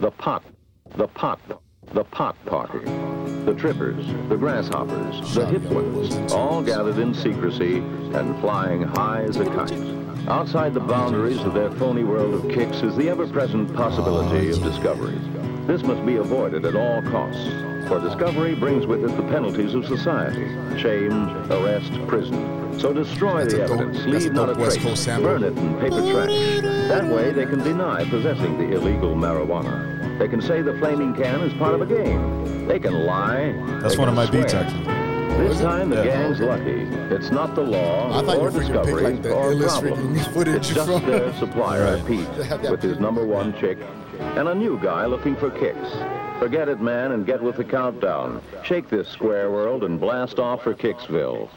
The pot, the pot, the pot party. The trippers, the grasshoppers, the hip ones, all gathered in secrecy and flying high as a kite. Outside the boundaries of their phony world of kicks is the ever-present possibility of discovery. This must be avoided at all costs, for discovery brings with it the penalties of society, shame, arrest, prison. So destroy That's the evidence, leave not a trace, burn it in paper trash. That way they can deny possessing the illegal marijuana. They can say the flaming can is part of a game. They can lie. That's one of can my beats, actually. This time the Yeah. gang's lucky. It's not the law I thought you or freaking picked, discovery like, the or illest problem. freaking footage It's just from- their supplier Right. Pete have that with his number one chick and a new guy looking for kicks. Forget it, man, and get with the countdown. Shake this square world and blast off for Kicksville.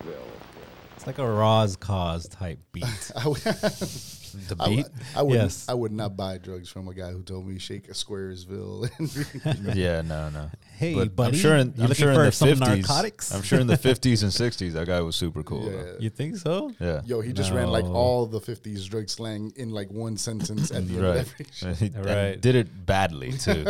It's like a Roz cause type beat. I would, The beat? would- I would yes. I would not buy drugs from a guy who told me shake a Squaresville. Yeah, no, no. Hey, but I'm buddy, sure in, you I'm looking sure in the some 50s. narcotics? I'm sure in the 50s and 60s that guy was super cool. Yeah. you think so? Yeah. Yo, he just ran like all the '50s drug slang in like one sentence at the end of Right. every. And he- Right. did it badly too.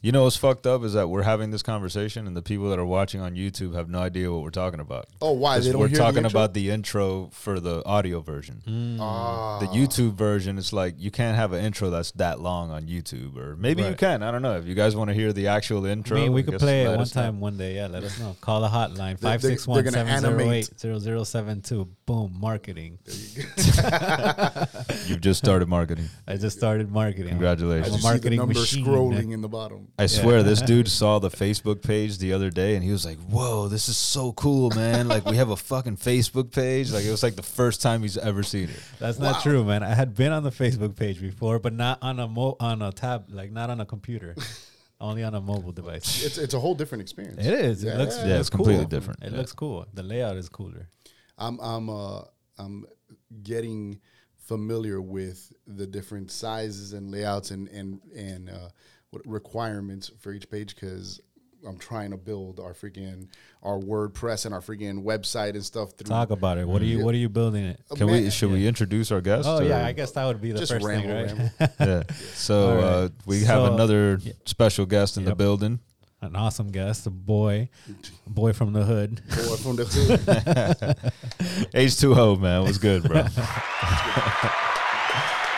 you know what's fucked up is that we're having this conversation and the people that are watching on YouTube have no idea what we're talking about. Oh, why? they don't we're hear the talking intro? about the intro for the audio version. Ah, The YouTube version it's like you can't have an intro that's that long on YouTube, or maybe you can. I don't know. If you guys want to hear the actual I intro, mean, we I could play it one us know. time, one day. Yeah, let us know. Call the hotline They- they- five six one they're gonna seven zero eight animate. zero zero seven two. Boom, marketing. You've just started marketing. I just started marketing. Congratulations. just I'm a see the marketing number machine. scrolling in the bottom. I swear, this dude saw the Facebook page the other day, and he was like, "Whoa, this is so cool, man! Like, we have a fucking Facebook page. Like, it was like the first time he's ever seen it." That's not true, man. I had been on the Facebook page before, but not on a mo- on a tab, like not on a computer, only on a mobile device. It's it's a whole different experience. It is. It looks. Yeah, it it's looks completely cool. different, It yeah. looks cool. The layout is cooler. I'm I'm uh I'm getting familiar with the different sizes and layouts and and and uh, requirements for each page because I'm trying to build our freaking our WordPress and our freaking website and stuff through. Talk about it. What are you? What are you building it? Uh, Can man, we? Should we introduce our guest? Oh yeah, I guess that would be the Just first ramble, thing, right? yeah. So All right. uh, we have So- another special guest in the building. An awesome guest, a boy, a boy from the hood. Boy from the hood. H2O man, what's good, bro?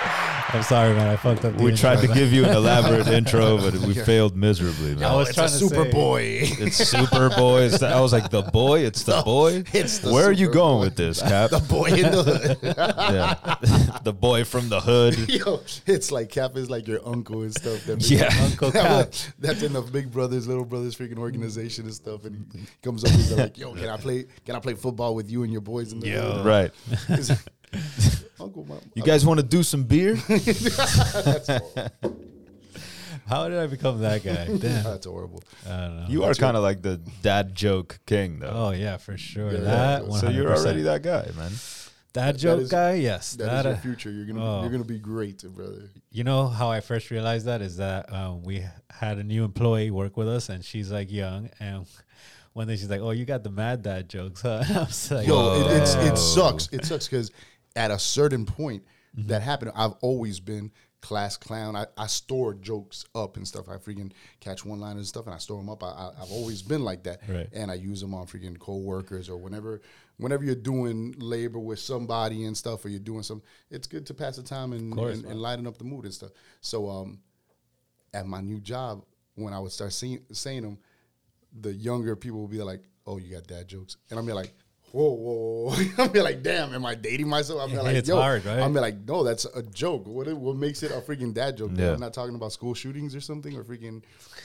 I'm sorry, man. I fucked up. The we tried to intro. give you an elaborate intro, but we failed miserably, man. I was it's trying a to super say- boy. It's Super Boy. It's the, I was like, the boy. It's the boy. it's the Where are you Super going Boy. with this, Cap? the boy in the hood. yeah. the boy from the hood. Yo, it's like Cap is like your uncle and stuff. That big- Yeah. Uncle Cap. that's in the Big Brothers, Little Brothers freaking organization and stuff. And he comes up and he's like, "Yo, can I play? Can I play football with you and your boys in the hood?" Right. He's like, Uncle, my, You guys want to do some beer? that's. How did I become that guy? Damn. That's horrible. I don't know. You are kind of like the dad joke king, though. Oh yeah, for sure. Yeah, that. yeah. so you're already that guy, man. that joke is- guy. Yes, That is that. your uh, future. You're gonna oh. you're gonna be great, brother. You know how I first realized that is that um, we had a new employee work with us, and she's like young, and one day she's like, "Oh, you got the mad dad jokes, huh?" I was like, Yo, it, it's it sucks. It sucks because at a certain point Mm-hmm. that happened, I've always been class clown. I, I store jokes up and stuff. I freaking catch one liners and stuff, and I store them up. I, I, I've always been like that, Right. and I use them on freaking coworkers or whenever whenever you're doing labor with somebody and stuff, or you're doing some. It's good to pass the time and, course, and, and lighten up the mood and stuff. So, um, at my new job, when I would start saying saying them, the younger people would be like, "Oh, you got dad jokes," and I'm like, "Whoa, whoa!" whoa. I'm be like, "Damn, am I dating myself?" I'm be like, It's "Yo," hard, right? I'm be like, "No, that's a joke. What what makes it a freaking dad joke? Yeah. I'm not talking about school shootings or something, or freaking,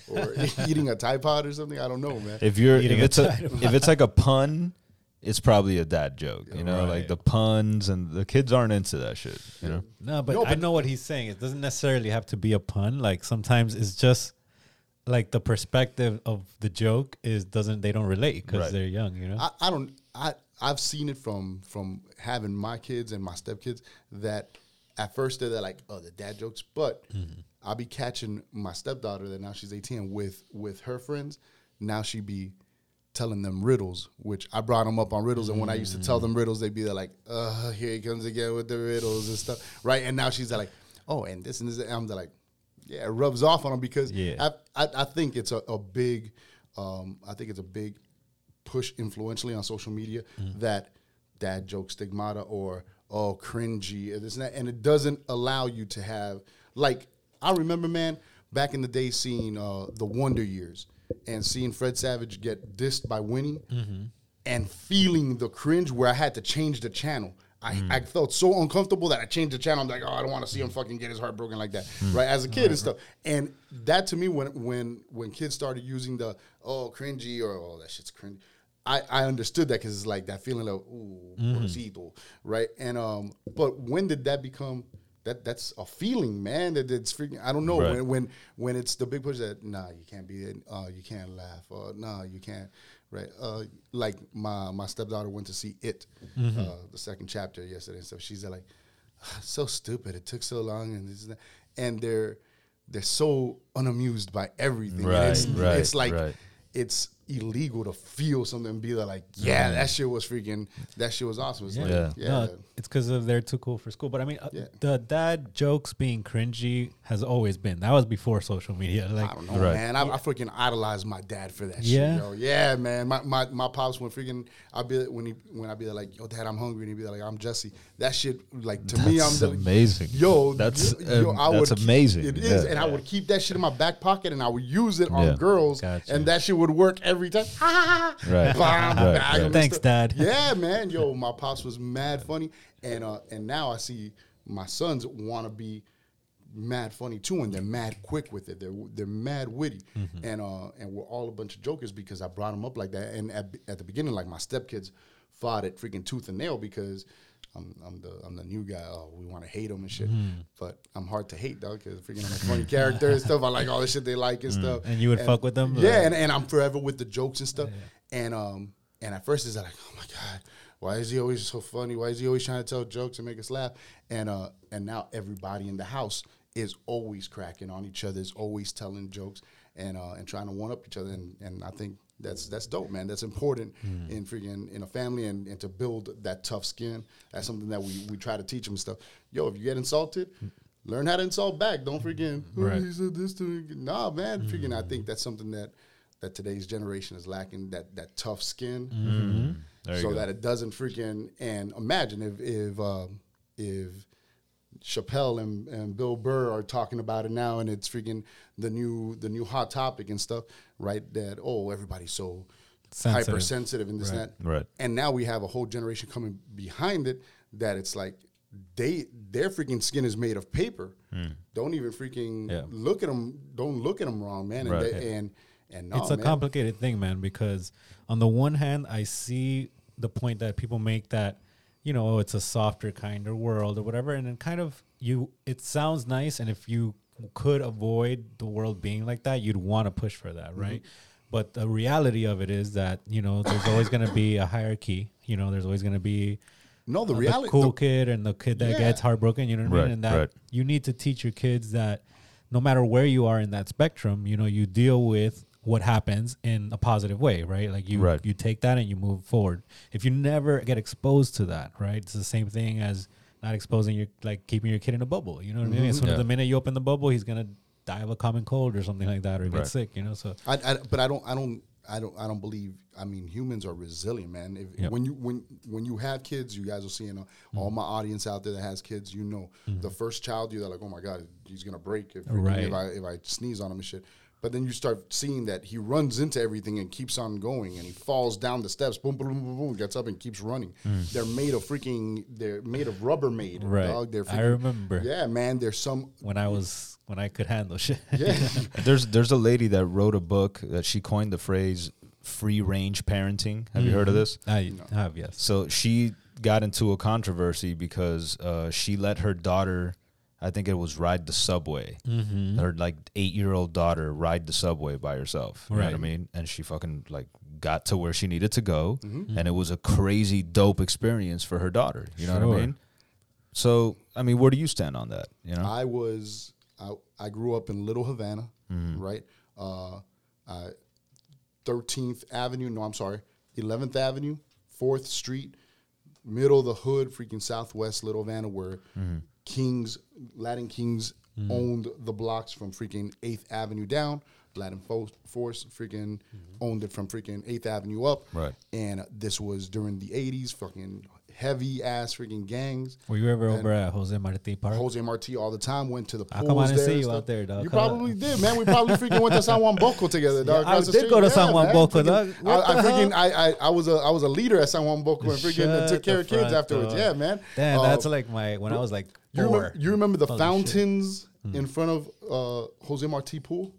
or eating a Tide Pod or something. I don't know, man. If you're Eating if a it's a Tide if it's like a pun, it's probably a dad joke. You know, like the puns and the kids aren't into that shit. You know. No, but, No, I know what he's saying. It doesn't necessarily have to be a pun. Like sometimes it's just like the perspective of the joke is doesn't they don't relate because Right. they're young. You know. I, I don't I I've seen it from from having my kids and my stepkids that at first they're like oh the dad jokes. But I'll be catching my stepdaughter that now she's 18 with with her friends. Now she be telling them riddles which I brought them up on riddles. And when I used to tell them riddles they'd be there like uh here he comes again with the riddles and stuff. Right? And now she's like oh and this and this. And I'm like yeah, it rubs off on them because Yeah. I, I, I think it's a, a big, um, I think it's a big push influentially on social media Mm. that dad joke stigmata or oh cringy and this and that, and it doesn't allow you to have like I remember man back in the day seeing uh, the Wonder Years and seeing Fred Savage get dissed by Winnie Mm-hmm. and feeling the cringe where I had to change the channel. I, Mm. I felt so uncomfortable that I changed the channel. I'm like, oh, I don't want to see him fucking get his heart broken like that, right? As a kid and stuff. And that to me, when when when kids started using the oh cringy or oh that shit's cringy, I, I understood that because it's like that feeling of ooh pobrecito, right? And um, but when did that become that? That's a feeling, man. That it's freaking. I don't know Right. when when when it's the big push that nah, you can't be it. Uh, you can't laugh. Or nah, you can't. Right. Uh, like my my stepdaughter went to see it, Mm-hmm. uh, the second chapter yesterday. And so she's like, "Ah, so stupid. It took so long, and this and that. And they're they're so unamused by everything. Right, it's, right, it's like right. it's illegal to feel something and be like, yeah, that shit was freaking, that shit was awesome. It's like, Yeah. yeah, No, it's because of they're too cool for school. But I mean, uh, Yeah. the dad jokes being cringy has always been. That was before social media. Like, I don't know, Right. man. I, I freaking idolized my dad for that Yeah? shit, yo. Yeah, man. My, my my pops when freaking I be when he when I be like, yo, dad, I'm hungry, and he'd be like, I'm Jesse. That shit, like to me, I'm That's the, amazing. Yo, That's, yo, um, I that's would, amazing. It is, Yeah. and I would keep that shit in my back pocket, and I would use it on Yeah. girls, Gotcha. and that shit would work every time. Right. Bam, Right, bag right. 'em and Thanks. Dad. Yeah, man. Yo, my pops was mad funny, and uh, and now I see my sons want to be mad funny too, and they're mad quick with it. They're they're mad witty, Mm-hmm. and uh, and we're all a bunch of jokers because I brought them up like that. And at, at the beginning, like my stepkids fought it freaking tooth and nail because. I'm, I'm the I'm the new guy. Oh, we want to hate them and shit, Mm-hmm. but I'm hard to hate, dog. Because freaking I'm a funny character and stuff. I like all the shit they like and stuff. And you would fuck with them? Yeah, and, and I'm forever with the jokes and stuff. And um and at first it's like, oh my god, why is he always so funny? Why is he always trying to tell jokes and make us laugh? And uh and now everybody in the house is always cracking on each other, is always telling jokes and uh and trying to one up each other. And and I think that's that's dope, man. That's important in freaking in a family and, and to build that tough skin. That's something that we we try to teach them stuff. Yo, if you get insulted. Learn how to insult back. Don't freaking. "Oh, Right. he said this to me. Nah, man. Freaking. I think that's something that that today's generation is lacking. That that tough skin, Mm-hmm. So that it doesn't freaking. And imagine if if um, if Chappelle and, and Bill Burr are talking about it now, and it's freaking the new the new hot topic and stuff, right? That oh, everybody's so Sensitive. hypersensitive and this and that, Right. And now we have a whole generation coming behind it that it's like they their freaking skin is made of paper. Hmm. Don't even freaking. Yeah. look at them. Don't look at them wrong, man. And Right. they, and and no, it's a man. complicated thing, man, because on the one hand, I see the point that people make that, you know, oh, it's a softer kind of world or whatever, and then kind of you, it sounds nice, and if you could avoid the world being like that, you'd want to push for that, right? But the reality of it is that you know, there's always going to be a hierarchy. You know, there's always going to be No, the uh, reality. cool the- kid and the kid that Yeah. gets heartbroken. You know what I mean? And that right. you need to teach your kids that no matter where you are in that spectrum, you know, you deal with what happens in a positive way, right? Like you Right. you take that and you move forward. If you never get exposed to that, right? It's the same thing as not exposing your like keeping your kid in a bubble. You know what I mean? Mm-hmm. As soon Yeah. as the minute you open the bubble, he's gonna die of a common cold or something like that, or get sick. You know, so I, I, but I don't, I don't, I don't, I don't believe. I mean, humans are resilient, man. If, Yep. When you when when you have kids, you guys are seeing uh, mm-hmm. all my audience out there that has kids. You know, the mm-hmm. first child, you're like, oh my god, he's gonna break if, Right. if I if I sneeze on him and shit. But then you start seeing that he runs into everything and keeps on going, and he falls down the steps, boom, boom, boom, boom, boom, gets up and keeps running. They're made of freaking, they're made of Rubbermaid, Right. Dog. They're I remember. Yeah, man. There's some, when I was when I could handle shit. yeah, There's there's a lady that wrote a book that she coined the phrase free range parenting. Have you heard of this? I have yes. So she got into a controversy because uh, she let her daughter, I think it was ride the subway. Mm-hmm. Her like eight year old daughter ride the subway by herself. You know what I mean? And she fucking like got to where she needed to go, Mm-hmm. and it was a crazy dope experience for her daughter. You know what I mean? So I mean, where do you stand on that? You know? I was I, I grew up in Little Havana, Mm-hmm. right? Uh, Thirteenth Avenue. No, I'm sorry, Eleventh Avenue, Fourth Street, middle of the hood, freaking Southwest Little Havana, where Mm-hmm. Kings, Latin Kings owned the blocks from freaking Eighth Avenue down. Latin Fo- Force freaking owned it from freaking Eighth Avenue up. Right. And this was during the '80s. Fucking heavy ass freaking gangs. Were you ever over at Jose Marti Park? Jose Marti all the time went to the I'll come out and see you out there, dog. You Come probably out. did, man. We probably freaking went to San Juan Bosco together, dog. Yeah, I did street. go to San Juan man. Bosco, dog. I, I freaking. I, I, I was a, I was a leader at San Juan Bosco and freaking uh, Shut took care of kids afterwards. Yeah, man. Damn, Uh, that's like my when I was like you remember, you remember the fountains in front of uh, Jose Marti pool?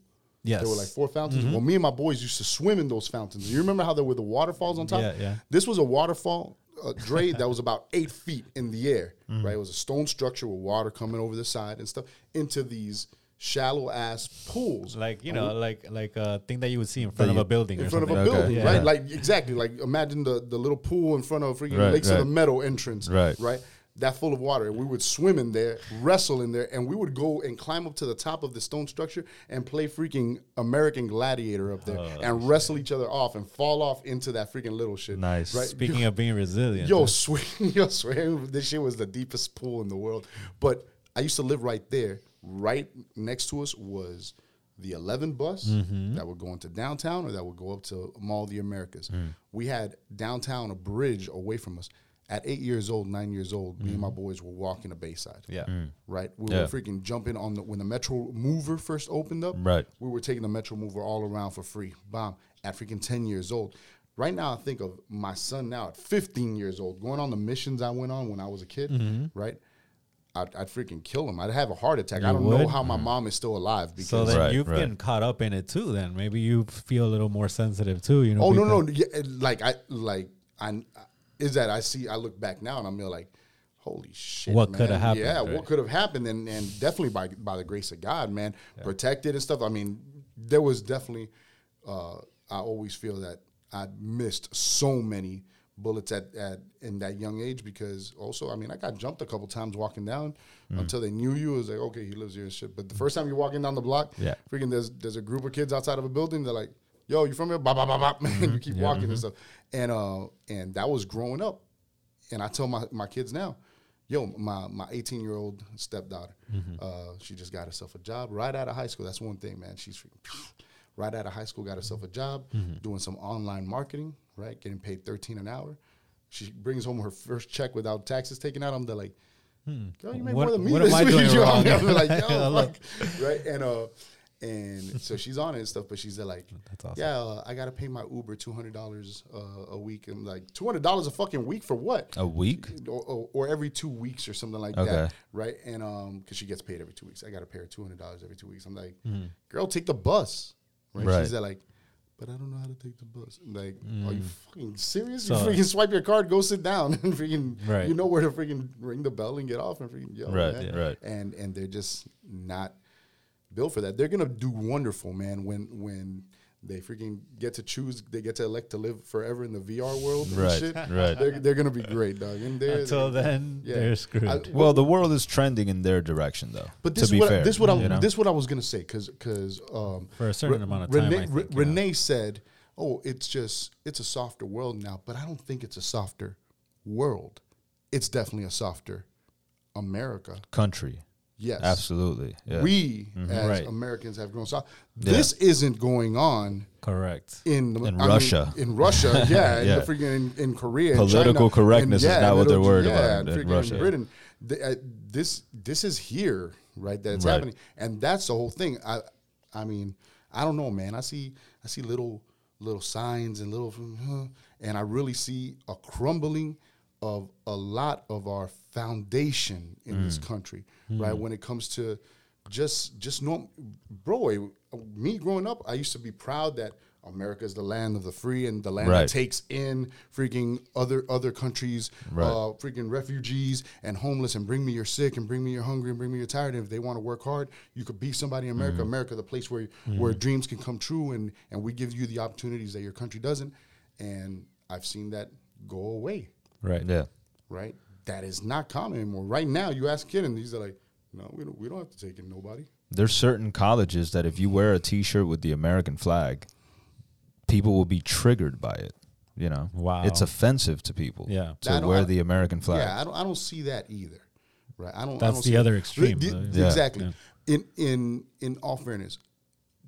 Yes. There were like four fountains. Well, me and my boys used to swim in those fountains. You remember how there were the waterfalls on top? Yeah, yeah. This was a waterfall, uh, Dre, that was about eight feet in the air, Mm-hmm. right? It was a stone structure with water coming over the side and stuff into these shallow ass pools. like you know, like like a thing that you would see in front of a building. in or front of a. Okay. building, Yeah. right? Like exactly, like imagine the the little pool in front of freaking Right, Lakes of the right. Meadow entrance, Right. Right, that full of water. And we would swim in there, wrestle in there, and we would go and climb up to the top of the stone structure and play freaking American Gladiator up there and wrestle each other off and fall off into that freaking little shit. Nice. right? Speaking of being resilient, Yo, swear, yo, swear, this shit was the deepest pool in the world. But I used to live right there. Right next to us was the 11 bus Mm-hmm. that would go into downtown or that would go up to Mall of the Americas. Mm. We had downtown a bridge away from us. At eight years old, nine years old, me and my boys were walking the Bayside. yeah, Right, we Mm. Yeah. were freaking jumping on the when the Metro Mover first opened up. Right. we were taking the Metro Mover all around for free. Bomb at freaking ten years old. Right now, I think of my son now at 15 years old, going on the missions I went on when I was a kid. Mm-hmm. Right, I'd, I'd freaking kill him. I'd have a heart attack. I don't know how my mom is still alive because. So then Right, you've right. been caught up in it too. Then maybe you feel a little more sensitive too. You know. oh no because- no, yeah, like I like I is that I see I look back now and I'm like, holy shit, What coulda happened, Yeah, right. what could have happened, and and definitely by by the grace of God, man, protected and stuff. I mean, there was definitely. Uh, I always feel that I missed so many bullets at, at in that young age because also I mean I got jumped a couple times walking down Mm. until they knew you it was like okay he lives here and shit but the first time you're walking down the block Yeah. freaking there's there's a group of kids outside of a building they're like yo you from here bop, bop, bop, bop. you keep walking and stuff and uh and that was growing up and I tell my, my kids now, yo, my my 18 year old stepdaughter, uh, she just got herself a job right out of high school. That's one thing, man. She's freaking right out of high school, got herself a job, doing some online marketing, right, getting paid 13 an hour. She brings home her first check without taxes taken out. I'm there like, girl, you make What- more than me. what am I doing You know what wrong? I'm like, yo, fuck. right, and uh. And so she's on it and stuff, but she's like, awesome. yeah, uh, I gotta pay my Uber two hundred dollars uh, a week. I'm like, two hundred dollars a fucking week for what? A week? or, or, or every two weeks or something like Okay. that, right? And um, because she gets paid every two weeks, I got to pay her two hundred dollars every two weeks. I'm like, Mm-hmm. girl, take the bus, right? Right. She's like, but I don't know how to take the bus. I'm like, are you fucking serious? Mm. So- you freaking swipe your card, go sit down, and freaking, Right. you know where to freaking ring the bell and get off and freaking yo, Right, yeah. right. And and they're just not built for that. They're gonna do wonderful, man. When when they freaking get to choose, they get to elect to live forever in the VR world. And Right, shit. right. They're, they're gonna be great, dog. And they're, Until then, Yeah. they're screwed. I- Well, the world is trending in their direction, though. But to this be is what fair, this what I know? this what I was gonna say because because um, For a certain amount of time, Renee, I think, Re- yeah. Renee said, "Oh, it's just it's a softer world now," but I don't think it's a softer world. It's definitely a softer America. country. Yes, Absolutely. Yeah. We as Right. Americans have grown soft. Yeah. This isn't going on Correct. in, In I mean, Russia. in Russia, yeah, in Yeah. the freaking in, in Korea, in Political China, correctness and, is not what they're worried yeah, about in Russia. Britain. The- uh, this this is here, right? That it's Right. happening, and that's the whole thing. I I mean, I don't know, man. I see I see little little signs and little, and I really see a crumbling of a lot of our foundation in this country, right? When it comes to just just norm, bro. Me growing up, I used to be proud that America is the land of the free and the land Right. that takes in freaking other other countries, Right. uh, freaking refugees and homeless, and bring me your sick, and bring me your hungry, and bring me your tired. And if they want to work hard, you could be somebody in America. Mm-hmm. America, the place where where dreams can come true, and and we give you the opportunities that your country doesn't. And I've seen that go away Right. Yeah. right? That is not common anymore. Right now, you ask a kid, and these are like, no, we don't, we don't have to take in nobody. There's certain colleges that if you wear a T-shirt with the American flag, people will be triggered by it. You know, Wow. it's offensive to people. Yeah. to wear I- the American flag. Yeah, I don't, I don't see that either, right? I don't. I That's don't the see other that. extreme, The- the- Yeah. Exactly. Yeah. in in in all fairness,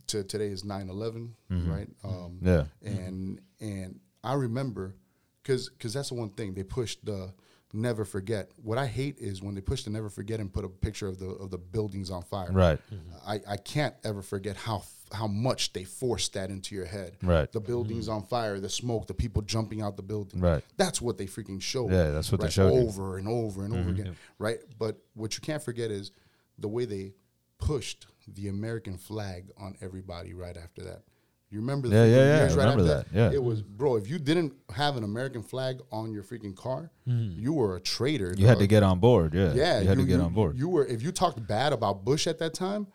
to today is 9-11, right? Um, Yeah. and and I remember because because that's the one thing they pushed the never forget. What I hate is when they push the never forget and put a picture of the of the buildings on fire. Right. Mm-hmm. I, I can't ever forget how how much they forced that into your head. Right. The buildings mm-hmm. on fire, the smoke, the people jumping out the building. Right. That's what they freaking showed. Yeah, that's what they right? showed you. over and over and over mm-hmm. again. Right. But what you can't forget is the way they pushed the American flag on everybody right after that. You remember the Yeah, yeah, yeah, years I right remember after that, yeah. It was bro, if you didn't have an American flag on your freaking car, hmm. you were a traitor. You had to get on board. Yeah. Yeah, You had to get on board. You were if you talked bad about Bush at that time,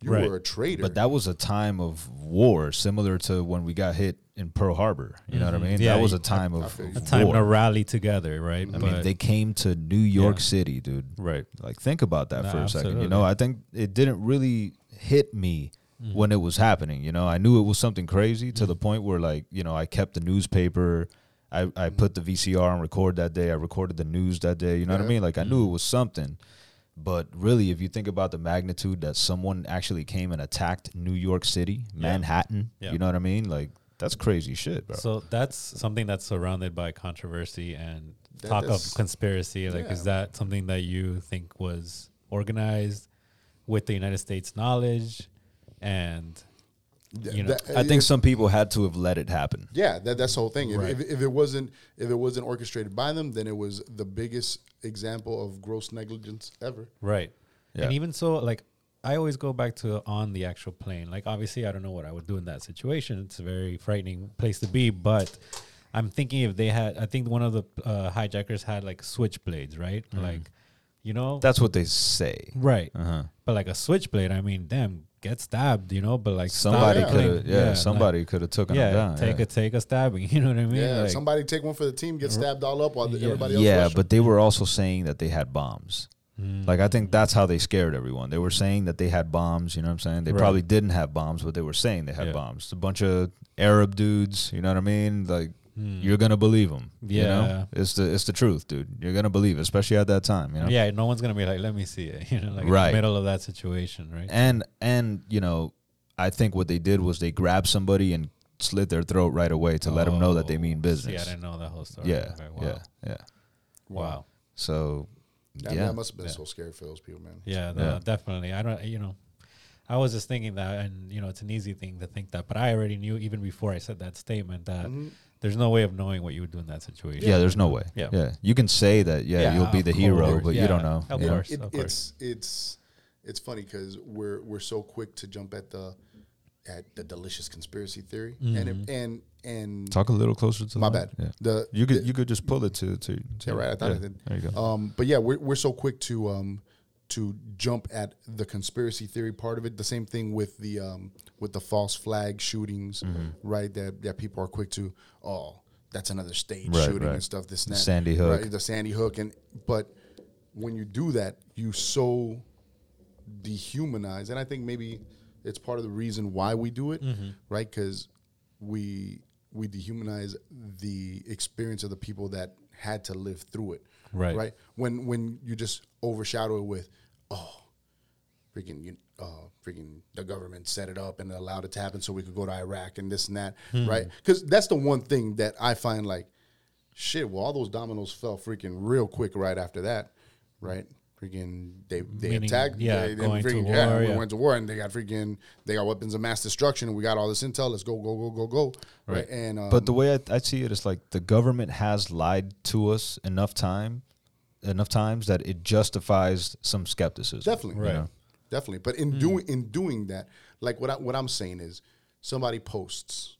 you Right. were a traitor. But that was a time of war, similar to when we got hit in Pearl Harbor. You know what I mm-hmm. mean? Yeah, that was a you- time of feel. A time war. to rally together, right? I mean, they came to New York Yeah. City, dude. right. Like, think about that No, for a second. You know, I think it didn't really hit me when it was happening. You know, I knew it was something crazy to the mm. point where, like, you know, I kept the newspaper. I, I mm. put the VCR on record that day. I recorded the news that day. You know what I mean? Like, I knew it mm. was something. But really, if you think about the magnitude that someone actually came and attacked New York City, Manhattan, Yeah. you know what I mean? Like, that's crazy shit, bro. So that's something that's surrounded by controversy and That- talk of conspiracy. Like, is that something that you think was organized with the United States knowledge? And you know, that- I think some people had to have let it happen. Yeah, that, that's the whole thing. If, Right. if, if it wasn't if it wasn't orchestrated by them, then it was the biggest example of gross negligence ever. right, Yeah. and even so, like I always go back to on the actual plane. Like, obviously, I don't know what I would do in that situation. It's a very frightening place to be, but. I'm thinking if they had, I think one of the uh, hijackers had like switchblades, right? Like, you know, That's what they say. right. Uh-huh. But like a switchblade, I mean, damn, get stabbed, you know. But like Somebody could killing- have, yeah, like- somebody could have taken yeah, him down. take yeah. a take a stabbing. You know what I mean? Yeah, Like, somebody take one for the team, get stabbed all up while the, Yeah. everybody else. yeah, rush 'em. but they were also saying that they had bombs. Mm. Like I think that's how they scared everyone. They were saying that they had bombs. You know what I'm saying? They Right. probably didn't have bombs, but they were saying they had Yeah. bombs. A bunch of Arab dudes. You know what I mean? Like Hmm. you're gonna believe them. You Yeah. know? it's the it's the truth, dude. You're gonna believe, it, especially at that time. You know. yeah, no one's gonna be like, let me see it. You know, like in Right. the middle of that situation, right? And and you know, I think what they did was they grabbed somebody and slit their throat right away to let them know that they mean Oh, business. See, I didn't know that whole story. yeah, Okay, wow. yeah, yeah. Wow. So That, yeah, that must have been Yeah. so scary for those people, man. Yeah, no, Yeah. definitely. I don't, you know, I was just thinking that, and you know, it's an easy thing to think that, but I already knew even before I said that statement that Mhm. There's no way of knowing what you would do in that situation. yeah, there's no way. Yeah. Yeah, you can say that. Yeah, Yeah, you'll be of the hero, course. but Yeah, you don't know. of you know? course. It, course. it's it's it's funny because we're we're so quick to jump at the at the delicious conspiracy theory and it, and and Talk a little closer to my mic. bad. Yeah. The You could the- you could just pull it to to, to Yeah, right. I thought I did. There you go. Um, but yeah, we're we're so quick to um to jump at the conspiracy theory part of it. The same thing with the um with the false flag shootings, Mm-hmm. right? That that people are quick to oh that's another stage Right, shooting right. and stuff. This and that, Sandy Hook. right? The Sandy Hook, and but when you do that, you so dehumanize, and I think maybe it's part of the reason why we do it, Mm-hmm. right? Because we we dehumanize the experience of the people that had to live through it, Right. Right. When when you just overshadow it with, oh, freaking you. Uh, freaking the government set it up and allowed it to happen so we could go to Iraq and this and that, Hmm. right? Because that's the one thing that I find like, shit. Well, all those dominoes fell freaking real quick right after that, right? Freaking they they Meaning, attacked, yeah, they, they going to war, yeah, we went to war and they got freaking they got weapons of mass destruction and we got all this intel. Let's go go go go go, right? And um, but the way I, I see it is like the government has lied to us enough time, enough times that it justifies some skepticism. Definitely, you Right. know? Definitely. But in hmm. doing in doing that, like what I, what I'm saying is, somebody posts,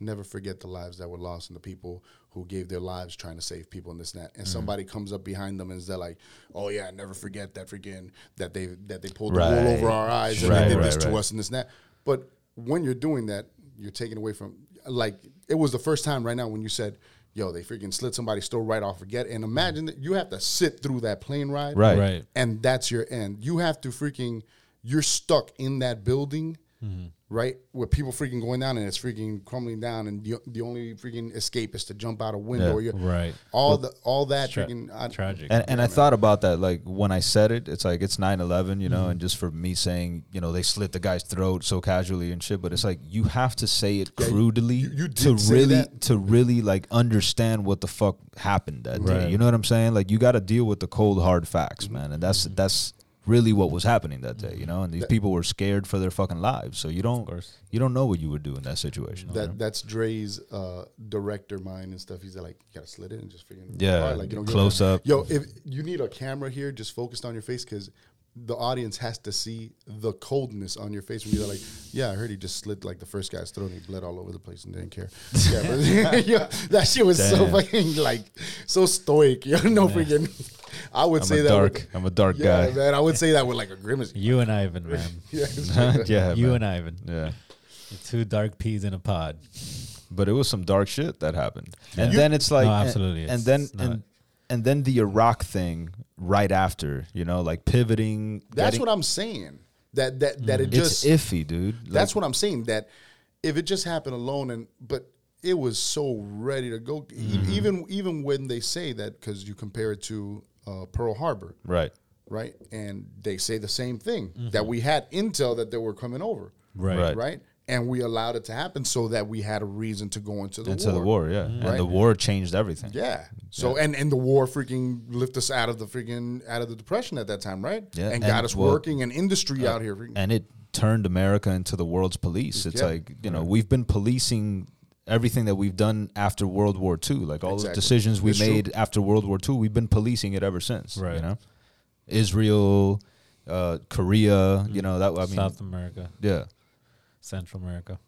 never forget the lives that were lost and the people who gave their lives trying to save people and this and that. And hmm. somebody comes up behind them and is like, "Oh yeah, never forget that freaking that they that they pulled the wool over our eyes and they did right, this to us and this and that." But when you're doing that, you're taking away from like it was the first time right now when you said. Yo, they freaking slit somebody's throat right off. Forget and imagine that you have to sit through that plane ride, Right. Right. and that's your end. You have to freaking you're stuck in that building, mm-hmm. Right? Where people freaking going down and it's freaking crumbling down, and the, the only freaking escape is to jump out a window. Yeah. Or you, Right. All the all that Tra- freaking I, tragic. And, and I thought about that, like when I said it, it's like it's 9 11, you Mm-hmm. know, and just for me saying, you know, they slit the guy's throat so casually and shit, but it's like you have to say it crudely you- you to really, that. to really like understand what the fuck happened that day. You know what I'm saying? Like you got to deal with the cold, hard facts, Mm-hmm. man. And that's, that's, really what was happening that day you know and these people were scared for their fucking lives so you don't you don't know what you would do in that situation you know? that that's Dre's uh, director mind and stuff. He's like, you gotta slit it and just freaking Yeah, like, you know, close up. Yo, if you need a camera here, just focused on your face because the audience has to see the coldness on your face when you're like, yeah, I heard he just slit like the first guy's throat and he bled all over the place and didn't care. Yeah, but yeah, that shit was so fucking like so stoic. You know, freaking. I would I'm say that. dark with- i'm a dark yeah, guy man. I would say that with like a grimace. you and Ivan, man. Yeah, yeah you man. and Ivan. yeah You're two dark peas in a pod. but it was some dark shit that happened. And You- then it's like, No, and- absolutely, And, it's then and and then the Iraq thing right after, you know, like pivoting. That's getting- what I'm saying. That that that it It's just iffy, dude. That's what I'm saying. That if it just happened alone, and but it was so ready to go. E- Mm-hmm. Even even when they say that, because you compare it to uh, Pearl Harbor, right. right? And they say the same thing mm-hmm. that we had intel that they were coming over, Right. Right. right? And we allowed it to happen so that we had a reason to go into the war. Into war. the war, yeah. Mm-hmm. And Right. the war changed everything. Yeah. So and and the war freaking lift us out of the freaking out of the depression at that time, right? Yeah, And, and got us well- working and industry uh, out here. Freaking. And it turned America into the world's police. It's Yeah. like, you know, we've been policing everything that we've done after World War II. Like all Exactly. the decisions we It's true. made after World War II, we've been policing it ever since. Right. You know? Israel, uh, Korea, you know, that I mean South America, yeah. Central America.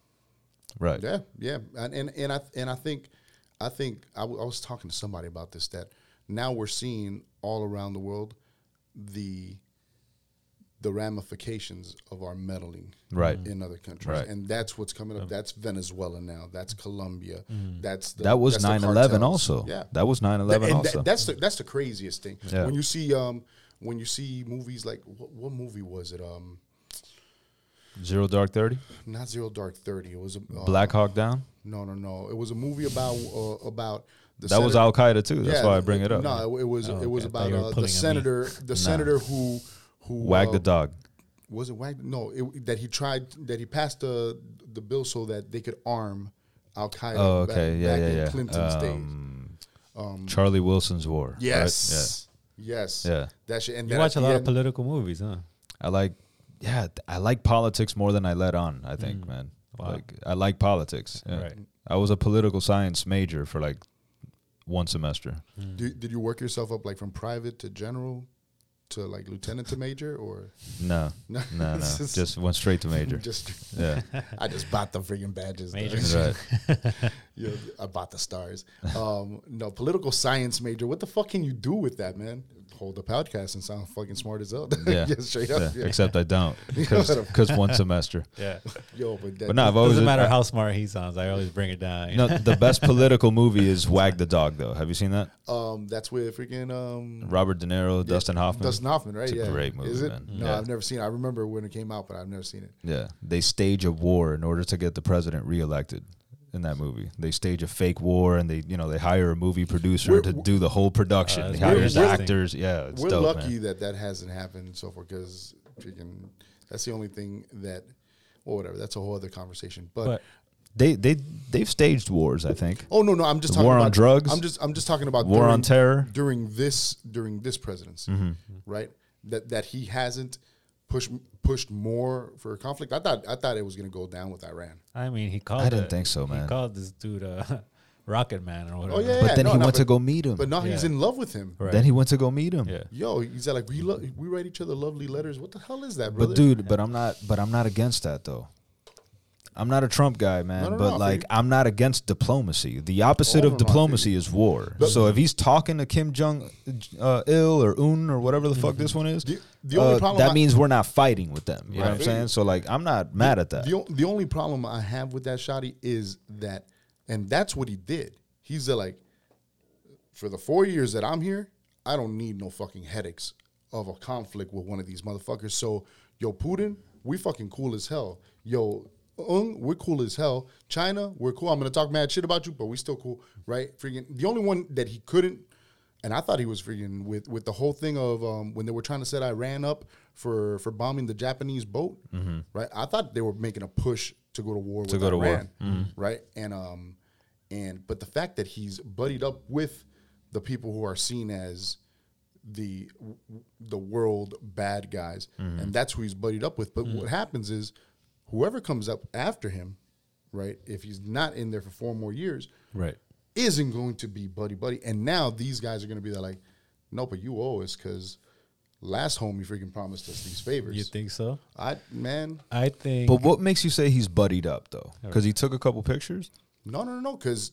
Right. Yeah, yeah, and and, and I and I think I think I, w- I was talking to somebody about this that now we're seeing all around the world the the ramifications of our meddling Right. in other countries, Right. and that's what's coming up. That's Venezuela now. That's Colombia. That's the, That was that's 9 11 cartels. also. Yeah, That was 9 That- 11 and also. that- that's the that's the craziest thing. Yeah. When you see um when you see movies like what, what movie was it um Zero Dark 30? not Zero Dark Thirty it was a uh, Black Hawk Down? No, no, no. It was a movie about uh, about the That was Al Qaeda too. That's Yeah, why I bring it up. No, it, it was Oh, it was okay. About uh, the senator the senator who who Wag uh, the dog. was it Wag no it, that he tried that he passed the the bill so that they could arm Al Qaeda. Oh, okay. back, yeah, back yeah, in yeah. Clinton's days. Um, Charlie Wilson's War. right? Yes, yes, Yeah. That shit. And You then watch a the lot of political movies, huh? I like, yeah, I like politics more than I let on. I think, man. Mm. Wow. Like, I like politics. Yeah. Right. I was a political science major for like one semester. Do, did you work yourself up like from private to general to like lieutenant to major or No, No. no, no. This Just went straight to major. just? yeah, I just bought the freaking badges. Major. right. Yeah, I bought the stars. Um, no, political science major. What the fuck can you do with that, man? Hold the podcast and sound fucking smart as hell. Yeah. Just straight up. Yeah, yeah. Except I don't because one semester. Yeah. Yo, but, that, But no, I've always Doesn't matter I- how smart he sounds. I always bring it down. you No, the best political movie is Wag the Dog, though. Have you seen that? um, that's where freaking um, Robert De Niro, Dustin Hoffman. Dustin Hoffman, right? It's a yeah, great movie, Is it? man. No, Yeah. I've never seen. it. I remember when it came out, but I've never seen it. Yeah, they stage a war in order to get the president reelected. In that movie, they stage a fake war, and they, you know, they hire a movie producer We're- to do the whole production. Uh, hires actors. Yeah, it's We're dope, lucky man. that that hasn't happened so far because freaking that's the only thing that, well, whatever. That's a whole other conversation. But, But They they they've staged wars. I think oh no, no, I'm just The talking war on about drugs? I'm just I'm just talking about war on terror. during this during this presidency, Mm-hmm. right? That that he hasn't pushed pushed more for a conflict. I thought I thought it was going to go down with Iran. I mean, he called. I didn't it- think so, man. He called this dude uh, a Rocket Man or whatever. Oh yeah, But yeah, then no, he no, went to go meet him. But now he's in love with him. Right. Then he went to go meet him. Yeah. Yo, he's like we lo- we write each other lovely letters. What the hell is that, brother? But dude, but I'm not. But I'm not against that though. I'm not a Trump guy, man. No, but no, like, I'm not against diplomacy. The opposite Oh, of no, diplomacy is war. But- so if he's talking to Kim Jong uh, Il or Un or whatever the fuck this one is, The- the only uh, problem that I- means we're not fighting with them. You know what I'm saying? So like, I'm not mad at that. The, the only problem I have with that shotty is that, and that's what he did. He's uh, like, for the four years that I'm here, I don't need no fucking headaches of a conflict with one of these motherfuckers. So, yo, Putin, we fucking cool as hell. Yo, um, we're cool as hell. China, we're cool. I'm gonna talk mad shit about you, but we still cool, right? Freaking the only one that he couldn't, and I thought he was freaking with with the whole thing of um, when they were trying to set Iran up for for bombing the Japanese boat, right? I thought they were making a push to go to war with go to war. Iran, right? And um, and but the fact that he's buddied up with the people who are seen as the the world bad guys, and that's who he's buddied up with. But what happens is, whoever comes up after him, right? If he's not in there for four more years, Right. isn't going to be buddy buddy. And now these guys are going to be there like, no, but you owe us because last home you freaking promised us these favors. You think so? I man, I think. But what makes you say he's buddied up though? Because he took a couple pictures. no, no, no, no, because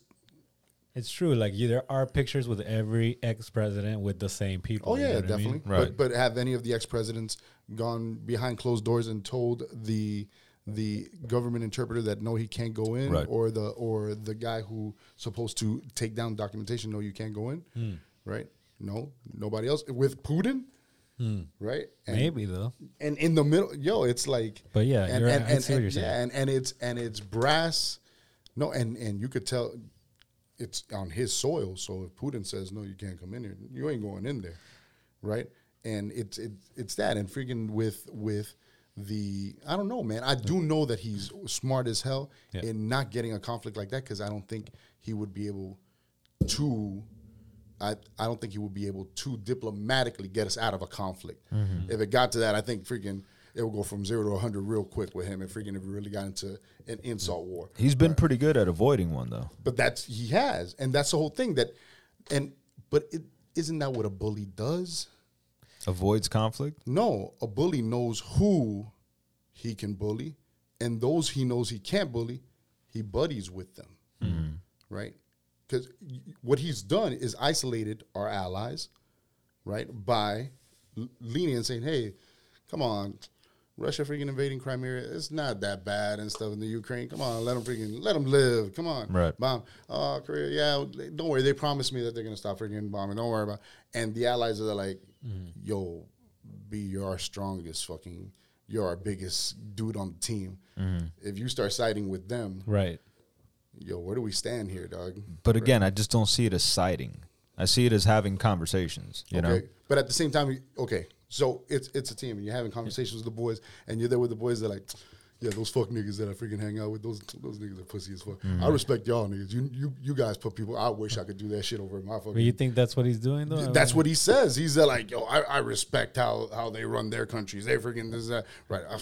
It's true. Like you, there are pictures with every ex president with the same people. Oh you know yeah, what I mean? definitely. Right. But but have any of the ex presidents gone behind closed doors and told the the government interpreter that no, he can't go in, Right. or the or the guy who supposed to take down documentation, no, you can't go in, Hmm. right? No, nobody else with Putin, right? And, Maybe though. and in the middle, yo, it's like, But yeah, and you're- and, I and, see what and- you're yeah, saying. and, and it's and it's brass, no, and and you could tell it's on his soil. So if Putin says no, you can't come in here, you ain't going in there, right? And it's it, it's that, and freaking with with the I don't know, man. I do know that he's smart as hell Yeah. in not getting a conflict like that because I don't think he would be able to. I, I don't think he would be able to diplomatically get us out of a conflict. Mm-hmm. If it got to that, I think freaking it would go from zero to hundred real quick with him, and freaking if we really got into an insult war. He's been pretty good at avoiding one though. But that's he has, and that's the whole thing. That, and but it isn't that what a bully does? Avoids conflict. No, a bully knows who he can bully, and those he knows he can't bully, he buddies with them, hmm. right? Because what he's done is isolated our allies, right? By l- leaning and saying, "Hey, come on." Russia freaking invading Crimea. It's not that bad and stuff in the Ukraine. Come on, let them freaking let them live. Come on, Right. Bomb. Oh, Korea. Yeah, don't worry. They promised me that they're gonna stop freaking bombing. Don't worry about. And the allies are like, mm-hmm. yo, be you're strongest fucking. You're our biggest dude on the team. Mm-hmm. If you start siding with them, Right. yo, where do we stand here, dog? But again, I just don't see it as siding. I see it as having conversations. You know. But at the same time, okay. So it's it's a team, and you're having conversations with the boys, and you're there with the boys. They're like, yeah, those fuck niggas that I freaking hang out with, those those niggas are pussy as fuck. Mm-hmm. I respect y'all niggas. You you you guys put people. I wish I could do that shit over my fucking. But you think that's what he's doing though? That's what he says. He's like, yo, I, I respect how how they run their countries. They freaking this that right. I,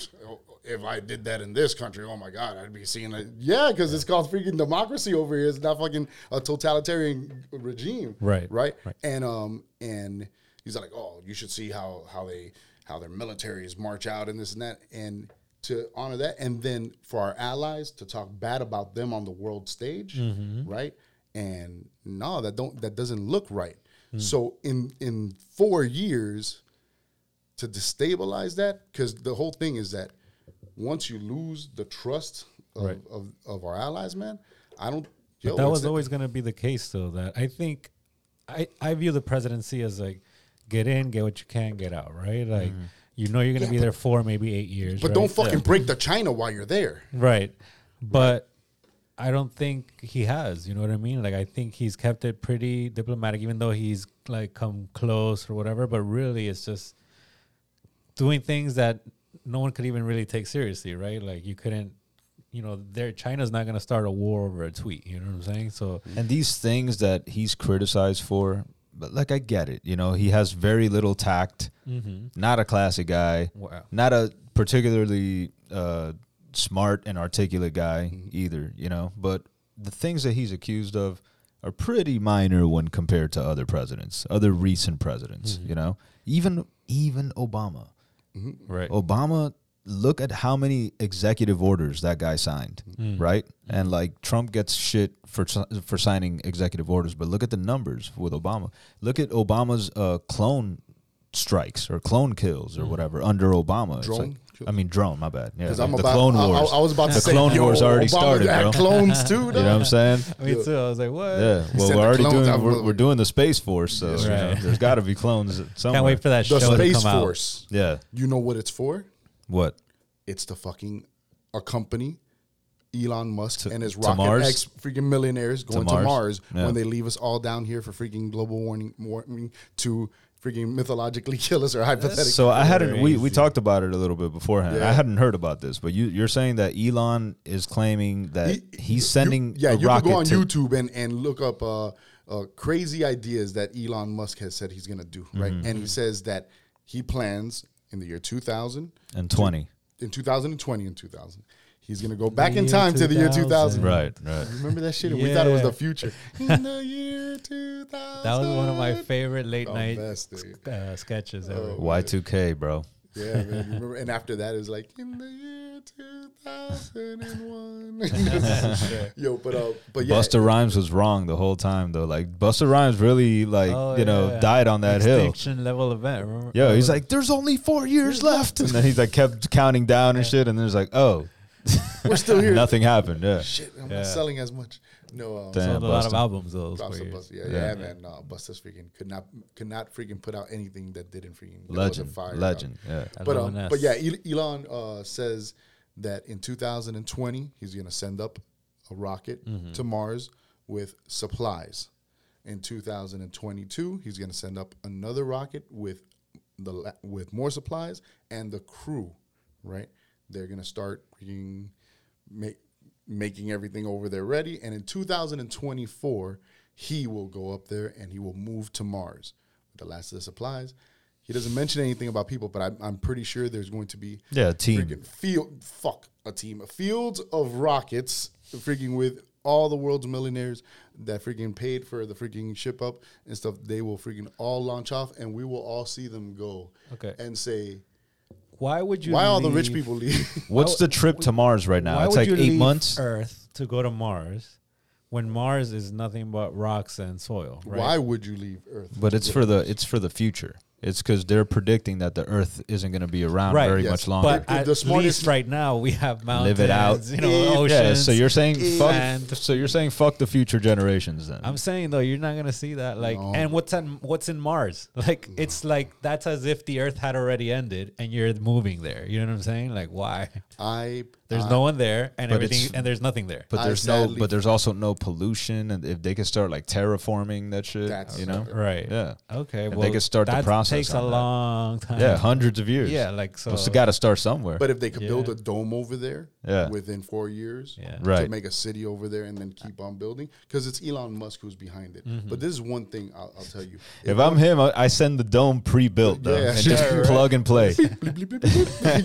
if I did that in this country, oh my god, I'd be seeing it. Yeah, because it's called freaking democracy over here. It's not fucking a totalitarian regime. Right, Right. right. And um and he's like, oh, you should see how how they how their militaries march out and this and that and to honor that and then for our allies to talk bad about them on the world stage Mm-hmm. right and no that don't that doesn't look right Mm. so in in four years to destabilize that because the whole thing is that once you lose the trust of, Right. of, of our allies man i don't yo, that was always going to be the case, though. That I think, I I view the presidency as like, get in, get what you can, get out. Right? Like, mm-hmm. you know, you're going to be there for maybe eight years. But right? don't fucking break the china while you're there Right. But I don't think he has. You know what I mean? Like I think he's kept it pretty diplomatic, even though he's like come close or whatever. But really, it's just doing things that no one could even really take seriously, right? Like you couldn't. You know, there China's not gonna start a war over a tweet. You know what I'm saying? So And these things that he's criticized for, but like I get it. You know, he has very little tact. Mm-hmm. Not a classic guy. Wow. Not a particularly uh, smart and articulate guy mm-hmm. either. You know, but the things that he's accused of are pretty minor when compared to other presidents, other recent presidents. Mm-hmm. You know, even even Obama. right. Obama, look at how many executive orders that guy signed, mm. right? Mm. And like Trump gets shit for for signing executive orders, but look at the numbers with Obama. Look at Obama's uh, clone strikes or clone kills or mm. whatever under Obama. It's Drone like- I mean drone. My bad. Yeah, Because I'm the about, Clone I- I- Wars. I, was about to the say, Clone yo, Wars already Obama started, had bro. clones too. you know what I'm saying? Me too. I was like, what? Yeah. Well, we're already clones doing we're, we're doing the space force, so you know, there's got to be clones somewhere. Can't wait for that The show to Space come out. Force. Yeah. You know what it's for? What? It's the fucking a company, Elon Musk To- and his rocket Mars? X freaking millionaires going to Mars? Mars, Yeah. when they leave us all down here for freaking global warming, warming to freaking mythologically kill us or hypothetically. So I hadn't. We, we talked about it a little bit beforehand. Yeah. I hadn't heard about this, but you you're saying that Elon is claiming that He- he's you- sending yeah, a you rocket can go on to YouTube and, and look up uh, uh, crazy ideas that Elon Musk has said he's going to do, right? Mm-hmm. And he says that he plans in the year 2000, and twenty. in 2020 and 2000, he's going to go back in year time to the year 2000. 2000. Right, right. Remember that shit? And We thought it was the future. in the year 2000. That was one of my favorite late Oh, night best, uh, sketches ever. Y two K, bro. Yeah, man. Remember? And after that, it was like in the year 2001. Yo, but uh, but yeah, Busta Rhymes was wrong the whole time though. Like Busta Rhymes really like Oh, you know yeah. died on that hill. Extinction level event. Remember? Yo, he's like, there's only four years left, and then he's like kept counting down and shit, and then it's like, oh, we're still here. nothing happened. Yeah, Shit, I'm Yeah. not selling as much. No, uh, Damn. sold a lot of albums those Busta, four. Busta, yeah, Yeah. yeah, man. No, Busta's freaking could not could not freaking put out anything that didn't freaking legend, fire, legend. Yeah, But um, but yeah, Elon uh, says that in 2020 he's gonna send up a rocket Mm-hmm. to Mars with supplies. In 2022, he's gonna send up another rocket with the la- with more supplies and the crew. Right, they're gonna start freaking make making everything over there ready. And in 2024, he will go up there and he will move to Mars with the last of the supplies. He doesn't mention anything about people, but I'm, I'm pretty sure there's going to be yeah, team. freaking field fuck a team, fields of rockets, freaking with all the world's millionaires that freaking paid for the freaking ship up and stuff. They will freaking all launch off, and we will all see them go. Okay. and say Why would you? why all the rich people leave. What's the trip to Mars right now? Why It's would like you eight leave months. Earth to go to Mars, when Mars is nothing but rocks and soil. Right? Why would you leave Earth? But it's for the it's for the future. It's because they're predicting that the Earth isn't going to be around Right, very yes. much longer. But The at smartest- least right now we have mountains, Live it out. you know, Yeah, oceans. yeah, so you're saying fuck. and- So you're saying fuck the future generations then. I'm saying though, you're not gonna see that. Like, No. and what's on what's in Mars? Like, it's like that's as if the Earth had already ended and you're moving there. You know what I'm saying? Like, why? I There's I- no one there, and everything, and there's nothing there. but there's no. But there's also no pollution, and if they could start like terraforming that shit, That's- you know, right? yeah, Okay. If they could start the that process Takes a that. long time. yeah, hundreds of years. Yeah, like so. so it's got to start somewhere. But if they could build a dome over there Yeah. within four years Yeah. to make a city over there and then keep on building, because it's Elon Musk who's behind it. Mm-hmm. But this is one thing I'll, I'll tell you. if I'm him, I, I send the dome pre-built though, Yeah, and sure, just right. plug and play.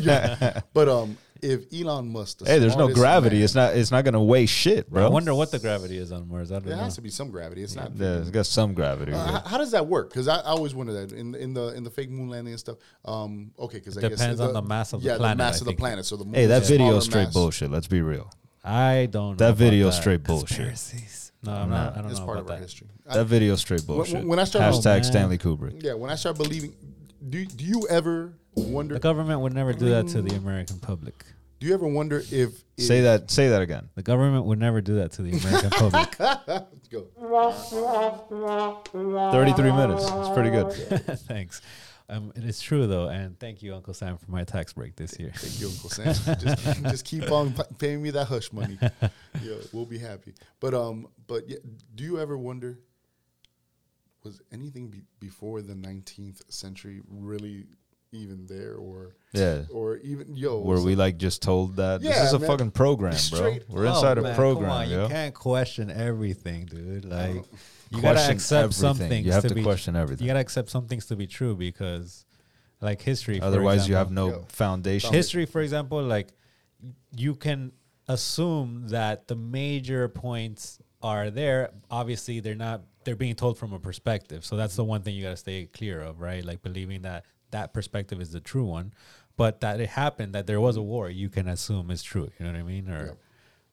Yeah. But um, if Elon Musk, the hey, there's no gravity. man- It's not. It's not going to weigh shit, bro. I wonder what the gravity is on Mars. I don't There know. has to be some gravity. It's not. Yeah, it's got some gravity. Uh, how, how does that work? Because I, I always wonder that in in the in the fake moon landing and stuff. Um, okay, because I guess Depends on the mass of the yeah, planet, the mass of the planet. So the moon Hey, that video is straight mass. bullshit. Let's be real. I don't. That know about video is straight bullshit. Conspiracies. No, I'm not. I don't It's know part about of our that. history. I- That video is straight bullshit. when I start- hashtag Oh. Stanley Kubrick. yeah, when I start believing, do do you ever wonder? The government would never do that to the American public. Do you ever wonder if, if Say that. Say that again. The government would never do that to the American public. Let's go. Thirty-three minutes. It's pretty good. Thanks. Um, it is true though, and thank you, Uncle Sam, for my tax break this year. Thank you, Uncle Sam. just, just keep on pa- paying me that hush money. Yeah, we'll be happy. But um, but yeah, do you ever wonder? Was anything be- before the 19th century really even there, or Yeah. or even yo? Were we like just told that? Yeah, this is a man. fucking program, bro. We're Oh, inside man, a program, Come on, yo. you can't question everything, dude. Like you gotta accept some things. You have to, to be, question everything. You gotta accept some things to be true because, like history. for Otherwise, you have no Yo. foundation. history for example like you can assume that the major points are there obviously they're not they're being told from a perspective so that's the one thing you got to stay clear of right like believing that that perspective is the true one but that it happened that there was a war you can assume is true you know what i mean or Yeah.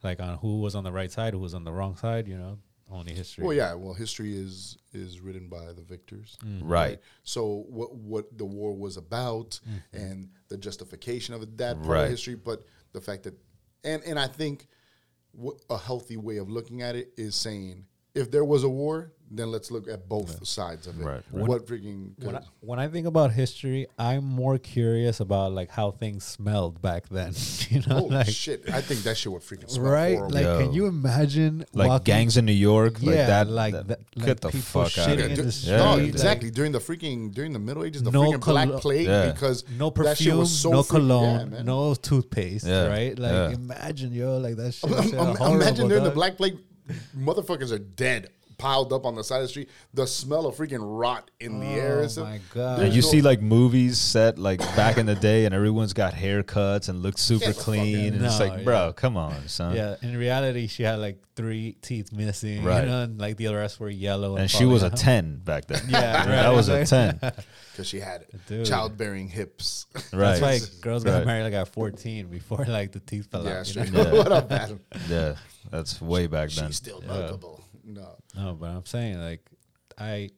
like on who was on the right side who was on the wrong side you know only history Well, yeah. Well, history is is written by the victors, mm-hmm. Right. So what what the war was about mm-hmm. and the justification of it, that part Right. of history, but the fact that and and I think what a healthy way of looking at it is saying if there was a war, then let's look at both sides of it. Right. What freaking? when I, 'cause- when I think about history, I'm more curious about like how things smelled back then. You know, Holy like shit! I think that shit would freaking smell right? horrible. Like, Yo. can you imagine like walking- gangs in New York, Yeah, like that. like that- that- get like the fuck out of here. Yeah, no, street, exactly. during the freaking during the Middle Ages, the No freaking Black Plague, Yeah. because no that shit perfume, was so no freaking- yeah, cologne, no toothpaste, Yeah, right? Like, yeah. imagine yo, like that shit. Um, um, imagine during the. Black Plague, motherfuckers are dead, piled up on the side of the street. The smell of freaking rot in the air. Oh and my God. There's you no- see like movies set like back in the day, and everyone's got haircuts and looks super Get the fuck clean, out. and it's No, like, bro, come on, son. Yeah, in reality, she had like three teeth missing, Right. you know, and like the rest were yellow. And she falling was a out. ten back then. Yeah, that was a ten. because she had Dude. childbearing hips. Right. That's why girls got Right. married like at 14 before like the teeth fell yeah, out. you straight know? up. what up, Adam? Yeah, that's way back then. She's still muggable. No, No, but I'm saying like I,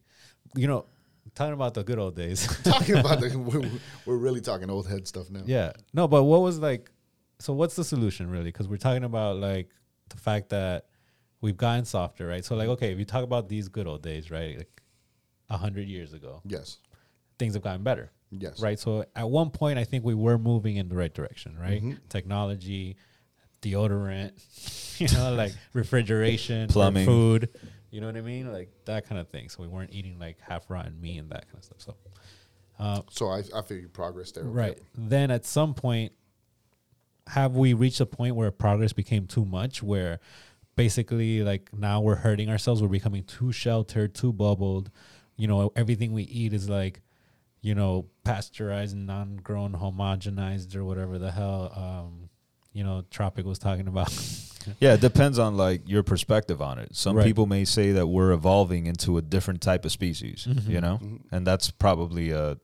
you know, talking about the good old days. talking about the we're, we're really talking old head stuff now. yeah, no, but what was like? So what's the solution really? Because we're talking about like the fact that we've gotten softer, right? So like, okay, if you talk about these good old days, right, like a hundred years ago, Yes. things have gotten better. Yes. Right. So at one point, I think we were moving in the right direction, right? Mm-hmm. Technology, deodorant, you know, like refrigeration, Plumbing. food, you know what I mean? Like that kind of thing. So we weren't eating like half rotten meat and that kind of stuff. So, uh, So I, I feel you progress there. okay. right. Then at some point, have we reached a point where progress became too much where basically like now we're hurting ourselves we're becoming too sheltered too bubbled you know everything we eat is like you know pasteurized non-grown homogenized or whatever the hell um you know tropic was talking about Yeah, it depends on like your perspective on it. Some Right. people may say that we're evolving into a different type of species, Mm-hmm. you know, and that's probably a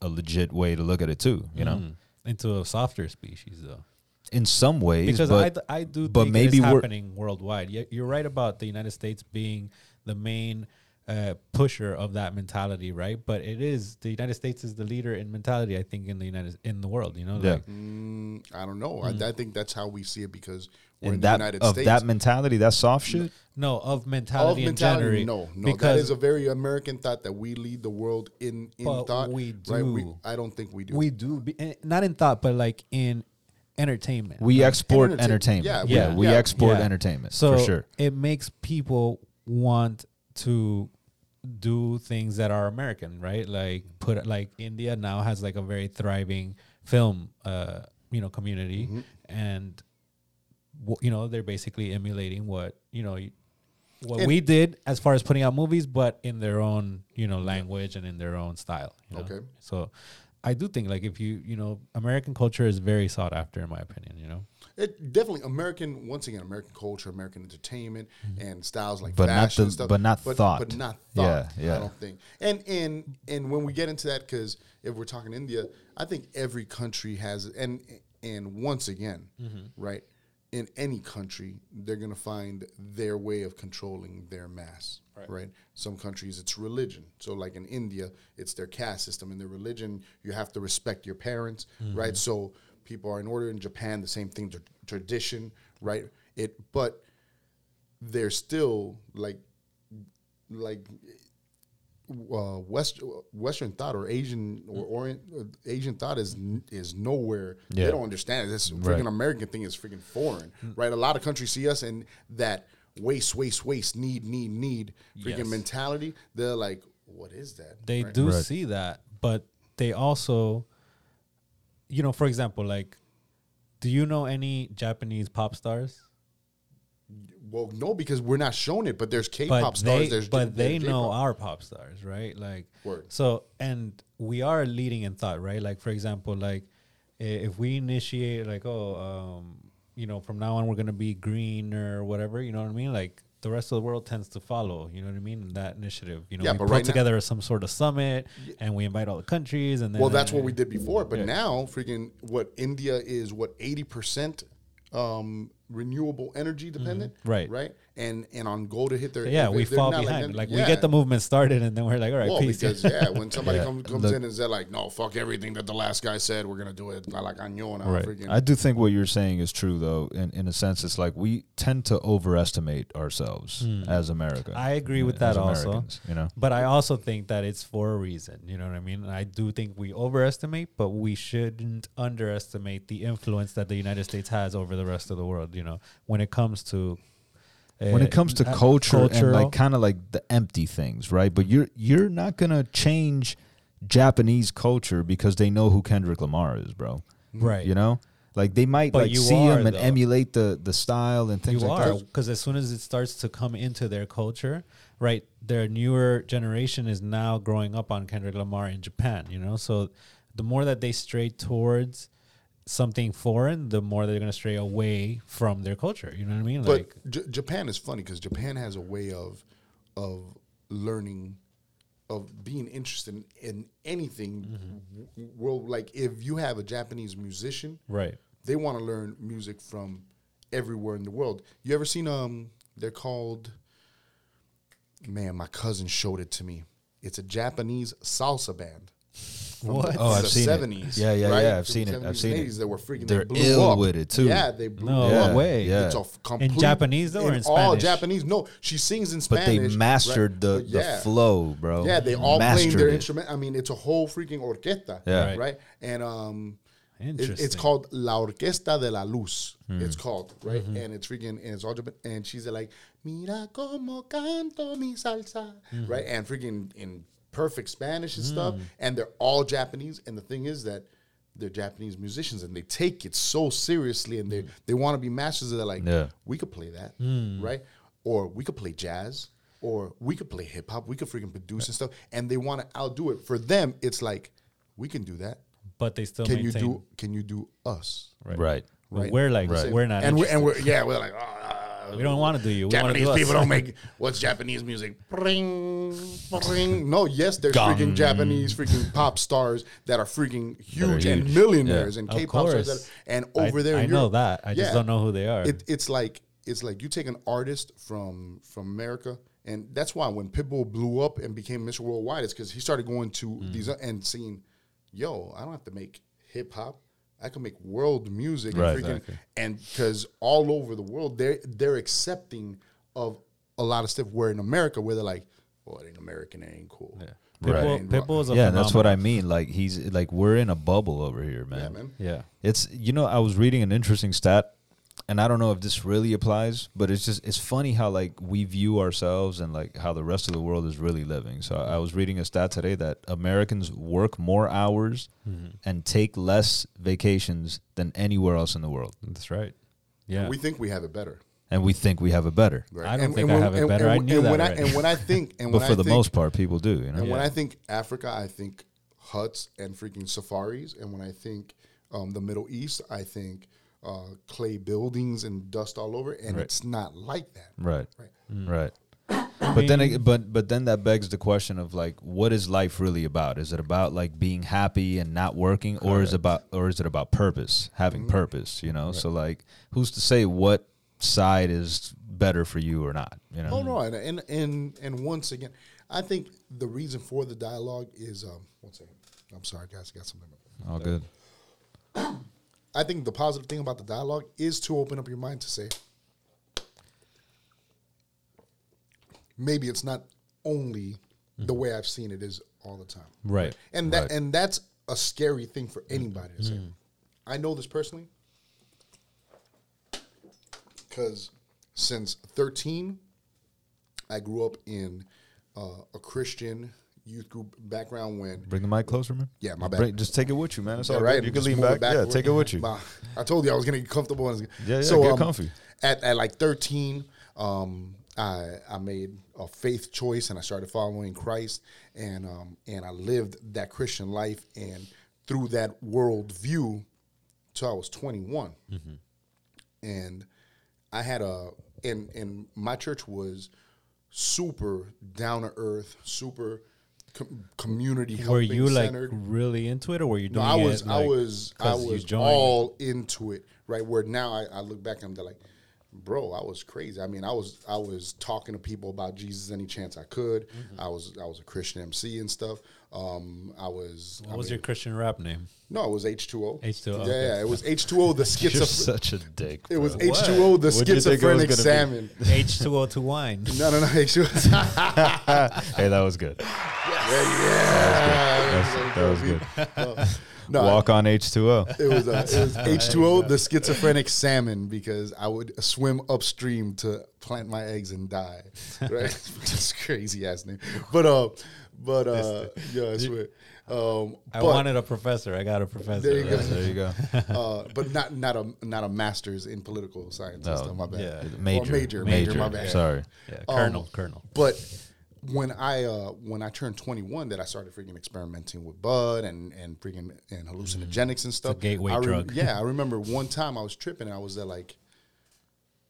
a legit way to look at it too, you know. Mhm. into a softer species though In some ways, because but I, I do but think maybe it's happening worldwide. Yeah, you're right about the United States being the main uh, pusher of that mentality, right? But it is the United States is the leader in mentality. I think in the United in the world, you know, Yeah. like Mm, I don't know. I, I think that's how we see it because we're in, in the that United of States. that mentality, that soft shit. no of mentality. of mentality, mentality, in no, general. no, that because is a very American thought that we lead the world in in But thought. we right? We, do. I don't think we do. we do be, eh, not in thought, but like in entertainment. We export entertain- entertainment. yeah, Yeah, we- we export Yeah. entertainment so for sure. it makes people want to do things that are American, right? Like put like India now has like a very thriving film, uh, you know, community, Mm-hmm. and w- you know they're basically emulating what you know what And- we did as far as putting out movies, but in their own you know language and in their own style. you know? Okay. so. I do think like if you you know American culture is very sought after in my opinion you know It definitely American. Once again, American culture, American entertainment, and styles like But not fashion the- and stuff, but not but, thought. But not thought. yeah. yeah. I don't think. And and and when we get into that, because if we're talking India, I think every country has and and once again, Mm-hmm. right. In any country, they're gonna find their way of controlling their mass, right. right. Some countries, it's religion. So, like in India, it's their caste system. and their religion, you have to respect your parents, Mm-hmm. right? So, people are in order. In Japan, the same thing, tra- tradition, right? It, but they're still like, like uh, West Western thought or Asian or Orient uh, Asian thought is is nowhere. Yeah. They don't understand it. This freaking Right. American thing is freaking foreign, right? A lot of countries see us and that waste, waste, waste, need, need, need freaking Yes. mentality. They're like, what is that? they right? do Right. see that but they also you know for example like do you know any japanese pop stars Well, no, because we're not shown it. But there's K-pop but stars. they, there's but they know J-pop. our pop stars right like Word. so and we are leading in thought right like for example like if we initiate like oh um you know from now on we're gonna be green or whatever you know what i mean like the rest of the world tends to follow you know what i mean that initiative. You know Yeah, we but put right now- together some sort of summit and we invite all the countries and then Well, that's what we did before, but Yeah. now freaking what India is what eighty percent um renewable energy dependent, Right. Right, and and on goal to hit their yeah, if we they're fall not behind. them- Like, we get the movement started, and then we're like, all right, Well, peace. because yeah, when somebody Yeah. comes comes Look- in and says like, no, fuck everything that the last guy said, we're gonna do it. I like añona, Right. freaking. I do think what you're saying is true, though. In in a sense, it's like we tend to overestimate ourselves hmm. as America. I agree with that also. You know, But I also think that it's for a reason. You know what I mean? I do think we overestimate, but we shouldn't underestimate the influence that the United States has over the rest of the world. You know, when it comes to when it comes to uh, culture and like kind of like the empty things, right? But you're you're not gonna change Japanese culture because they know who Kendrick Lamar is, bro. right? You know, like they might But like see are, him and though. emulate the the style and things you like are that. because as soon as it starts to come into their culture, right? Their newer generation is now growing up on Kendrick Lamar in Japan. You know, so the more that they stray towards something foreign, the more they're going to stray away from their culture. You know what I mean? but like, J- Japan is funny because Japan has a way of of learning, of being interested in, in anything. Mm-hmm. Well, like if you have a Japanese musician, right? they want to learn music from everywhere in the world. You ever seen um? They're called. Man, my cousin showed it to me. It's a Japanese salsa band. From What? The, Oh, I've the seen it. Yeah, yeah, right? yeah, I've From seen it, I've seen it. 80s That were freaking. They're they ill up. with it, too. Yeah, they blew No up. way. Yeah. It's a f- complete Japanese, though, or in all Spanish? Japanese. No, she sings in Spanish. But Spanish. they right? mastered the, But yeah. the flow, bro. Yeah, they all playing their it. instrument. I mean, it's a whole freaking orquesta. Yeah. Right. Right. And um, it- Interesting. it's called La Orquesta de la Luz. Hmm. It's called right, and it's freaking and it's all Japan. And she's like, "Mira como canto mi salsa," Hmm. right, and freaking in perfect Spanish and stuff. And they're all Japanese. And the thing is that they're Japanese musicians, and they take it so seriously, and they they want to be masters. They're like, Yeah. we could play that, right? Or we could play jazz, or we could play hip hop. We could freaking produce and stuff, and they want to outdo it. For them, it's like we can do that. but they still Can you do? Can you do us? Right. Right. But We're like Right. we're not. and we're, and we're yeah, we're like ah, we don't want to do you. We Japanese do people don't make what's Japanese music. Bring, bring. No, yes, there's freaking Japanese freaking pop stars that are freaking huge, and huge. millionaires Yeah. and K-pop stars. That are, and I- over there, I know that. I just don't know who they are. It, it's like it's like you take an artist from from America, and that's why when Pitbull blew up and became Mr. Worldwide, it's because he started going to Mm. these and seeing, yo, I don't have to make hip hop. I can make world music, Right, and, freaking, exactly. and because all over the world they're they're accepting of a lot of stuff. Where in America, where they're like, well, it ain't American, it ain't cool. Right. Pitbull, Ain't Pitbull is a Yeah, that's what I mean. Like he's like we're in a bubble over here, man. Yeah, man. Yeah. It's you know I was reading an interesting stat, and I don't know if this really applies, but it's just it's funny how like we view ourselves and like how the rest of the world is really living. So I was reading a stat today that Americans work more hours and take less vacations than anywhere else in the world, That's right. Yeah. We think we have it better. and we think we have it better. Right. I don't And- think and I when- have it and- better. and- I knew and that when I, already. and when I think, and But when for I the think, most part, people do. You know. And when I think Africa, I think huts and freaking safaris. And when I think um, the Middle East, I think uh, clay buildings and dust all over. And Right. it's not like that. Right. Right. Right. But then, ag- but but then that begs the question of like, what is life really about? Is it about like being happy and not working, or is it about or is it about purpose, having Mm-hmm. purpose? You know, so like, who's to say what side is better for you or not? You know, Oh no, and, and and and once again, I think the reason for the dialogue is um, one second. I'm sorry, guys, I got something. all good. I think the positive thing about the dialogue is to open up your mind to say, maybe it's not only the way I've seen it is all the time. Right. And that Right. and that's a scary thing for anybody to say. I know this personally because since 13, I grew up in uh, a Christian youth group background when Bring the mic closer, man. Yeah, my bad. Just take it with you, man. It's all yeah, right. right. You can lean move back. Yeah, take it with you. Bah, I told you I was gonna get comfortable. And Yeah, yeah, get um, comfy. At, at like 13, um, I I made a faith choice and I started following Christ and um, and I lived that Christian life and through that world view till I was 21. Mm-hmm. And I had a and and my church was super down to earth, super com- community Were you like really into it, or were you No, doing I was, it? I was, I was all into it. Right where now I, I look back and I'm like, bro, I was crazy. I mean, I was I was talking to people about Jesus any chance I could. Mm-hmm. I was I was a Christian MC and stuff. Um, I was. What I was mean, your Christian rap name? No, it was H two O. H2O, Yeah, yeah, it was H two O. The You're schizophrenic. such a dick. It was bro. H two O. The What'd you think it was schizophrenic salmon. H2O to wine. No, no, no. H two O. hey, that was good. Yeah, That was good. No, Walk on H2O. It was uh, it was H two O, the schizophrenic salmon, because I would swim upstream to plant my eggs and die. Right, just crazy ass name. But uh, but uh, yeah, I swear. Um, I wanted a professor. I got a professor. There you go. There you go. uh, but not not a not a master's in political science. No. stuff, my bad. Yeah. Or Major, major, major, my bad. Sorry. Yeah, Um, Colonel, Colonel. But when I uh, when I turned 21, that I started freaking experimenting with bud and and freaking and hallucinogenics and stuff. gateway I rem- drug. Yeah, I remember one time I was tripping and I was there like,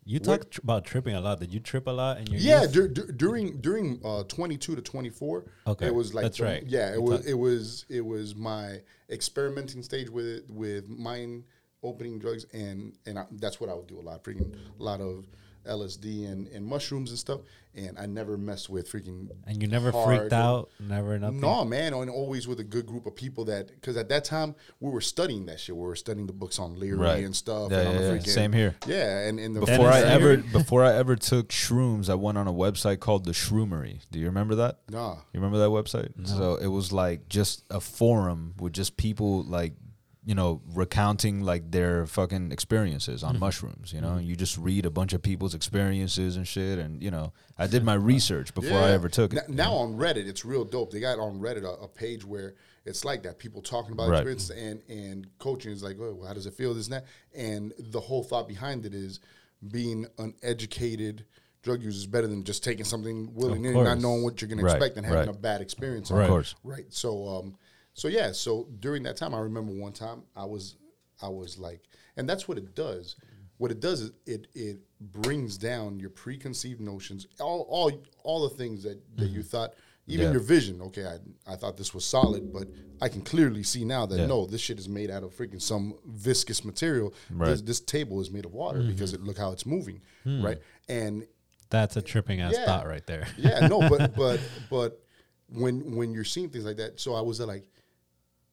You talk tr- about tripping a lot. Did you trip a lot in your yeah, dur- dur- during during uh, 22 to 24. Okay, it was like that's the- right. Yeah, it You was talk- it was it was my experimenting stage with it with mind opening drugs and and I, that's what I would do a lot, freaking a lot of LSD and, and mushrooms and stuff. And I never messed with freaking and you never hard freaked out. Never nothing. No, man, and always with a good group of people that because at that time we were studying that shit. We were studying the books on Leary Right. and stuff. Yeah, and on yeah, the yeah. freaking- Same here. Yeah, and in the Before I ever before I ever took shrooms, I went on a website called the Shroomery. Do you remember that? nah, You remember that website? So it was like just a forum with just people like you know recounting like their fucking experiences on mushrooms. You know, and you just read a bunch of people's experiences and shit. And you know, I did my research before I ever took it. N- Now on Reddit, it's real dope. They got on Reddit a, a page where it's like that. People talking about Right. experience and and coaching is like, oh, well, how does it feel? This and that. And the whole thought behind it is being an educated drug user is better than just taking something willy nilly, not knowing what you're going Right, to expect and having right. a bad experience. Of on course. Right. So um, so yeah. So during that time, I remember one time I was I was like, and that's what it does. What it does is it it brings down your preconceived notions, all all all the things that that you mm-hmm. thought, even Yeah. your vision. Okay, I I thought this was solid, but I can clearly see now that Yeah. no, this shit is made out of freaking some viscous material. Right. This, this table is made of water mm-hmm. because it look how it's moving, hmm. right? And That's a tripping ass Yeah. thought right there. yeah, no, but but but when when you're seeing things like that, so I was like,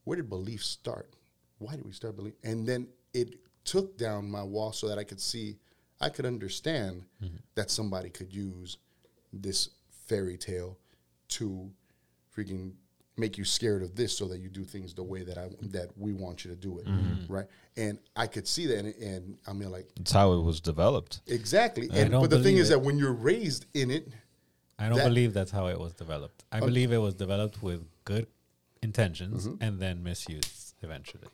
where did belief start? Why did we start belief? And then it took down my wall so that I could see, I could understand mm-hmm. that somebody could use this fairy tale to freaking make you scared of this so that you do things the way that I that we want you to do it, mm-hmm. right? And I could see that, and, and I mean, like, It's how it was developed. exactly. I And but the thing believe is that when you're raised in it, I don't That- believe that's how it was developed. I believe it was developed with good intentions Mm-hmm. and then misused eventually.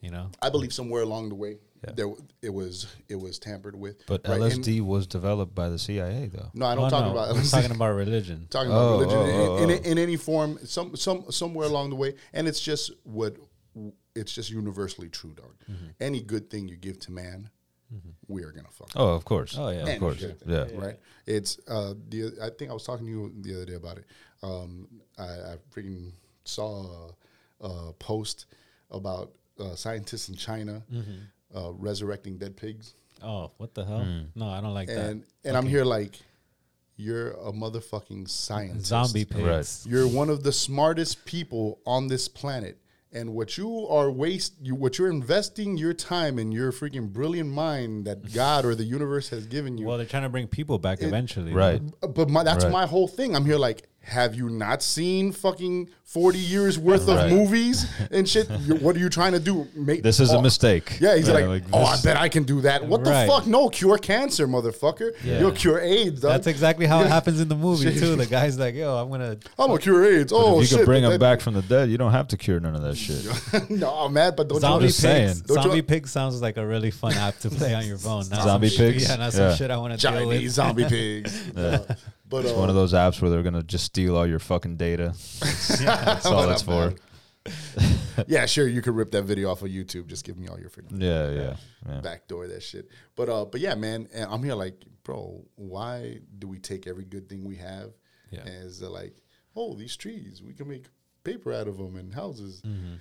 You know? I believe somewhere along the way Yeah. there it was it was tampered with. But right? And- LSD was developed by the CIA though. no, I don't Oh, talk no, about I'm talking about religion. talking about Oh, religion oh, in, oh, in, in any form, some some somewhere along the way, and it's just what it's just universally true, dog. Mm-hmm. Any good thing you give to man, we are gonna fuck. Oh, of course. Oh, yeah. of course. good thing, Yeah. right. It's uh, the I think I was talking to you the other day about it. Um, I, I freaking saw a, a post about uh, scientists in China Mm-hmm. uh, resurrecting dead pigs. Oh, what the hell? Hmm. No, I don't like that. and and I'm here like, you're a motherfucking that. scientist. Zombie pigs. Right. You're one of the smartest people on this planet, and what you are waste you what you're investing your time and your freaking brilliant mind that God or the universe has given you. Well, they're trying to bring people back eventually. Right. but my, that's Right. my whole thing. I'm here like. Have you not seen fucking 40 years worth Right. of movies and shit? What are you trying to do? Make This is a oh, mistake. Yeah, he's Yeah, like, like oh, I bet I can do that. What Right. the fuck? No, cure cancer, motherfucker. Yeah. You'll cure AIDS. Dog. That's exactly how it happens in the movie too. The guy's like, "Yo, I'm gonna." I'm gonna cure AIDS. Oh if you shit! could bring them that- back from the dead, you don't have to cure none of that shit. no, man, but don't Zombie you saying. Don't you- Zombie pig sounds like a really fun app to play on your phone. Not Zombie shit- pigs? Yeah, not some Yeah. shit I want to deal with. zombie pigs. Uh, but It's uh, one of those apps where they're gonna just steal all your fucking data. That's all What it's for. yeah, sure, you could rip that video off of YouTube. Just give me all your freaking Yeah, yeah, yeah. backdoor that shit. But uh, but yeah, man, and I'm here like, bro, why do we take every good thing we have Yeah. as uh, like, oh, these trees, we can make paper out of them and houses. Mm-hmm.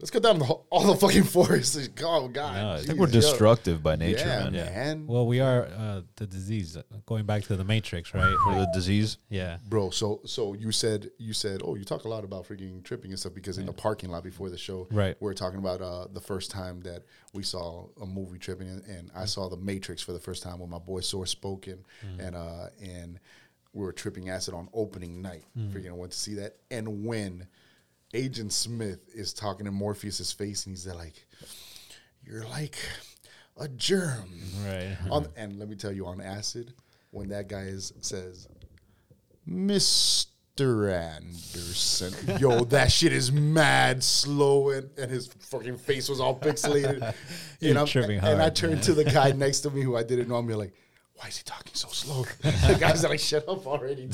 Let's cut down the, whole- all the fucking forests. Oh God, No, I I think think we're Jesus, yo. destructive by nature, Yeah, man. man. Well, we are uh, the disease. Going back to the Matrix, right? For the disease. Yeah. bro. So so you said you said oh you talk a lot about freaking tripping and stuff because in the parking lot before the show, Right. We are talking about uh, the first time that we saw a movie tripping, and, and I saw The Matrix for the first time when my boy Source spoken, and uh and we were tripping acid on opening night. Freaking went to see that, and when Agent Smith is talking to Morpheus's face, and he's like, "You're like a germ." Right. on, and let me tell you, on acid, when that guy is says, "Mr. Anderson," yo, that shit is mad slow, and, and his fucking face was all pixelated. You're and, I'm- tripping and I turned man. to the guy next to me who I didn't know. I'm like. Why is he talking so slow? the guy's like, "Shut up already!"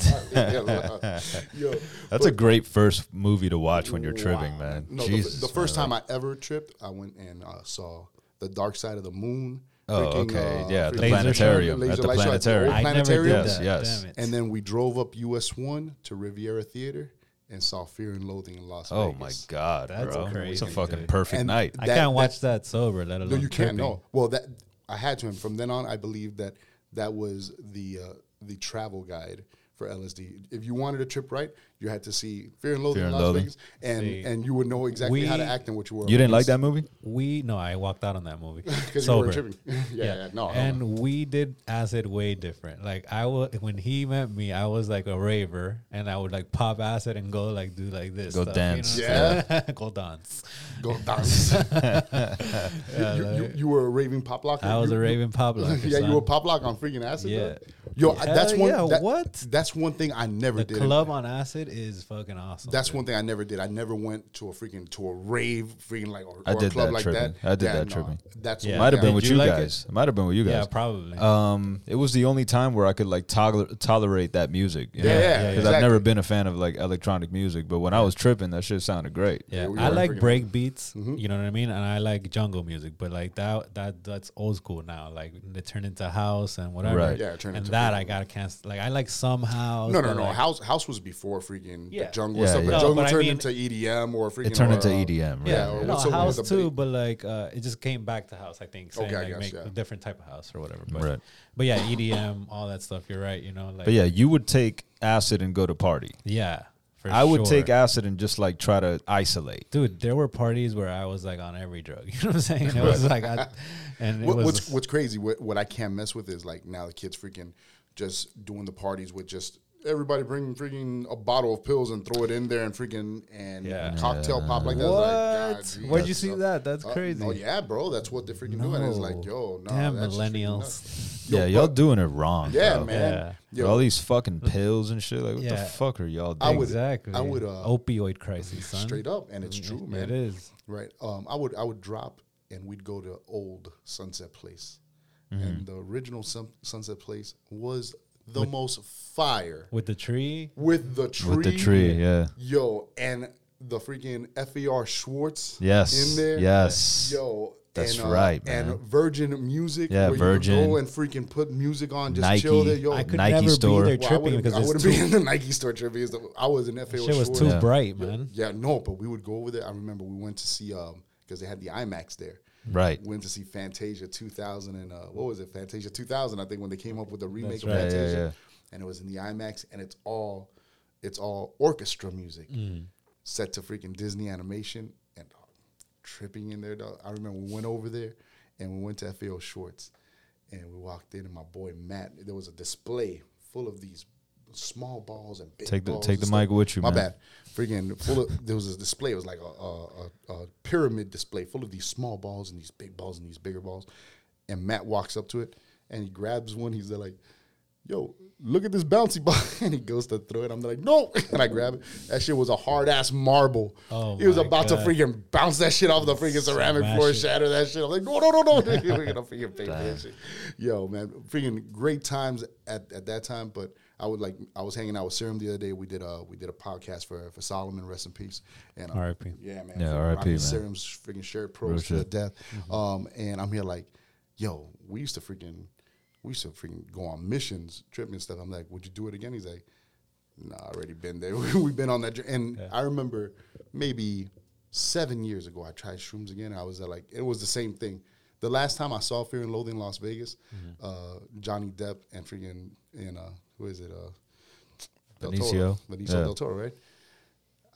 Yo, That's a great first movie to watch when you're tripping, man. No, the- Jesus, the, first man. time I ever tripped, I went and uh, saw the Dark Side of the Moon. Oh, freaking, okay. uh, Yeah, the planetarium. At the light show planetarium. I never did planetarium. Yes, that. yes. Damn it. And then we drove up US One to Riviera Theater and saw Fear and Loathing in Las Oh Vegas. Oh my god, That's bro! crazy, It's a fucking dude. perfect And night. I can't that- watch that sober, let alone No, you can't. tripping. No. Well, that I had to. And from then on, I believe that that was the uh, the travel guide for LSD. If you wanted a trip right, you had to see Fear and Loathing Fear in and Las Loathing. Vegas, and See, and you would know exactly how to we- act and what you were. You didn't like that movie? We no, I walked out on that movie because you sober. were tripping. yeah, yeah, no, no, and no. we did acid way different. Like I was when he met me, I was like a raver, and I would like pop acid and go like do like this, Go stuff, dance. You know what I'm saying? go dance. Go dance. Yeah, you, you, you were a raving pop locker. I was You- a you- raving pop locker. yeah, you son. were pop lock on freaking acid. Yeah. Yeah, yo, Hell that's one. yeah, that- what? That's one thing I never The did. club on acid is fucking awesome. That's dude. one thing I never did. I never went to a freaking to a rave, freaking like or, I or a did club that like tripping. that. I did Yeah, that no, tripping. That's Yeah. one Might have been I- with you, you like guys. It might have been with you guys. Yeah, probably. Um, it was the only time where I could like toler- tolerate that music. you Yeah, know? yeah, Because I've never been a fan of like electronic music, but when I was tripping, that shit sounded great. Yeah, we I like freaking- break beats. Mm-hmm. You know what I mean, and I like jungle music. But like that, that that's old school now. Like they turn into house and whatever. Right. Yeah, turn into that I gotta cancel. Like I like some house. No, no, no. like- House House was before freaking Yeah. the jungle Yeah, stuff. yeah. But No, jungle but I turned mean- into EDM or freaking. It turned or, into uh, EDM, right? Yeah, or no, what's house too, ba- but like uh, it just came back to house. I think. Saying, Okay, I like, guess, make yeah. a different type of house or whatever. But, Right. but yeah, EDM, all that stuff. You're right. You know, like But yeah, you would take acid and go to party. yeah. For I would sure. take acid and just like try to isolate. Dude, there were parties where I was like on every drug. You know what I'm saying? It was like, I, and it What, was what's what's crazy? What, what I can't mess with is like now the kids freaking just doing the parties with just everybody bring freaking a bottle of pills and throw it in there and freaking and Yeah. cocktail pop like that. What? Like, God, Where'd you see so- that? That's Uh, crazy. Oh yeah, bro, that's what they're freaking doing. It's like, yo, no, Damn that's just freaking millennials. nuts. Yo, yeah, y'all doing it wrong. Yeah, bro. man. Yeah. Yo, all these fucking pills and shit. Like, what the fuck are y'all I doing? would- exactly. I would, uh, opioid crisis, son. straight up, and it's true, man. It is. Right. Um, I would I would drop and we'd go to old Sunset Place, and the original sun, Sunset Place was the most fire With the tree, with the tree. With the tree, yeah. Yo, and the freaking FAO Schwarz. Yes, In there. yes. Yo. That's and, uh, right, man. And Virgin Music. Yeah, where Virgin. could go and freaking put music on, just Nike. chill there. Yo, I could Nike never store. be there well, I tripping because I wouldn't be in the Nike store tripping. I was in FAO shit was Schwarz. too Yeah. bright, man. Yeah, no, but we would go over there. I remember we went to see um because they had the IMAX there. Right. Went to see Fantasia 2000 and uh, what was it? Fantasia 2000. I think when they came up with the remake That's of right. Yeah, yeah, Fantasia, yeah. and it was in the IMAX, and it's all it's all orchestra music Mm. set to freaking Disney animation and uh, tripping in there. Dog. I remember we went over there and we went to FAO Schwarz and we walked in and my boy Matt. There was a display full of these small balls and big Take the- balls take the stuff. mic with you, My man. bad. Freaking full of there was a display. It was like a, a, a, a pyramid display full of these small balls and these big balls and these bigger balls. And Matt walks up to it and he grabs one. He's there like, "Yo, look at this bouncy ball!" And he goes to throw it. I'm like, "No!" And I grab it. That shit was a hard ass marble. Oh he was about God. to freaking bounce that shit off the freaking ceramic Smash floor, it. shatter that shit. I'm like, "No, no, no, no!" We're gonna freaking pay for that shit. Yo, man, freaking great times at, at that time. But I would like I was hanging out with Serum the other day. We did a we did a podcast for for Solomon, rest in peace. And uh, R.I.P.. Yeah, man. Yeah, R.I.P., man. Serum's freaking shirt pros to death. Um, and I'm here like, yo, we used to freaking we used to freaking go on missions, trip and stuff. I'm like, would you do it again? He's like, nah, I already been there. We've been on that. jour- And I remember maybe seven years ago. I tried shrooms again. I was at like it was the same thing. The last time I saw Fear and Loathing in Las Vegas, uh, Johnny Depp and freaking and uh, who is it? Uh, Del Toro. Benicio? Benicio Yeah. del Toro, right?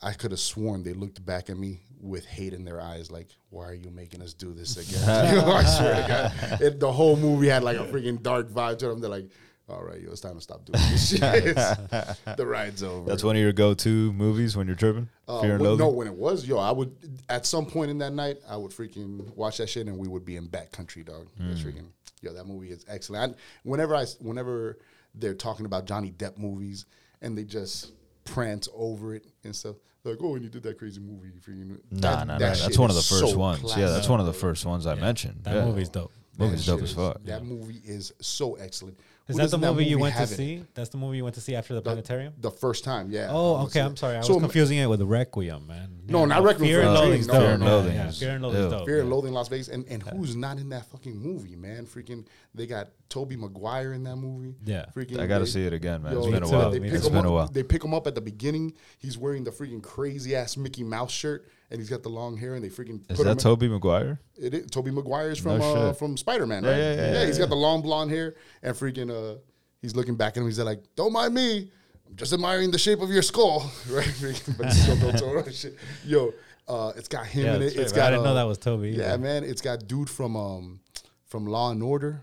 I could have sworn they looked back at me with hate in their eyes, like, "Why are you making us do this again?" You know, I swear to God, it, the whole movie had like a freaking dark vibe to them. They're like, "All right, yo, it's time to stop doing this shit. the ride's over." That's one of your go-to movies when you're tripping. Uh, well, no, when it was, yo, I would at some point in that night, I would freaking watch that shit, and we would be in backcountry, dog. It's freaking, yo, that movie is excellent. I, whenever I, whenever they're talking about Johnny Depp movies, and they just prance over it and stuff, like, oh, and you did that crazy movie, freaking. Nah, that- nah, that nah. That's one of the first so ones. Yeah, that's one of the first ones I mentioned. That yeah. movie's dope. Movie's dope shit as fuck. That movie is so excellent. Is that the doesn't movie you went to have it? see? That's the movie you went to see after the, planetarium. The first time, yeah. Oh, I okay. I'm sorry. I was So, confusing it with Requiem, man. No, not oh, Requiem Fear and a Loathing's No. Fear and Loathing yeah, is- Fear and Loathing's dope. Fear and. Loathing Las Vegas, and, and who's not in that fucking movie, man? Freaking, they got Tobey Maguire in that movie. Yeah. freaking. I gotta see it again, man. Yo, It's they- been a while. They Me pick It's him been a while. They pick him up at the beginning. He's wearing the freaking crazy ass Mickey Mouse shirt, and he's got the long hair, and they freaking Is put him. that Tobey Maguire? It is, Tobey Maguire is from No uh, from Spider Man, right? yeah, yeah, yeah, He's yeah. got the long blonde hair, and freaking uh, he's looking back at him. He's like, "Don't mind me." I'm just admiring the shape of your skull, right? Freaking Benicio del Toro shit. Yo, uh, it's got him Yeah, in it. right, It's but I didn't uh, know that was Tobey Yeah, either. man. It's got dude from um from Law and Order,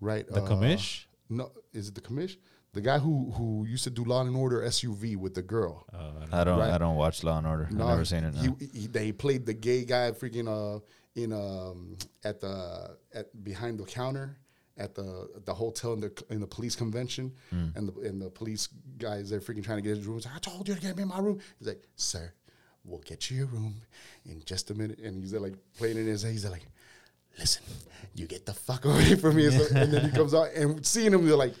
right? The uh, commish? No, is it the commish? The guy who who used to do Law and Order SVU with the girl. Oh, I don't I don't. Right. I don't watch Law and Order. I've never seen it. No. He, he they played the gay guy freaking uh in um at the at behind the counter at the the hotel in the in the police convention Hmm. and the and the police guys they're freaking trying to get his room. He's like, I told you to get me in my room. He's like, Sir, we'll get you your room in just a minute. And he's like playing in his head. He's like, Listen, you get the fuck away from me. And then he comes out and seeing him, they're like.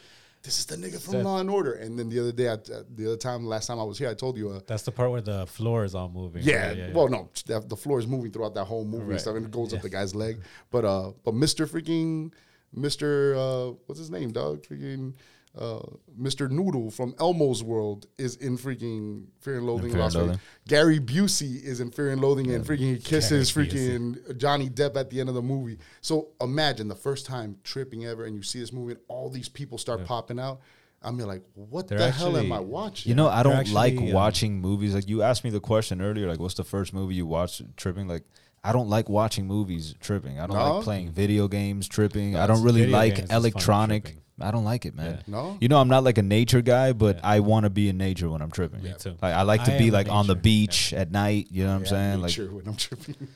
This is the nigga from Law and Order. And then the other day, I, uh, the other time, last time I was here, I told you, uh, That's the part where the floor is all moving. yeah, right? well, no, the, the floor is moving throughout that whole movie and stuff, and it goes up the guy's leg. But uh, but Mister freaking Mister uh, what's his name, dog? Freaking uh, Mister Noodle from Elmo's World is in freaking Fear and Loathing. in Fear Las and Vegas. Loathing. Gary Busey is in Fear and Loathing, and freaking he kisses Gary freaking Johnny Depp at the end of the movie. So imagine the first time tripping ever, and you see this movie, and all these people start popping out. I'm like, what They're the hell am I watching? You know, I don't like actually, um, watching movies. Like you asked me the question earlier, like what's the first movie you watched tripping? Like I don't like watching movies tripping. I don't No? like playing video games tripping. I don't really like games fun electronic. Tripping. I don't like it, man. Yeah. No? You know, I'm not like a nature guy, but I want to be in nature when I'm tripping. Me too. Like I like to I be am like on the nature, beach at night. You know what I'm saying? Like Nature when I'm tripping.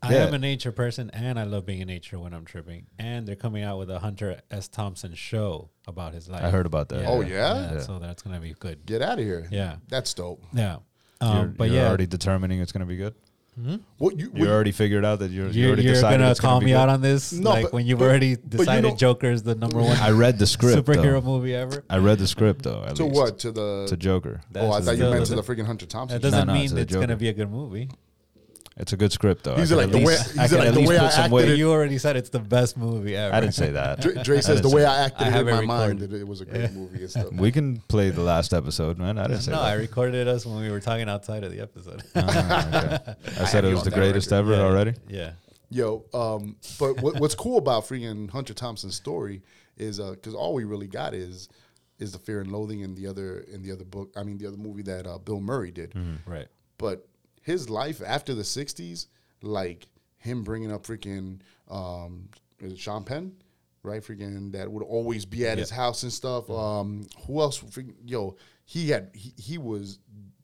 I Yeah. am a nature person, and I love being in nature when I'm tripping. And they're coming out with a Hunter S. Thompson show about his life. I heard about that. Oh, yeah? So that's gonna be good. Get out of here. Yeah. that's dope. Yeah. You're, Um, but you're yeah, already determining it's gonna be good. Hmm? What you? You what- already figured out that you're. you you're, already you're decided gonna it's call be me good? out on this, No, like but- when you've but- already but you decided Joker is the number one I read the script. superhero though. movie ever. I read the script though. At to least. what? To the To Joker. Oh, I thought you meant to the- the freaking Hunter Thompson. That doesn't No, no, mean to it's gonna be a good movie. It's a good script though. He's I like the at way- least- he's I like at the least way put I some acted weight. it- You already said it's the best movie ever. I didn't say that. Dre, Dre says the way I acted I it have in it my mind recorded. that it was a great movie and stuff. We can play the last episode, man. I didn't say No, that. I recorded us when we were talking outside of the episode. Ah, okay. I said have it you was on the that greatest record. ever Yeah, already. Yeah. Yo, um, but what, what's cool about freaking Hunter Thompson's story is because all we really got is is the Fear and Loathing and the other in the other book. I mean, the other movie that uh, Bill Murray did. Right. But his life after the '60s, like him bringing up freaking um, is it Sean Penn, right? Freaking that would always be at his house and stuff. Um, who else? Freaking, yo, he had he, he was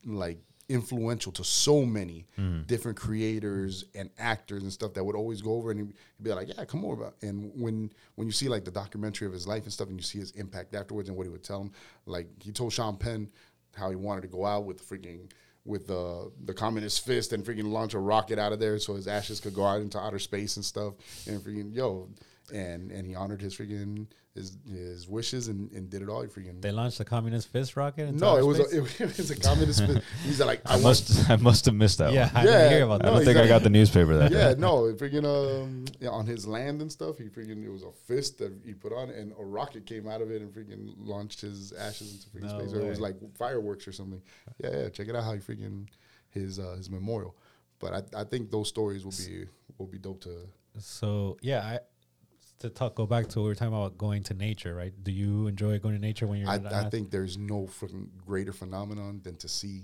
like influential to so many different creators and actors and stuff that would always go over and he'd be like, "Yeah, come over." And when when you see like the documentary of his life and stuff, and you see his impact afterwards and what he would tell him, like he told Sean Penn how he wanted to go out with freaking with the the communist fist and freaking launch a rocket out of there so his ashes could go out into outer space and stuff. And freaking yo and and he honored his freaking his his wishes and, and did it all. He freaking They launched the communist fist rocket. no, it was a, it, was a communist. fist. He's like I, I must. I must have missed that yeah, one. I didn't Yeah, hear about I no, don't think he's I got the newspaper that Yeah, day. no, freaking um, yeah, on his land and stuff. He freaking it was a fist that he put on, and a rocket came out of it and freaking launched his ashes into freaking No space. Or it was like fireworks or something. Yeah, yeah. Check it out how he freaking his uh, his memorial. But I, I think those stories will be will be dope to. So yeah, I to talk go back to what we were talking about going to nature, right? Do you enjoy going to nature when you're? I, not- I think there's no freaking greater phenomenon than to see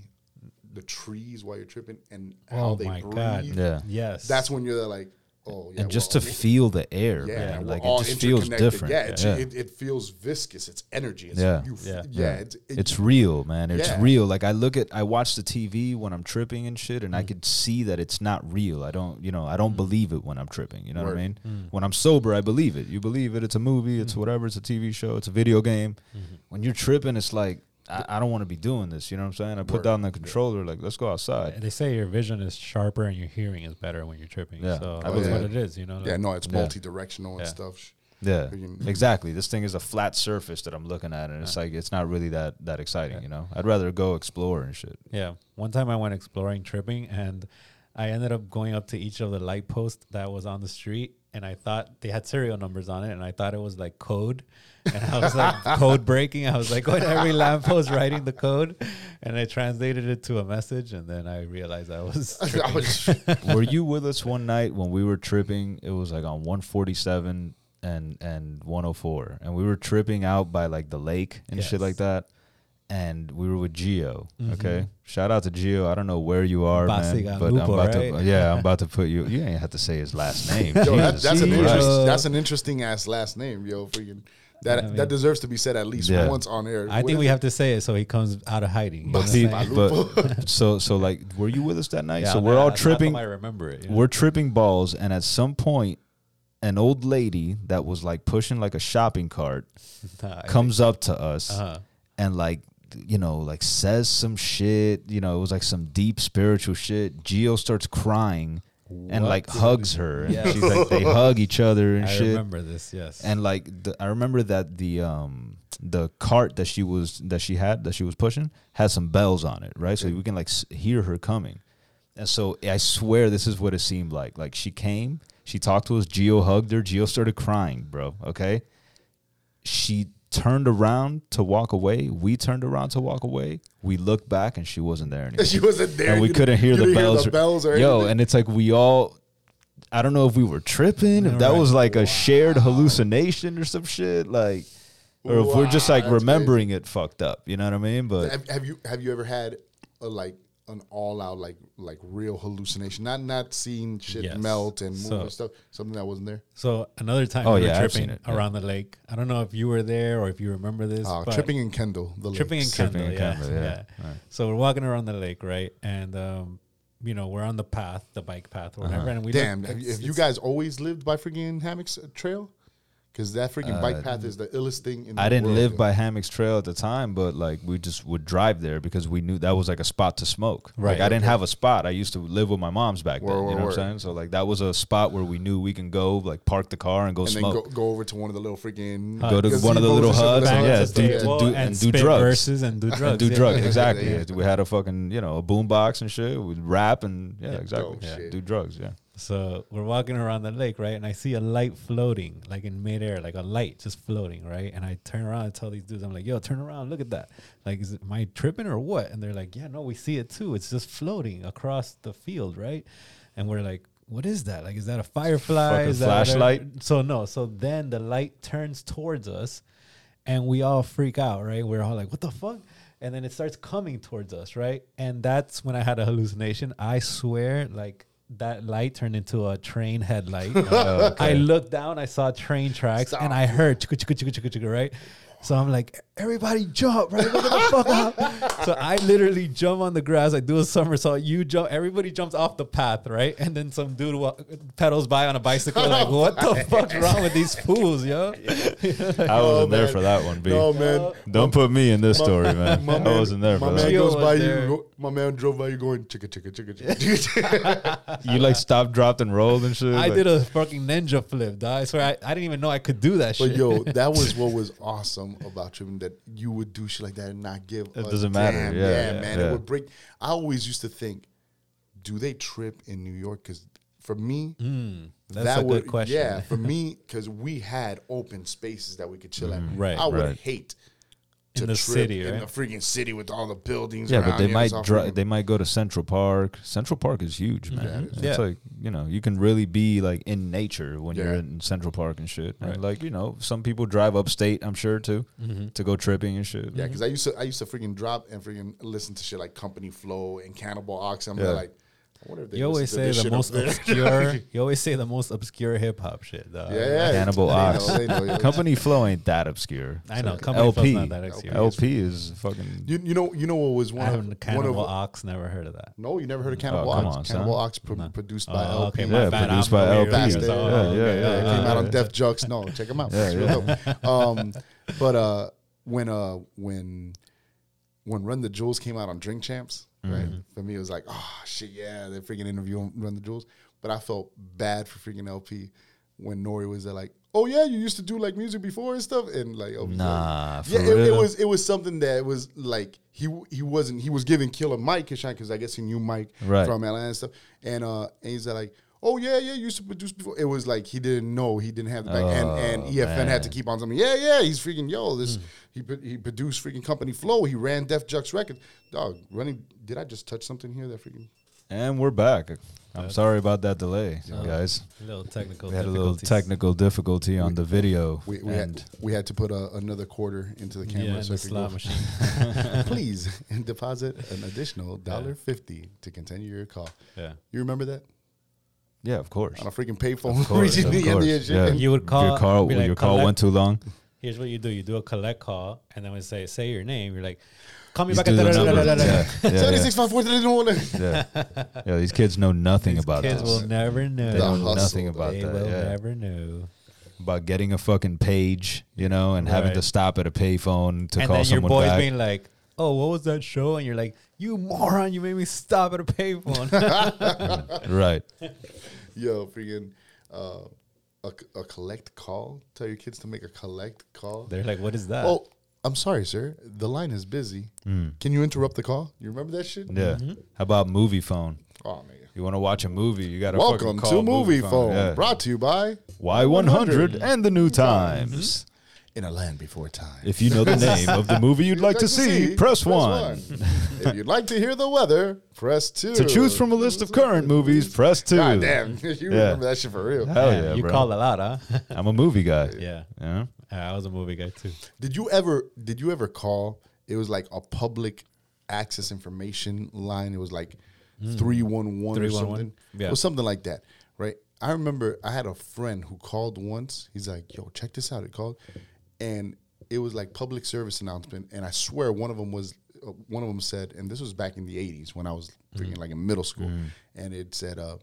the trees while you're tripping and how Oh they my breathe. God. Yeah. Yes. That's when you're like, oh yeah. and just to well, feel the air, yeah, man. we're like it just feels different. Yeah, it's, yeah. It, it feels viscous. It's energy. It's, Yeah. you, Yeah. yeah, yeah. It's, it, it's real, man. It's Yeah. real. Like I look at, I watch the TV when I'm tripping and shit, and I Mm. could see that it's not real. I don't, you know, I don't mm. believe it when I'm tripping. You know what I Word. mean? Mm. When I'm sober, I believe it. You believe it. It's a movie. It's mm. whatever. It's a TV show. It's a video game. Mm-hmm. When you're tripping, it's like I, I don't want to be doing this. You know what I'm saying? I put Word. down the controller. Like let's go outside. they say your vision is sharper and your hearing is better when you're tripping. Yeah, So I that's believe what it. it is. You know. yeah, no, it's Yeah. multi-directional and Yeah. stuff. Yeah, exactly. This thing is a flat surface that I'm looking at, and it's like it's not really that that exciting. You know, I'd rather go explore and shit. Yeah. One time I went exploring tripping and I ended up going up to each of the light posts that was on the street and I thought they had serial numbers on it and I thought it was like code. And I was like code breaking. I was like going to every lamppost writing the code and I translated it to a message and then I realized I was I was, were you with us one night when we were tripping? It was like on 147 and and 104, and we were tripping out by like the lake and shit like that. And we were with Geo. Okay, shout out to Geo. I don't know where you are, man, but I'm Basigalupo, about to. right? Yeah, I'm about to put you. You ain't have to say his last name. yo, that, that's an interest, that's an interesting ass last name, yo. Freaking that I mean- that deserves to be said at least Yeah. once on air. I think we have to say it so he comes out of hiding. You know See, but so so like, were you with us that night? Yeah, so man, we're all how tripping. I remember it. you know? we're tripping balls and at some point an old lady that was like pushing like a shopping cart Nah, comes up to us uh-huh. and like you know like says some shit you know it was like some deep spiritual shit geo starts crying and What? like hugs her and Yes. she's like they hug each other and I shit I remember this, yes. and like the, I remember that the um the cart that she was that she had that she was pushing had some bells on it, right? So we can like s- hear her coming. And so I swear this is what it seemed like. Like she came, she talked to us, Geo hugged her, Geo started crying, bro. Okay. She turned around to walk away. We turned around to walk away. We looked back and she wasn't there anymore. she wasn't there. and we couldn't hear the bells. the bells or Yo, anything? and it's like we all I don't know if we were tripping, if that Right. was like a shared hallucination or some shit, like or if we're just like remembering it fucked up. You know what I mean? But have, have you have you ever had a, like an all out like like real hallucination? Not not seeing shit Yes. melt and move So- and stuff. Something that wasn't there. So another time Oh, we yeah, I've tripping seen it, yeah. around the lake. I don't know if you were there or if you remember this. Uh, but tripping in Kendall. The tripping in lakes. Tripping Kendall, in yeah, Kendall, yeah. yeah. So we're walking around the lake, right? And um, you know, we're on the path, the bike path, or whatever. And we Damn, look- have, you- it's- have you it's- guys always lived by freaking hammocks uh, trail? Because that freaking bike path is the illest thing in the Uh, I didn't world, live yo. by Hammocks Trail at the time, but like we just would drive there because we knew that was like a spot to smoke. Right, Like I didn't have a spot. I used to live with my mom's back then. Word, you word, know what I'm saying? So like that was a spot where we knew we can go, like park the car and go and then smoke. go, go over to one of the little freaking Go to one of the little and shit like huts and yeah, do, the and do, and and do spit drugs. verses and do drugs. and do yeah. drugs, Yeah, exactly. yeah. We had a fucking, you know, a boombox and shit. We'd rap and yeah, Yeah. exactly. Do drugs, yeah. So we're walking around the lake, right? And I see a light floating, like in midair, like a light just floating, right? And I turn around and tell these dudes, I'm like, yo, turn around, look at that. Like, is it, I tripping or what? And they're like, yeah, no, we see it too. It's just floating across the field, right? And we're like, what is that? Like, is that a firefly? Is that whatever?" flashlight? So no. So then the light turns towards us, and we all freak out, right? We're all like, what the fuck? And then it starts coming towards us, right? And that's when I had a hallucination. I swear, like that light turned into a train headlight. Oh, I looked down, I saw train tracks, and I heard chicka chicka chicka chicka chicka, right? So I'm like, everybody jump, right? Look at the fuck out. So I literally jump on the grass. I do a somersault. You jump. Everybody jumps off the path, right? And then some dude wa- pedals by on a bicycle. Like, what the fuck's wrong with these fools, yo? I wasn't there man. for that one, B. No man, Don't put me in this story, man. my I man, wasn't there my for man that. Gio goes was by there. you. go- My man drove by you going chicka chicka chicka chicka. You like stopped, dropped, and rolled and shit. I like- did a fucking ninja flip, dog. I swear, I, I didn't even know I could do that shit. But shit. yo, that was what was awesome about tripping that you would do shit like that and not give. It a doesn't matter. damn. Yeah, yeah, man, yeah. it would break. I always used to think, do they trip in New York? Because for me, hmm, that's that a good would question. yeah. For me, because we had open spaces that we could chill at. Mm, right, I would right. hate In the trip city, in right? the freaking city with all the buildings. Yeah, but they you, might it's all dri- they might go to Central Park. Central Park is huge, man. it is. It's Yeah. like you know you can really be like in nature when you're in Central Park and shit. Right. And like you know, some people drive upstate. I'm sure too Mm-hmm. to go tripping and shit. Yeah, because I used to I used to freaking drop and freaking listen to shit like Company Flow and Cannibal Ox. I'm Yeah. like, I wonder if they You always say the most obscure. you always say the most obscure hip hop shit. Dog. yeah, yeah. Cannibal Ox. know, they know, yeah. Company Flow ain't that obscure. I know. It's Company Flow's not that obscure. El-P is fucking. You, you know you know what was one haven't of one Cannibal of Ox. Never heard of that. no you never heard of Cannibal come Ox on, son. Cannibal Ox pro- No. produced Oh, by El-P okay, Yeah, bad. produced I'm by El-P. here, Fast so- Day. Yeah, yeah, Yeah, yeah, came out on. Def Jux. No, check them out. Yeah, It's real yeah. dope. Um, but uh, when uh, when when Run the Jewels came out on Drink Champs, right? Mm-hmm. For me, it was like, oh shit, yeah, they're freaking interviewing Run the Jewels. But I felt bad for freaking El-P when N.O.R.E. was there, like, oh yeah, you used to do like music before and stuff, and like, oh, Nah, yeah, it, it real? was it was something that was like he he wasn't he was giving Killer Mike a shot because I guess he knew Mike Right. from Atlanta and stuff, and uh, and he's like. Oh yeah, yeah. You used to produce before. It was like he didn't know he didn't have the back, and and Oh, EFN had to. Keep on something. Yeah, yeah. He's freaking yo. This hmm. he he produced freaking Company Flow. He ran Def Jux Records. Dog running. Did I just touch something here? That freaking. And we're back. I'm sorry about that delay, guys. A little technical. We had a little technical difficulty on the video. We, we and had we had to put a, another quarter into the camera Yeah, so the slot machine. Please deposit an additional dollar fifty to continue your call. Yeah. You remember that yeah, of course. on a freaking payphone Of course, reaching of the end of your yeah. You would call. your call, like, your call went too long. Here's what you do: you do a collect call, and then we say, "Say your name." You're like, "Call me Just back at do the da- da- da- number. da- da- da." Yeah, yeah, yeah. yeah. Yeah, these kids know nothing about this. These about kids this. will never know. They The know hustle, nothing about they that. They will yeah. never know. About getting a fucking page, you know, and having to stop at a payphone to and call then your someone boys back. being like, "Oh, what was that show?" And you're like, "You moron! You made me stop at a payphone." right. Yo, freaking uh, a, a collect call. Tell your kids to make a collect call. They're like, "What is that?" Oh, I'm sorry, sir. The line is busy. Can you interrupt the call? You remember that shit? Yeah. How about Moviefone? Oh, nigga. You want to watch a movie? You got to Welcome call to Moviefone. Phone, Yeah. brought to you by Y100 and the New Times. In a Land Before Time. If you know the name of the movie you'd like to see, press one. if you'd like to hear the weather, press two. To choose from a list of current movies, press two. God damn, you Yeah. remember that shit for real. Hell Man, yeah, you bro. call a lot, huh? I'm a movie guy. yeah. Yeah. I was a movie guy too. Did you ever? Did you ever call? It was like a public access information line. It was like hmm. three one one or 311? something. Yeah. It was something like that, right? I remember I had a friend who called once. He's like, "Yo, check this out." It called, and it was like public service announcement. And I swear, one of them was uh, one of them said, and this was back in the '80s when I was freaking like in middle school, and it said, uh,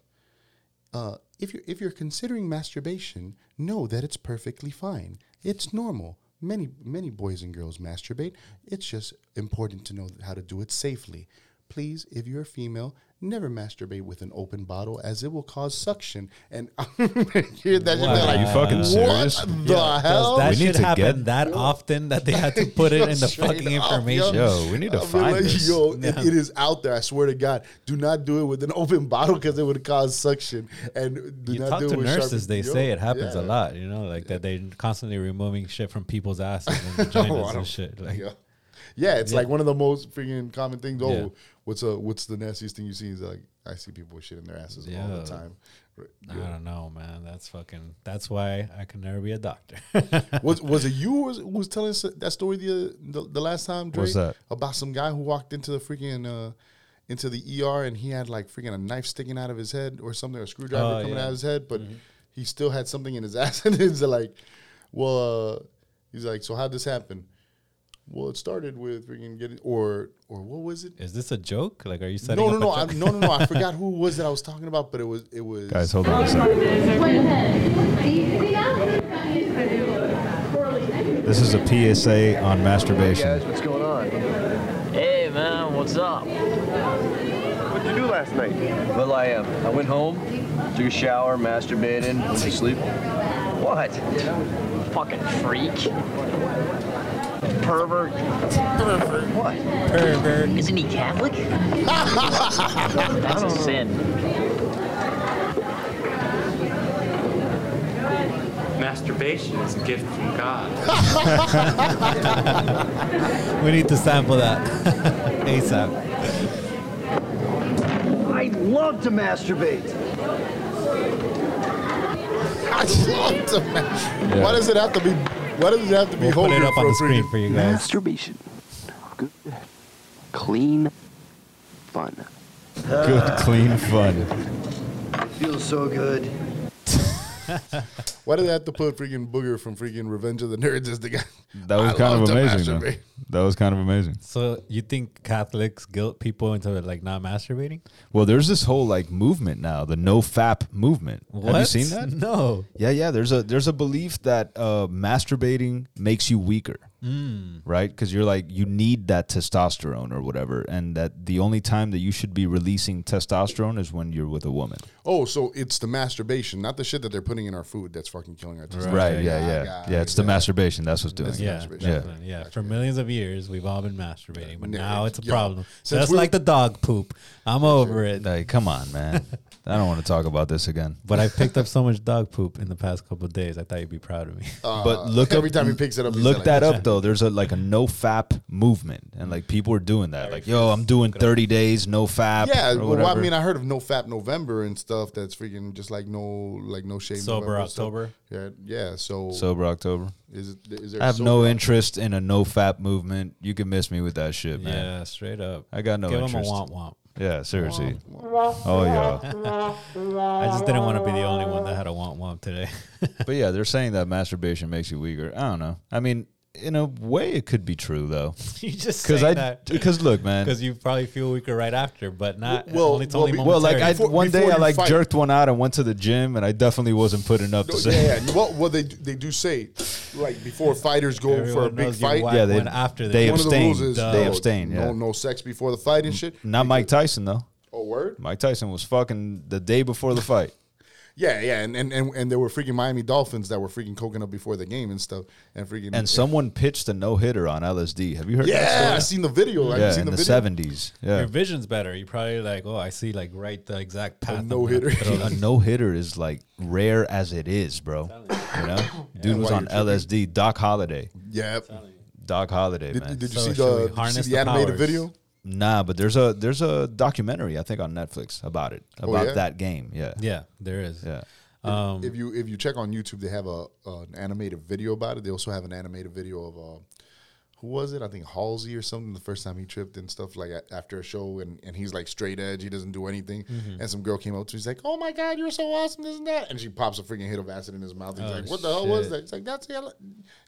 uh, if you're if you're considering masturbation, know that it's perfectly fine. It's normal. Many many boys and girls masturbate. It's just important to know how to do it safely. Please, if you're a female, never masturbate with an open bottle as it will cause suction. And hear that Wow. they're You fucking serious? What the hell? Does that We need to happen get- that often that they had to put it in the fucking up, information? Yo, we need to I'll find like, this. Yo, it- it is out there. I swear to God. Do not do it with an open bottle because it would cause suction. And do you not talk do to it with nurses, sharp- they Yo, say it happens yeah. a lot. You know, like that they're constantly removing shit from people's asses and vaginas Oh, and shit. Like, yeah. Yeah, it's Yeah. like one of the most freaking common things. Oh, Yeah. what's a what's the nastiest thing you see? Is like I see people with shit in their asses all the time. I don't know, man. That's fucking. That's why I can never be a doctor. was was it you who was, who was telling us that story the the, the last time? That? About some guy who walked into the freaking uh, into the ER and he had like freaking a knife sticking out of his head or something, or a screwdriver Oh, coming yeah. Mm-hmm. out of his head, but he still had something in his ass. and it's like, well, uh, he's like, so how'd this happen? Well, it started with freaking getting or or what was it? Is this a joke? Like, are you setting No, no, up no, a I, joke? no, no, no. I forgot who it was that I was talking about, but it was it was Guys, hold on a second. This is a PSA on masturbation. Guys, what's going on? Hey man, what's up? What'd you do last night? Well, I um, I went home, took a shower, masturbated, went to sleep. What? Fucking freak. Pervert. Pervert. What? Pervert. Isn't he Catholic? That's a sin. Masturbation is a gift from God. We need to sample that ASAP. I love to masturbate. I love to man. Why does it have to be? Why does it have to be We'll put it up on the screen for you guys. Masturbation. Good, clean fun. Good, clean fun. It feels so good. Why did they have to put freaking Booger from freaking Revenge of the Nerds as the guy? That was I kind of amazing. Though. That was kind of amazing. So you think Catholics guilt people into like not masturbating? Well, there's this whole like movement now, the no fap movement. Have you seen that? No. Yeah, yeah. There's a there's a belief that uh, masturbating makes you weaker, Mm. right? Because you're like you need that testosterone or whatever, and that the only time that you should be releasing testosterone is when you're with a woman. Oh, so it's the masturbation, not the shit that they're putting in our food that's fucking killing our testosterone. Right? Yeah, I yeah, got yeah. It's the yeah. masturbation. That's what's doing. That's it. Yeah, masturbation. Yeah. yeah. For millions of years, we've all been masturbating, but now it's a problem. since Just we- like the dog poop. I'm over it. Like, come on, man. I don't want to talk about this again. But I picked up so much dog poop in the past couple of days. I thought you'd be proud of me. Uh, But look every up, time he picks it up, he's Look like, that up though. There's a like a no fap movement, and like people are doing that. Like, yo, I'm doing 30 days no fap. Yeah, or well, I mean, I heard of No Fap November and stuff. That's freaking just like no, like no shame. Sober November stuff. October? Yeah, yeah. So, sober October. is it? Is there? I have no Oc- interest in a no fap movement. You can miss me with that shit, man. Yeah, straight up. I got no Give interest. him a womp womp. Yeah, seriously. Oh yeah. I just didn't want to be the only one that had a womp womp today. But yeah, they're saying that masturbation makes you weaker. I don't know. I mean, in a way, it could be true though. you just Because I, that because look, man. because you probably feel weaker right after, but not. Well, only, it's well, only Well, like I Before- one day I like fight. jerked one out and went to the gym, and I definitely wasn't putting up to No, say. yeah, yeah. Well, well, they they do say like before fighters go for a big fight. Yeah, they- after the they game. the abstain. They no, abstain, yeah. No, no sex before the fight and shit. Not Mike Tyson though. Oh, word. Mike Tyson was fucking the day before the fight. Yeah, yeah, and, and and and there were freaking Miami Dolphins that were freaking coking up before the game and stuff, and freaking And someone pitched a no hitter on LSD. Have you heard Yeah, I that seen the video. story? I've Yeah, seen in the, the seventies. Yeah. Your vision's better. You probably like, oh, I see like right the exact path. I'm no gonna hitter. a no hitter is like rare as it is, bro. You know, dude was on you're LSD. Doc Holiday. Yeah. Doc Holiday, Did, man. did you So see the, did you harness see the the animated powers? video? Nah, but there's a there's a documentary I think on Netflix about it Oh, about yeah? that game. Yeah, Yeah, there is. yeah. Um, if you if you check on YouTube, they have a an animated video about it. They also have an animated video of uh, who was it? I think Halsey or something. The first time he tripped and stuff like a- after a show, and, and he's like straight edge. He doesn't do anything. Mm-hmm. And some girl came up to him. He's like, "Oh my god, you're so awesome, this and that." And she pops a freaking hit of acid in his mouth. He's Oh, like, "What the hell was that?" He's like, "That's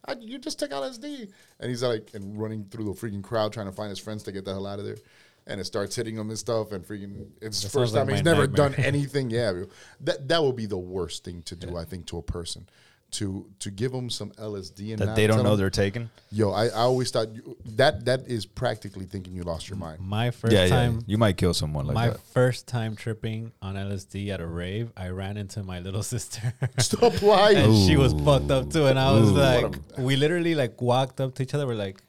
I, you just took LSD." And he's like, and running through the freaking crowd trying to find his friends to get the hell out of there. And it starts hitting him and stuff, and freaking it's the That first sounds like time he's never nightmare. done anything. Yeah, that that would be the worst thing to do, I think, to a person. To to give them some LSD and That they don't know know 'em- they're taking. Yo, I, I always thought you, that that is practically thinking you lost your mind. my first Yeah, yeah. time, You might kill someone like that. my first time tripping on LSD at a rave, I ran into my little sister. Stop lying. and she was fucked up too. And I was Ooh. like, we literally like walked up to each other. We're like,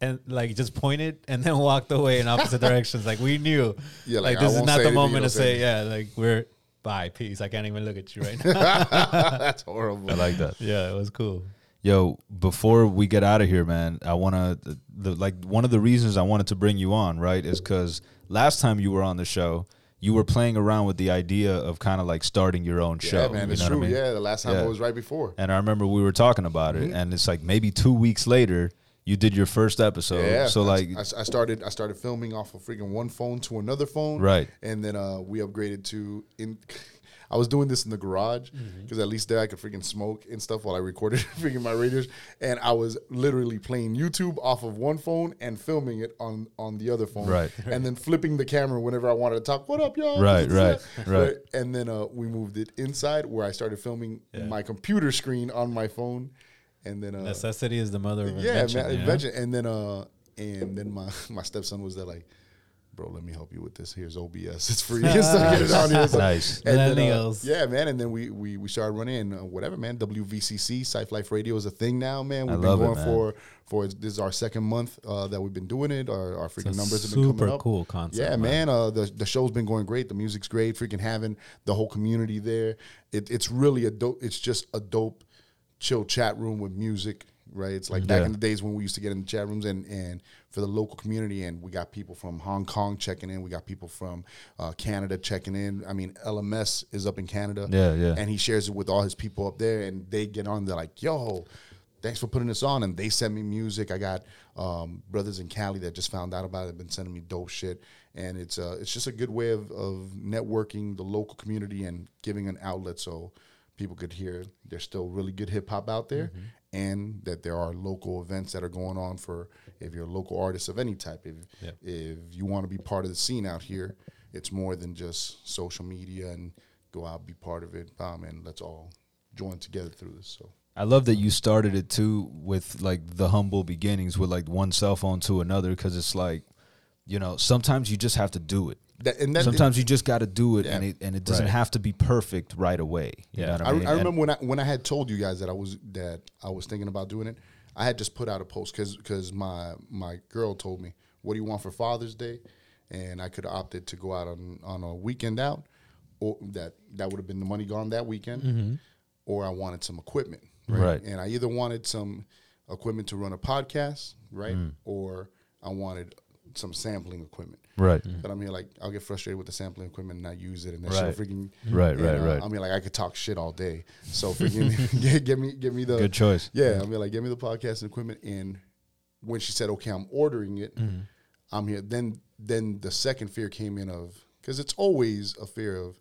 and like just pointed and then walked away in opposite directions. Like we knew, Yeah, like, like, this is won't the moment to say, say yeah, like we're bye, peace. I can't even look at you right now. That's horrible. I like that. yeah, it was cool. Yo, before we get out of here, man, I want to the, like one of the reasons I wanted to bring you on, right, is because last time you were on the show, you were playing around with the idea of kind of like starting your own show. yeah, man, you it's know what I true. mean? Yeah, the last time Yeah. I was right before. And I remember we were talking about it, mm-hmm. and it's like maybe two weeks later, you did your first episode. yeah, So like, I, I started I started filming off of freaking one phone to another phone, Right. And then uh, we upgraded to in. I was doing this in the garage Mm-hmm. because at least there I could freaking smoke and stuff while I recorded freaking my radios, and I was literally playing YouTube off of one phone and filming it on on the other phone, Right. And then flipping the camera whenever I wanted to talk. What up, y'all? Right, This right, right. And then uh, we moved it inside where I started filming my computer screen on my phone, and then uh, Necessity is the mother of yeah, invention. man, you know? invention. And then uh, and then my my stepson was there like, bro, let me help you with this. Here's OBS. It's free. so get it on here. So- Nice. And then, uh, yeah, man. And then we we we started running and uh, whatever, man. WVCC, Sci Life Radio is a thing now, man. We've I been it, going man. for for this is our second month uh, that we've been doing it. Our, our freaking numbers have been coming up. Super cool concept, Yeah, man. man. Uh, the the show's been going great. The music's great. Freaking having the whole community there. It, it's really a dope. It's just a dope chill chat room with music. Right, it's like back Yeah. in the days when we used to get in the chat rooms and and for the local community, and we got people from Hong Kong checking in, we got people from uh, Canada checking in. I mean, LMS is up in Canada, Yeah, yeah. and he shares it with all his people up there, and they get on. They're like, "Yo, thanks for putting this on," and they send me music. I got um, brothers in Cali that just found out about it. Have been sending me dope shit, and it's uh, it's just a good way of, of networking the local community and giving an outlet so people could hear there's still really good hip hop out there, and that there are local events that are going on for if you're a local artist of any type. If Yep. if you want to be part of the scene out here, it's more than just social media and go out be part of it. Um, and let's all join together through this. So I love that you started it too with like the humble beginnings with like one cell phone to another because it's like, you know, sometimes you just have to do it. That, and that, Sometimes you just got to do it, and it and it doesn't Right. have to be perfect right away. You Yeah. know what I I, mean? I And- remember when I when I had told you guys that I was that I was thinking about doing it. I had just put out a post because because my my girl told me, "What do you want for Father's Day?" And I could have opted to go out on on a weekend out, or that that would have been the money gone that weekend, or I wanted some equipment, right? Right. And I either wanted some equipment to run a podcast, right, Mm. or I wanted some sampling equipment. Right. But I mean, like, I'll get frustrated with the sampling equipment and not use it, and that Right. shit freaking Right, and, right, uh, right. I mean, like, I could talk shit all day. So freaking, get, get me, get me the Good choice. Yeah, I mean, like, get me the podcast and equipment. And when she said, "Okay, I'm ordering it," Mm-hmm. I'm here. Then, then the second fear came in of because it's always a fear of.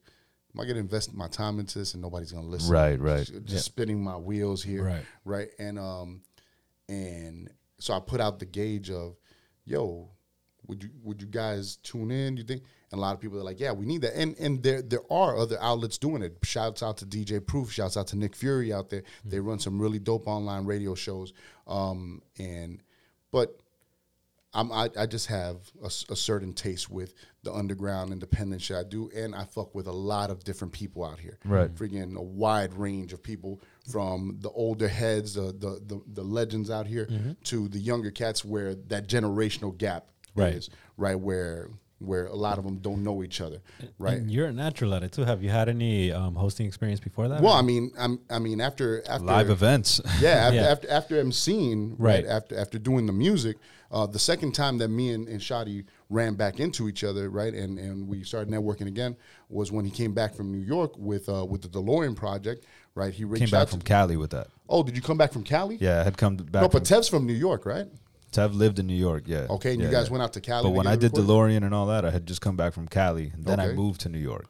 Am I going to invest my time into this and nobody's going to listen? Right, right. Just, just spinning my wheels here, Right. right, and um, and so I put out the gauge of, yo, would you would you guys tune in? Do you think? And a lot of people are like, yeah, we need that. And and there there are other outlets doing it. Shouts out to DJ Proof. Shouts out to Nick Fury out there. They run some really dope online radio shows. Um, and but I'm, I, I just have a certain taste with the underground independent shit I do, and I fuck with a lot of different people out here. Right. freaking a wide range of people from the older heads, the the the, the legends out here, to the younger cats, where that generational gap Right. is. Right, where where a lot of them don't know each other. Right. And you're a natural at it too. Have you had any um, hosting experience before that? well, I mean, I'm, I mean, after after Live events. yeah, after, Yeah. after after emceeing, right. Right. After after doing the music, uh, the second time that me and, and Shadi ran back into each other, right, and and we started networking again was when he came back from New York with uh, with the DeLorean project, right? He reached Came back out from to, Cali with that. Oh, did you come back from Cali? Yeah, I had come back. No, from, but Tev's from New York, right? Tev lived in New York. Yeah. Okay, and you guys yeah. went out to Cali. But to when I did recorded? DeLorean and all that, I had just come back from Cali, and then I moved to New York.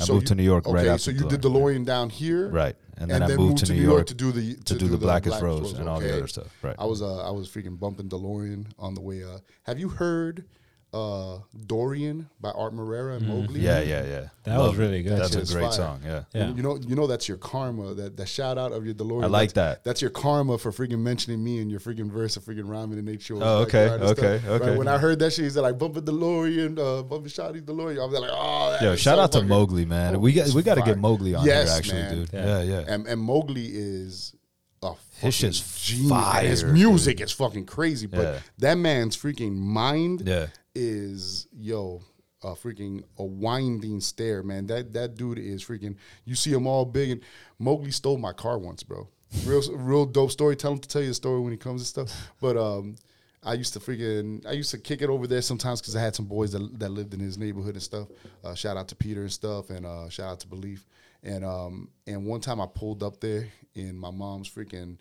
I So moved you- to New York okay, right after. so you did DeLorean down here, Right, and then I moved to New York to do the to do the Blackest Rose and all the other stuff, right. I was uh, I was freaking bumping DeLorean on the way. Uh, have you heard uh, Dorian by Art Morera and Mowgli? Mm-hmm. Yeah, yeah, yeah. That was really good. That's That a great fire. song. Yeah. Yeah. You know, you know that's your karma. That that shout out of your DeLorean. I like that's- that. That's your karma for freaking mentioning me and your freaking verse of freaking rhyming and Nate Shores. Oh, okay, backyard and okay, stuff. okay. Right, when I heard that shit, he said like bumping DeLorean, uh, bumping Shotty DeLorean. I was like, oh, that Yo, is shout so out to fucking- Mowgli, man. Oh, we got we got to fire. get Mowgli on Yes, here, actually, man. dude. Yeah. Yeah, yeah. And, and Mowgli is a His shit's fucking genius. And His fire, music is fucking crazy, but Yeah. that man's freaking mind Yeah. Is yo a freaking a winding stair, man. That that dude is freaking. You see him all big, and Mowgli stole my car once, bro. Real real dope story. Tell him to tell you a story when he comes and stuff. But um, I used to freaking I used to kick it over there sometimes because I had some boys that that lived in his neighborhood and stuff. Uh, shout out to Peter and stuff, and uh, shout out to Belief. And um, and one time I pulled up there in my mom's freaking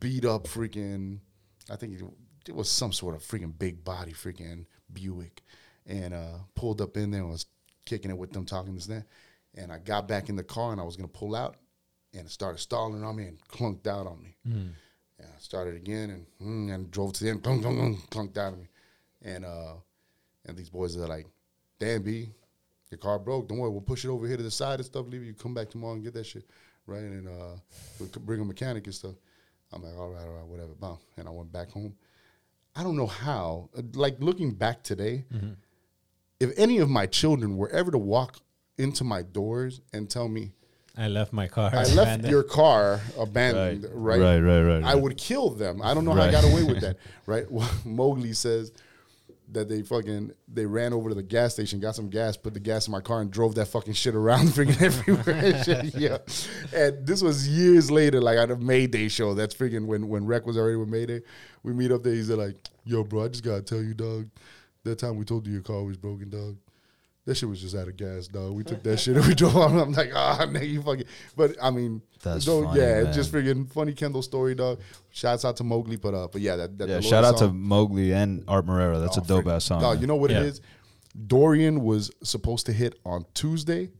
beat up freaking. I think it, it was some sort of freaking big body freaking Buick, and uh, pulled up in there and was kicking it with them, talking this and that. And I got back in the car and I was gonna pull out, and it started stalling on me and clunked out on me. And I started again and mm, and drove to the end, clunk, clunk, clunk, clunked out of me. And uh, and these boys are like, "Damn, B, your car broke. Don't worry, we'll push it over here to the side and stuff. Leave. You come back tomorrow and get that shit, right? And uh, we'll bring a mechanic and stuff." I'm like, "All right, all right, whatever." And I went back home. I don't know how. uh, Like looking back today, if any of my children were ever to walk into my doors and tell me I left my car. I left abandoned. your car abandoned, right? Right, right, right, I right. would kill them. I don't know how I got away with that, right? Well, Mowgli says, that they fucking they ran over to the gas station, got some gas, put the gas in my car, and drove that fucking shit around freaking everywhere. and shit. Yeah, and this was years later, like at a Mayday show. That's freaking when when Rec was already with Mayday. We meet up there. He's like, "Yo, bro, I just gotta tell you, dog. That time we told you your car was broken, dog." That shit was just out of gas, dog. We took that shit and we drove on. I'm like, ah, nigga, you fucking. But I mean, That's so, funny, yeah, man. it's just freaking funny Kendall story, dog. Shouts out to Mowgli, but uh, but yeah, that, that Yeah, Dolores shout out to song- Mowgli and Art Morera. That's Oh, a dope ass song. Dog, man. you know what Yeah. it is? Dorian was supposed to hit on Tuesday.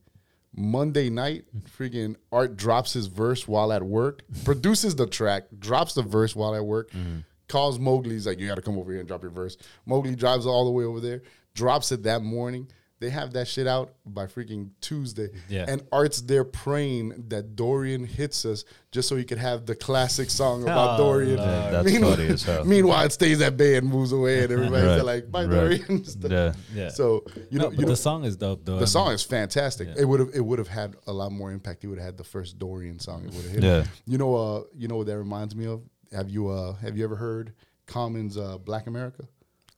Monday night, freaking Art drops his verse while at work, produces the track, drops the verse while at work, Mm-hmm. calls Mowgli. He's like, You got to come over here and drop your verse. Mowgli drives all the way over there, drops it that morning. They have that shit out by freaking Tuesday. Yeah. And Art's there praying that Dorian hits us just so he could have the classic song about Dorian. Yeah, that's Meanwhile- funny as hell. Meanwhile, it stays at bay and moves away, and everybody's Right, like, "Bye, right. Dorian." Yeah. Yeah. So you No, know, but you know, the song is dope though. I the mean, song is fantastic. It would have it would have had a lot more impact. He would have had the first Dorian song. It would have hit. Yeah. You know, uh, you know what that reminds me of? Have you uh have you ever heard Common's uh, Black America?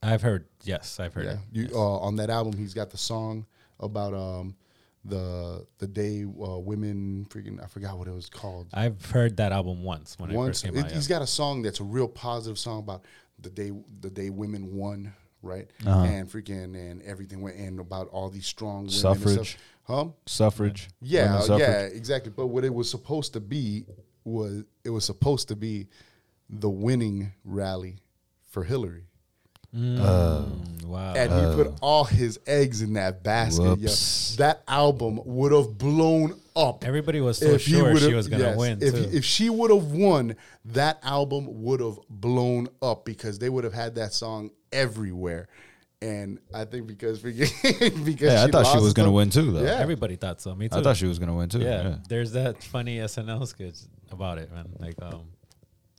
I've heard. Yes, I've heard. Yeah. it. You Yes. uh, on that album, he's got the song about um the the day uh, women freaking I forgot what it was called. I've heard that album once when Once it first it, out. he's yeah. got a song that's a real positive song about the day the day women won, right? Uh-huh. And freaking and everything went and about all these strong women and Suffrage. stuff. Huh? Suffrage. Yeah, women's suffrage. yeah, exactly. But what it was supposed to be was it was supposed to be the winning rally for Hillary. Mm, wow. And he put all his eggs in that basket. Yeah. That album would have blown up. Everybody was so sure she was gonna yes, win If, too. if she would have won, that album would have blown up because they would have had that song everywhere. And I think because because Yeah, I thought she was gonna win too, though. Yeah. Everybody thought so. Me too. I thought she was gonna win too. yeah, Yeah. there's that funny SNL sketch about it, man. Like, um,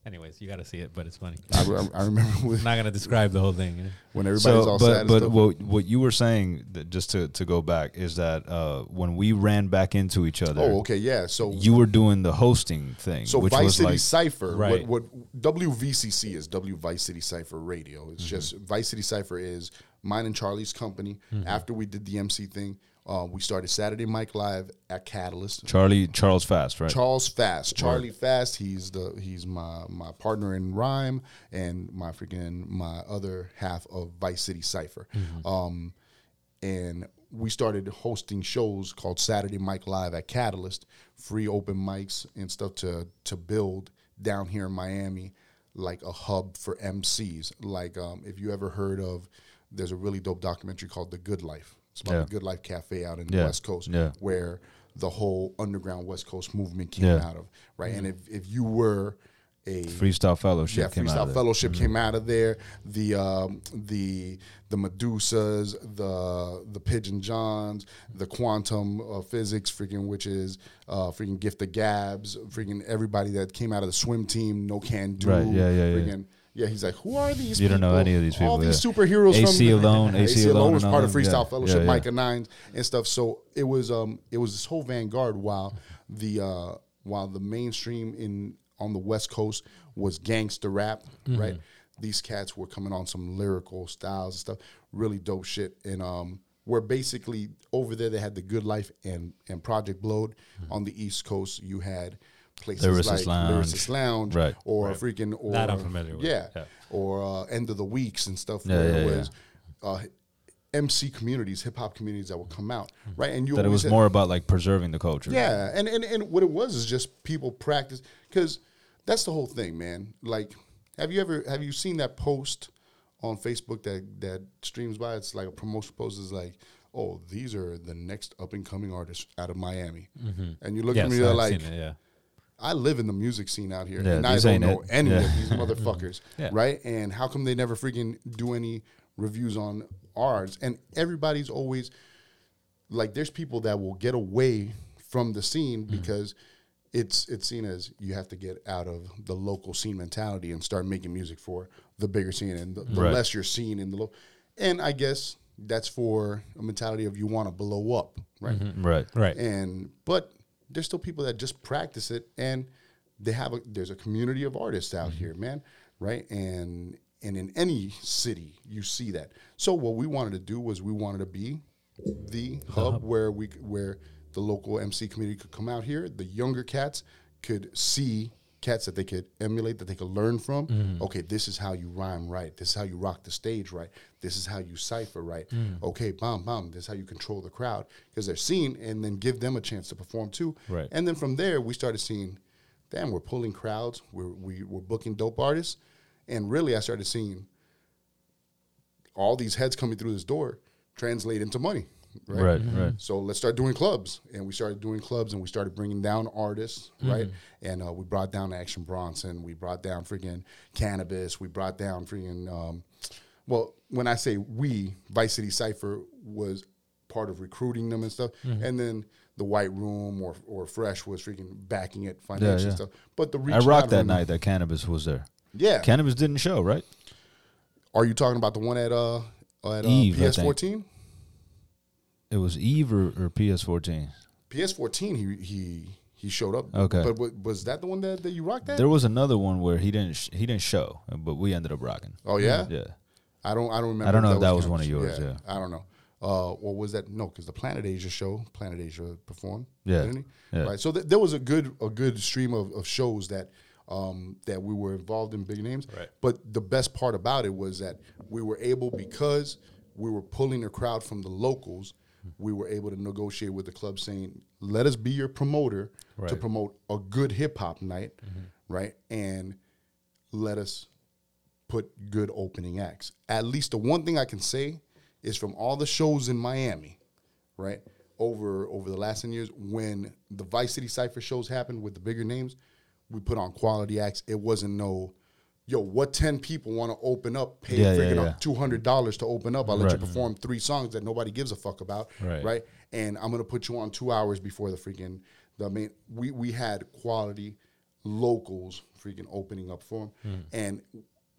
anyways, you got to see it, but it's funny. I, I remember when, I'm not gonna describe the whole thing. yeah. when everybody's So, all but sad. but what what you were saying, that just to to go back, is that uh, when we ran back into each other, oh, okay, yeah. So you were doing the hosting thing, So which Vice was City like Cipher, Right. what, what WVCC is W Vice City Cipher Radio. It's Mm-hmm. just Vice City Cipher is mine and Charlie's company. Mm-hmm. After we did the MC thing, uh, we started Saturday Mike Live at Catalyst. Charlie Charles Fast, right? Charles Fast, Charlie Fast. He's the he's my my partner in rhyme and my freaking my other half of Vice City Cipher. Um, and we started hosting shows called Saturday Mike Live at Catalyst, free open mics and stuff to to build down here in Miami, like a hub for MCs. Like um, if you ever heard of, there's a really dope documentary called The Good Life. It's about Yeah. the Good Life Cafe out in the West Coast, Yeah. where the whole underground West Coast movement came out of, right? And if if you were a Freestyle Fellowship yeah, came out Freestyle of there. Fellowship came out of there. The um, the the Medusas, the the Pigeon Johns, the Quantum uh, Physics, freaking which is uh, freaking Gift of Gabs, freaking everybody that came out of the swim team, Nocando, Right, yeah, yeah, yeah. freaking. Yeah, he's like, who are these? You don't know any of these people. All people, these yeah. superheroes AC from Alone, Aceyalone was part of Freestyle yeah, Fellowship, yeah, yeah. Micah Nines and stuff. So it was um it was this whole vanguard while the uh while the mainstream in on the West Coast was gangster rap, Mm-hmm. right? These cats were coming on some lyrical styles and stuff, really dope shit. And um where basically over there they had the Good Life and and Project Blowed. On the East Coast you had places Mm-hmm. Lyricist like Lounge. Lyricist Lounge, Right. or freaking or That I'm familiar with, Yeah, yeah. or uh, End of the Weeks and stuff. Yeah, where yeah, it yeah. was uh, MC communities, hip hop communities that would come out, right? And you That it was had- more about like preserving the culture. yeah, and, and and what it was is just people practice because that's the whole thing, man. Like, have you ever have you seen that post on Facebook that that streams by? It's like a promotion post is like, oh, these are the next up and coming artists out of Miami, and you look Yes, at me, they're like, it, yeah. I live in the music scene out here, Yeah, and I these don't ain't know it. any Yeah. of these motherfuckers, Yeah. right? And how come they never freaking do any reviews on ours? And everybody's always like, there's people that will get away from the scene Mm-hmm. because it's it's seen as you have to get out of the local scene mentality and start making music for the bigger scene, and the, the Right. less you're seen in the low. And I guess that's for a mentality of you want to blow up, right? Right. Right. and but there's still people that just practice it and they have a there's a community of artists out mm-hmm. here man right and and in any city you see that. So what we wanted to do was we wanted to be the hub where we where the local MC community could come out here. The younger cats could see cats that they could emulate, that they could learn from. Mm-hmm. Okay, this is how you rhyme right. This is how you rock the stage right. This is how you cipher right. Mm. Okay, bam, bam. This is how you control the crowd because they're seen, and then give them a chance to perform too. Right. And then from there, we started seeing, damn, we're pulling crowds. We're we, we're booking dope artists, and really, I started seeing all these heads coming through this door translate into money. Right. Right, right. So let's start doing clubs, and we started doing clubs, and we started bringing down artists, right? And uh, we brought down Action Bronson, we brought down freaking Canibus, we brought down freaking. Um, well, when I say we, Vice City Cipher was part of recruiting them and stuff, and then the White Room or or Fresh was freaking backing it financially yeah. and stuff. But the I rocked that room- night that Canibus was there. Yeah. Canibus didn't show, right? Are you talking about the one at uh at uh, Eve, I PS think. fourteen? It was Eve or, or PS14. PS fourteen, he he he showed up. Okay. but wa- was that the one that, that you rocked at? There was another one where he didn't sh- he didn't show, but we ended up rocking. oh yeah, Yeah. I don't I don't remember. I don't know if that was one of yours, yeah. I don't know. Uh, what was that? No, because the Planet Asia show, Planet Asia performed. Yeah. didn't he? Yeah. Right. So th- there was a good a good stream of, of shows that um, that we were involved in big names. Right. But the best part about it was that we were able because we were pulling a crowd from the locals. We were able to negotiate with the club, saying, "Let us be your promoter to Right. Mm-hmm. promote a good hip hop night, right? And let us put good opening acts. At least the one thing I can say is from all the shows in Miami, right? Over over the last 10 years, when the Vice City Cypher shows happened with the bigger names, we put on quality acts. It wasn't no, yo, what 10 people want to open up, pay Yeah, yeah, freaking yeah. up $200 to open up. I'll let you perform three songs that nobody gives a fuck about, Right. right? And I'm gonna put you on two hours before the freaking, the, I mean, we, we had quality locals freaking opening up for him. Hmm. And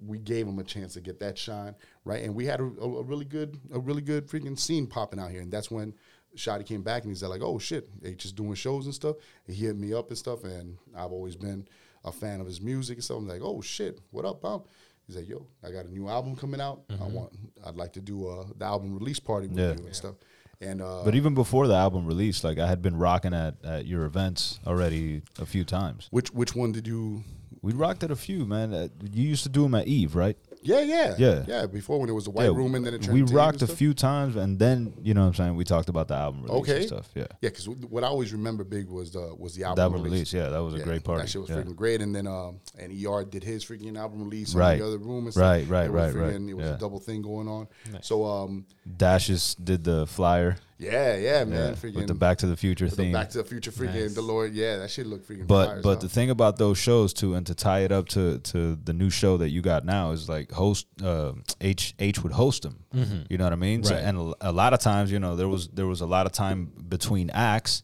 we gave him a chance to get that shine, right? And we had a, a, a really good, a really good freaking scene popping out here. And that's when Shotty came back and he's like, "Oh shit, they just doing shows and stuff." And he hit me up and stuff, and I've always been a fan of his music and stuff. I'm like, "Oh shit, what up, Bob?" He's like, "Yo, I got a new album coming out. I want, I'd like to do a the album release party with Yeah. you and stuff." And uh, But even before the album release, like I had been rocking at, at your events already a few times. which which one did you? We rocked at a few, man. Uh, You used to do them at Eve, right? Yeah, yeah, Yeah. yeah. Before when it was a white Yeah, room and then it we rocked a few times, and then you know what I'm saying. We talked about the album release Okay. and stuff. Yeah, Yeah, because what I always remember big was the was the album, album release. release. Yeah, that was a great party. That shit was yeah. freaking great. And then um and ER did his freaking album release in Right. the other room and Right, stuff. right, It was right, right. freaking- It was Yeah. a double thing going on. So um Dashes did the flyer. Yeah, yeah, man. Yeah, freaking with the Back to the Future with the. Back to the Future freaking Nice. Delorean. Yeah, that shit looked freaking but fire as but the thing about those shows too, and to tie it up to to the new show that you got now is like host uh, H H would host them. You know what I mean? So, and a, a lot of times, you know, there was there was a lot of time between acts,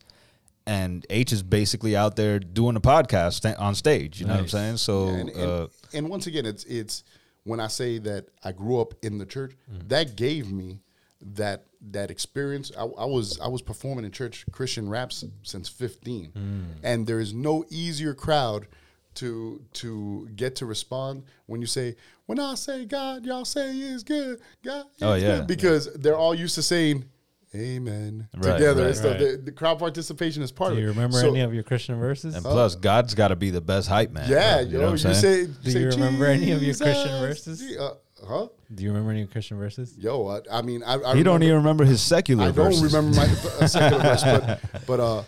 and H is basically out there doing a podcast on stage. You know what I'm saying? So Yeah, and, and, uh, and once again, it's it's when I say that I grew up in the church, Mm. that gave me that that experience. I, I was I was performing in church Christian raps since 15, Mm. and there is no easier crowd to to get to respond when you say when I say God, y'all say He is good. God, He Oh, is yeah. good," because they're all used to saying. Amen. Right, Together right, and stuff. right. The, the crowd participation is part Do of you remember So- any of your Christian verses? and plus, God's got to be the best hype man. Yeah, you yo, know what I'm saying? say. Do say, you remember any of your Christian verses? Uh, huh? Do you remember any Christian verses? Yo, I, I mean, I, I he don't even remember his secular. I don't remember my uh, secular verse, but but uh,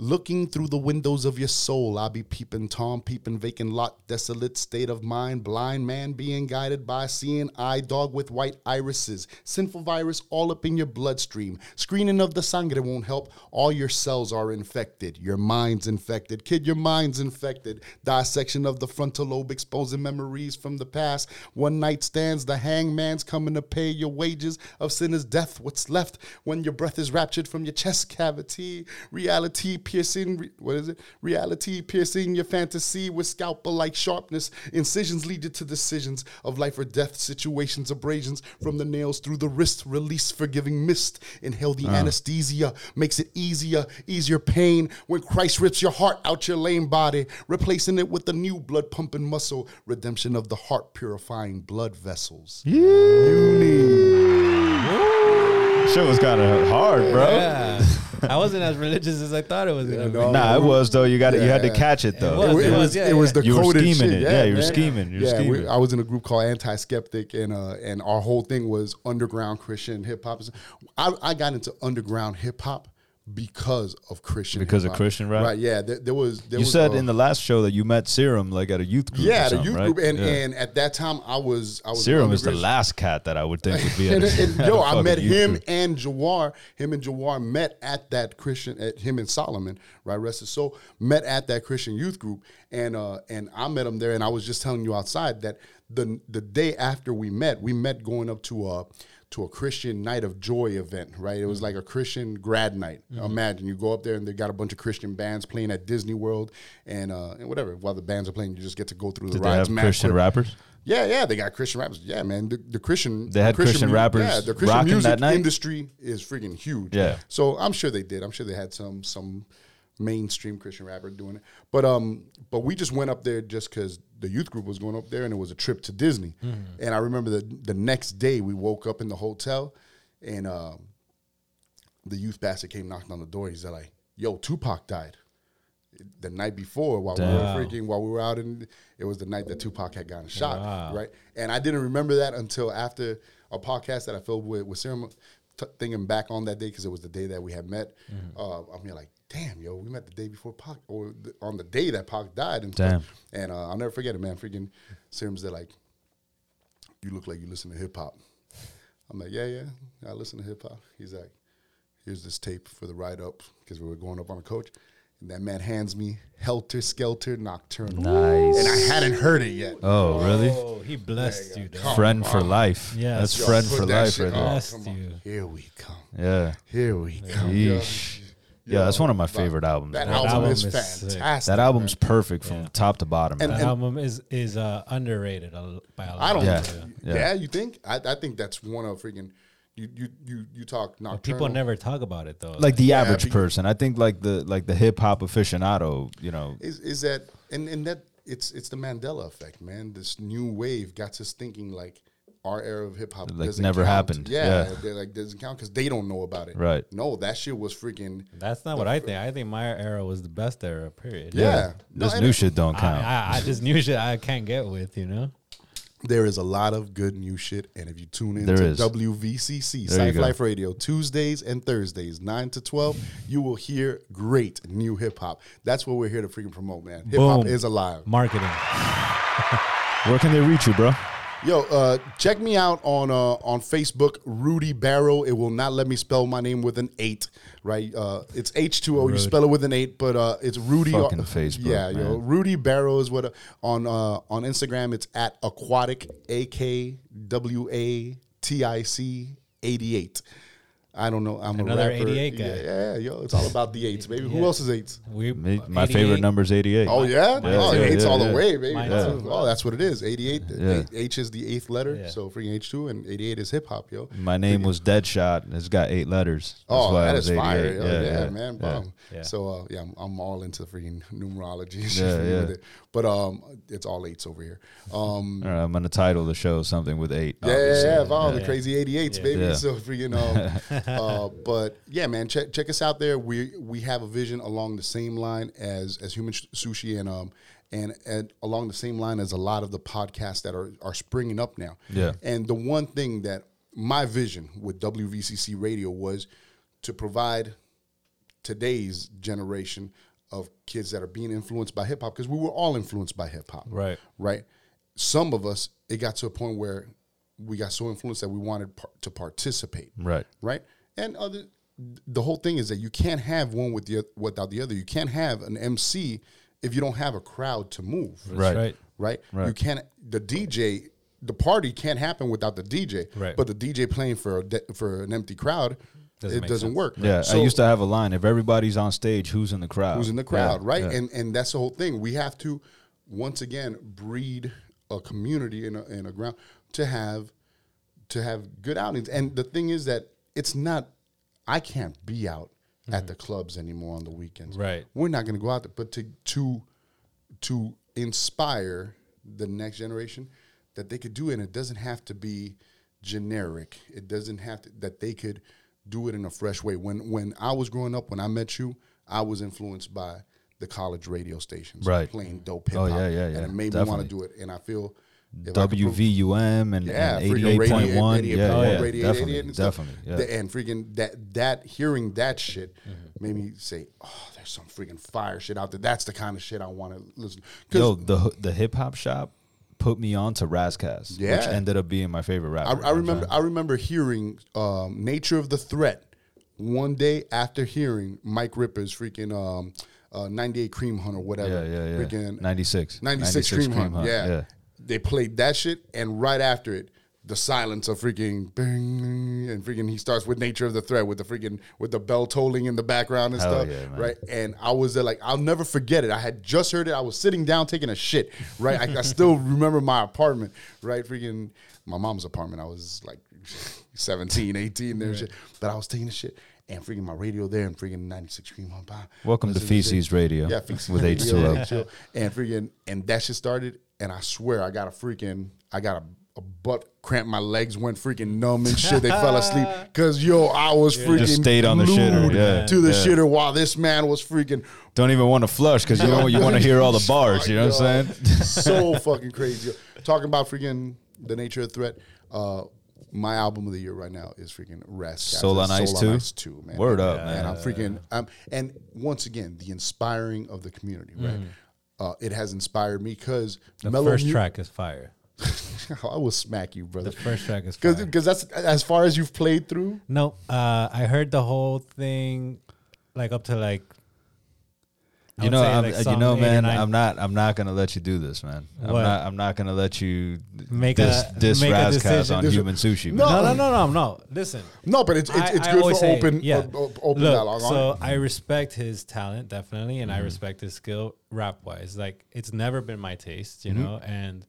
looking through the windows of your soul, I be peeping Tom, peeping vacant lot, desolate state of mind, blind man being guided by seeing eye dog with white irises, sinful virus all up in your bloodstream, screening of the sangre won't help. All your cells are infected, your mind's infected, kid, your mind's infected. Dissection of the frontal lobe, exposing memories from the past. One night stands, the hangman's coming to pay your wages of sin is death. What's left when your breath is raptured from your chest cavity? Reality piercing. Re- what is it? Reality piercing your fantasy with scalpel like sharpness. Incisions lead you to decisions of life or death situations. Abrasions from the nails through the wrist. Release forgiving mist. Inhale the ah. anesthesia. Makes it easier. Easier pain when Christ rips your heart out your lame body, replacing it with a new blood pumping muscle. Redemption of the heart purifying blood vessels. Shit was kind of hard, bro. Yeah. I wasn't as religious as I thought it was gonna be. no. Nah, it was though. You got it. You had to catch it though. was, it, it was, was, yeah, it was the You were coded scheming shit. it. Yeah, you were man. scheming. You were yeah, we- I was in a group called Anti Skeptic, and uh, and our whole thing was underground Christian hip hop. I, I got into underground hip hop because of Christian. Because of. Christian rap? right? Yeah, there, there was. There You was, said uh, in the last show that you met Serum like at a youth group. yeah the something, youth right? group, and Yeah. and at that time I was I was Serum is the last cat that I would think would be at and, a, and, at yo, a I met him group. and Jawar. Him and Jawar met at that Christian, at him and Solomon, right? Rest his soul. Met at that Christian youth group, and uh, and I met him there. And I was just telling you outside that the the day after we met, we met going up to a to a Christian Night of Joy event, right? It was like a Christian grad night. Mm-hmm. Imagine you go up there and they got a bunch of Christian bands playing at Disney World, and uh, and whatever. While the bands are playing, you just get to go through the Did they rides. have Christian rappers? Yeah, yeah, they got Christian rappers. Yeah, man, the, the Christian They had Christian mu- rappers Yeah, the Christian music that night? industry is freaking huge. Yeah. so I'm sure they did. I'm sure they had some some mainstream Christian rapper doing it. But um, but we just went up there just because the youth group was going up there, and it was a trip to Disney. Mm-hmm. And I remember the the next day we woke up in the hotel, and um, the youth bastard came knocking on the door. He's like, "Yo, Tupac died." The night before, while we were freaking, while we were out in, it was the night that Tupac had gotten shot, Wow. right? And I didn't remember that until after a podcast that I filmed with with Serum, t- thinking back on that day because it was the day that we had met. Uh, I'm here like, damn, yo, we met the day before Pac, or the, on the day that Pac died, and Damn. stuff. And uh, I'll never forget it, man. Freaking Serum's there like, you look like you listen to hip hop. I'm like, yeah, yeah, I listen to hip hop. He's like, here's this tape for the ride up because we were going up on a coach. And that man hands me Heltah Skeltah Nocturnal. Nice. And I hadn't heard it yet. Oh, really? Oh, he blessed you, dog. Friend for life. Yeah. That's Yo, friend for life right there. on. Blessed Come on. you. Here we come. Yeah. Here we come. yo. Yeesh. Yeah, that's one of my favorite albums. That man. album, album is, is fantastic. That album's man. perfect from top to bottom. And- man. That album is is uh, underrated by a lot. I don't. Yeah. Yeah, Yeah. you think? I, I think that's one of freaking. You you you you talk But nocturnal. people never talk about it though. like the Yeah, average be- person. I think like the like the hip hop aficionado, you know, is is that and and that it's it's the Mandela effect, man. This new wave got us thinking like our era of hip hop Like, never count. happened. Yeah, Yeah. they like doesn't count because they don't know about it. Right. No, that shit was freaking. That's not what I think. I think my era was the best era. Period. Yeah. No, this and new shit don't count. I, I just new shit I can't get with. You know. There is a lot of good new shit, and if you tune in There to is. WVCC, There you Sci. Life Radio, Tuesdays and Thursdays, nine to twelve, you will hear great new hip hop. That's what we're here to freaking promote, man. Hip hop Boom. is alive. Marketing. Where can they reach you, bro? Yo, uh, check me out on uh, on Facebook, Rudy Barrow. It will not let me spell my name with an eight, right? Uh, it's H two O. You spell it with an eight, but uh, it's Rudy. Fucking Facebook, yeah, yo. Rudy Barrow is what uh, on uh, on Instagram. It's at aquatic a k w a t i c eighty eight. I don't know. I'm Another a rapper. 88 guy. Yeah, yeah, yo, it's all about the eights, baby. Who else is eights? We Me- My 88. favorite number is 88. Oh yeah, Yeah, oh, yeah, eight's yeah, all yeah. the way, baby. Mine Oh, that's what it is. Eighty-eight. Yeah. H is the eighth letter, Yeah. so freaking H two, and eighty-eight is hip hop, yo. My name was Deadshot. It's got eight letters. That's Oh, why that it was is fire. 88. Yo, yeah, man. yeah. Bomb. Yeah. So uh, yeah, I'm, I'm all into freaking numerology Yeah, yeah. But um, it's all eights over here. Um, All right, I'm gonna title the show something with eight. yeah, yeah, yeah, all the crazy 88s, baby. Yeah. So freaking um, uh, but yeah, man, check check us out there. We we have a vision along the same line as as Human Sushi and um and and along the same line as a lot of the podcasts that are are springing up now. Yeah. And the one thing that my vision with WVCC Radio was to provide today's generation of kids that are being influenced by hip hop because we were all influenced by hip hop. Right. Right. Some of us, it got to a point where we got so influenced that we wanted par- to participate. Right. Right. And other, the whole thing is that you can't have one with the without the other. You can't have an MC if you don't have a crowd to move. Right. right. Right. Right. You can't. The DJ. The party can't happen without the DJ. Right. But the DJ playing for a de- for an empty crowd Doesn't it doesn't sense. work. Yeah, So- I used to have a line: if everybody's on stage, who's in the crowd? who's in the Yeah, crowd, right? yeah. And and that's the whole thing. We have to once again breed a community in a, in a ground to have to have good outings. And the thing is that it's not. I can't be out at mm-hmm. the clubs anymore on the weekends. Right. We're not going to go out there, but to to to inspire the next generation that they could do it. And it doesn't have to be generic. It doesn't have to that they could do it in a fresh way. When when I was growing up, when I met you, I was influenced by the college radio stations, Right. Playing dope hip Oh, hop, yeah, yeah, and it made me want to do it. And I feel if I could prov- WVUM and, yeah, and 88.1. 88, yeah, oh, yeah, 88, definitely, and definitely. Yeah. The- and freaking that that hearing that shit made me say, oh, there's some freaking fire shit out there. That's the kind of shit I want to listen. 'Cause Yo, the the hip hop shop put me on to Ras Kass, which Yeah. ended up being my favorite rapper. I, I remember. I remember hearing um, "Nature of the Threat" one day after hearing Mike Ripper's freaking um, uh, "98 Cream Hunt" or whatever. Yeah, yeah, yeah. Freaking 96. 96 Cream, Hunt. Hunt, Yeah. yeah. They played that shit, and right after it, the silence of freaking bang, and freaking he starts with "Nature of the Threat" with the freaking with the bell tolling in the background and Hell stuff. yeah, right, and I was there like I'll never forget it. I had just heard it. I was sitting down taking a shit. Right, I, I still remember my apartment. Right, freaking my mom's apartment. I was like 17, 18 there, and shit. But I was taking a shit. And freaking my radio there and freaking 96 Cream on by. Welcome to. Feces Radio Yeah, Feces with H2O. H2O. And freaking, and that shit started. And I swear, I got a freaking, I got a, a butt cramp. My legs went freaking numb and shit. They fell asleep. Cause yo, I was freaking Just stayed on the shitter, yeah, to the yeah. shitter while this man was freaking Don't even want to flush because you know you want to hear all the bars. You know what I'm saying? so fucking crazy. Talking about freaking the nature of threat. Uh, my album of the year right now is freaking Rest. Soul on Ice 2? Ice 2, man. Word up, and, man. And I'm freaking. Um, and once again, the inspiring of the community, right? Uh, it has inspired me because The first track is fire. I will smack you, brother. The first track is fire. Because that's as far as you've played through. No, uh, I heard the whole thing, like up to like. I You know, I'm, like, you know, man. I'm not. I'm not gonna let you do this, man. I'm What? not. I'm not gonna let you Make dis, a- dis make a decision. on This- human sushi. No. man. No, no, no, no, no. Listen, No, but it's it's, it's I good always for say, open yeah. uh, open Look, dialogue. So it. I respect his talent definitely, and I Mm-hmm. respect his skill rap wise. Like it's never been my taste, you Mm-hmm. know, and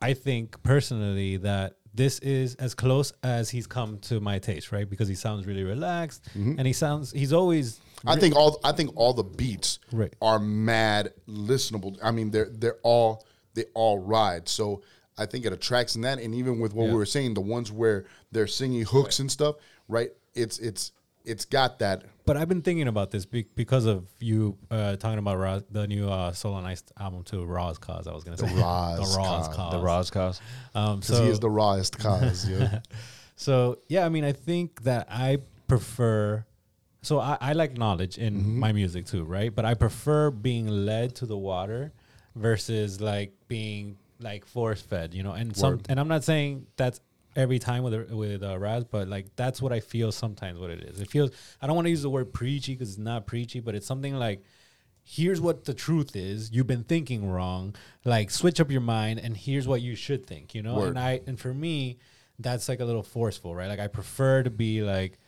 I think personally that this is as close as he's come to my taste, right? Because he sounds really relaxed, Mm-hmm. and he sounds he's always. I think all I think all the beats Right. are mad listenable. I mean, they're they're all they all ride. So I think it attracts in that. And even with what Yeah. we were saying, the ones where they're singing hooks and stuff, right? It's it's it's got that. But I've been thinking about this be- because of you uh, talking about Ra- the new uh, Soul on Ice album too, Raw's Cause. I was gonna say Raw's the Raw's Cause. Cause. The Roscos. Um, Because so he is the rawest cause. yeah. So yeah, I mean, I think that I prefer. So I, I like knowledge in Mm-hmm. my music too, right? But I prefer being led to the water versus like being like force fed, you know. And some, and I'm not saying that's every time with with uh, Ras, but like that's what I feel sometimes. What it is, it feels. I don't want to use the word preachy because it's not preachy, but it's something like. Here's what the truth is. You've been thinking wrong. Like switch up your mind, and here's what you should think. You know, Word. and I and for me, that's like a little forceful, right? Like I prefer to be like,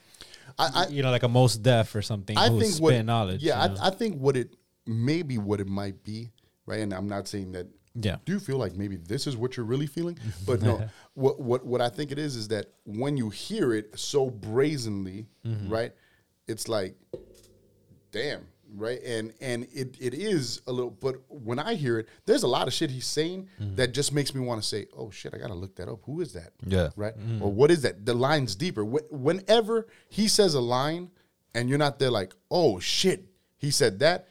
I, I, you know, like a Mos Def or something I who's think what knowledge. Yeah? I, I think what it maybe what it might be, right? And I'm not saying that. Yeah. Do you feel like maybe this is what you're really feeling? But no, what what what I think it is is that when you hear it so brazenly, Mm-hmm. right? It's like, damn, right? And and it it is a little. But when I hear it, there's a lot of shit he's saying Mm-hmm. that just makes me want to say, oh shit, I gotta look that up. Who is that? Yeah. right? Mm. Or what is that? The line's deeper. Wh- Whenever he says a line and you're not there like, oh shit, he said that,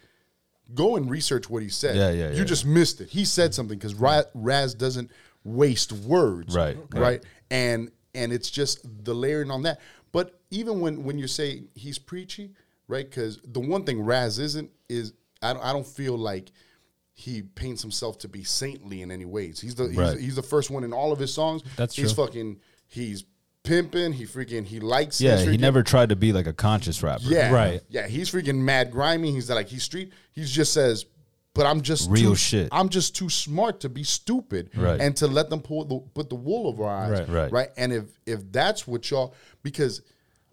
go and research what he said. Yeah, yeah, You yeah. just missed it. He said something because Ras doesn't waste words. Right, Right. right. And and it's just the layering on that. But even when when you say he's preachy, right? Because the one thing Ras isn't is I don't, I don't feel like he paints himself to be saintly in any ways. He's the he's, Right. he's the first one in all of his songs. That's he's true. fucking he's pimping. He freaking he likes. Yeah, he never tried to be like a conscious rapper. Yeah, Right. Yeah, he's freaking mad grimy. He's like he's street. He just says, but I'm just Real too, shit. I'm just too smart to be stupid, Right. And to let them pull the, put the wool over our eyes, Right. Right. right. And if if that's what y'all because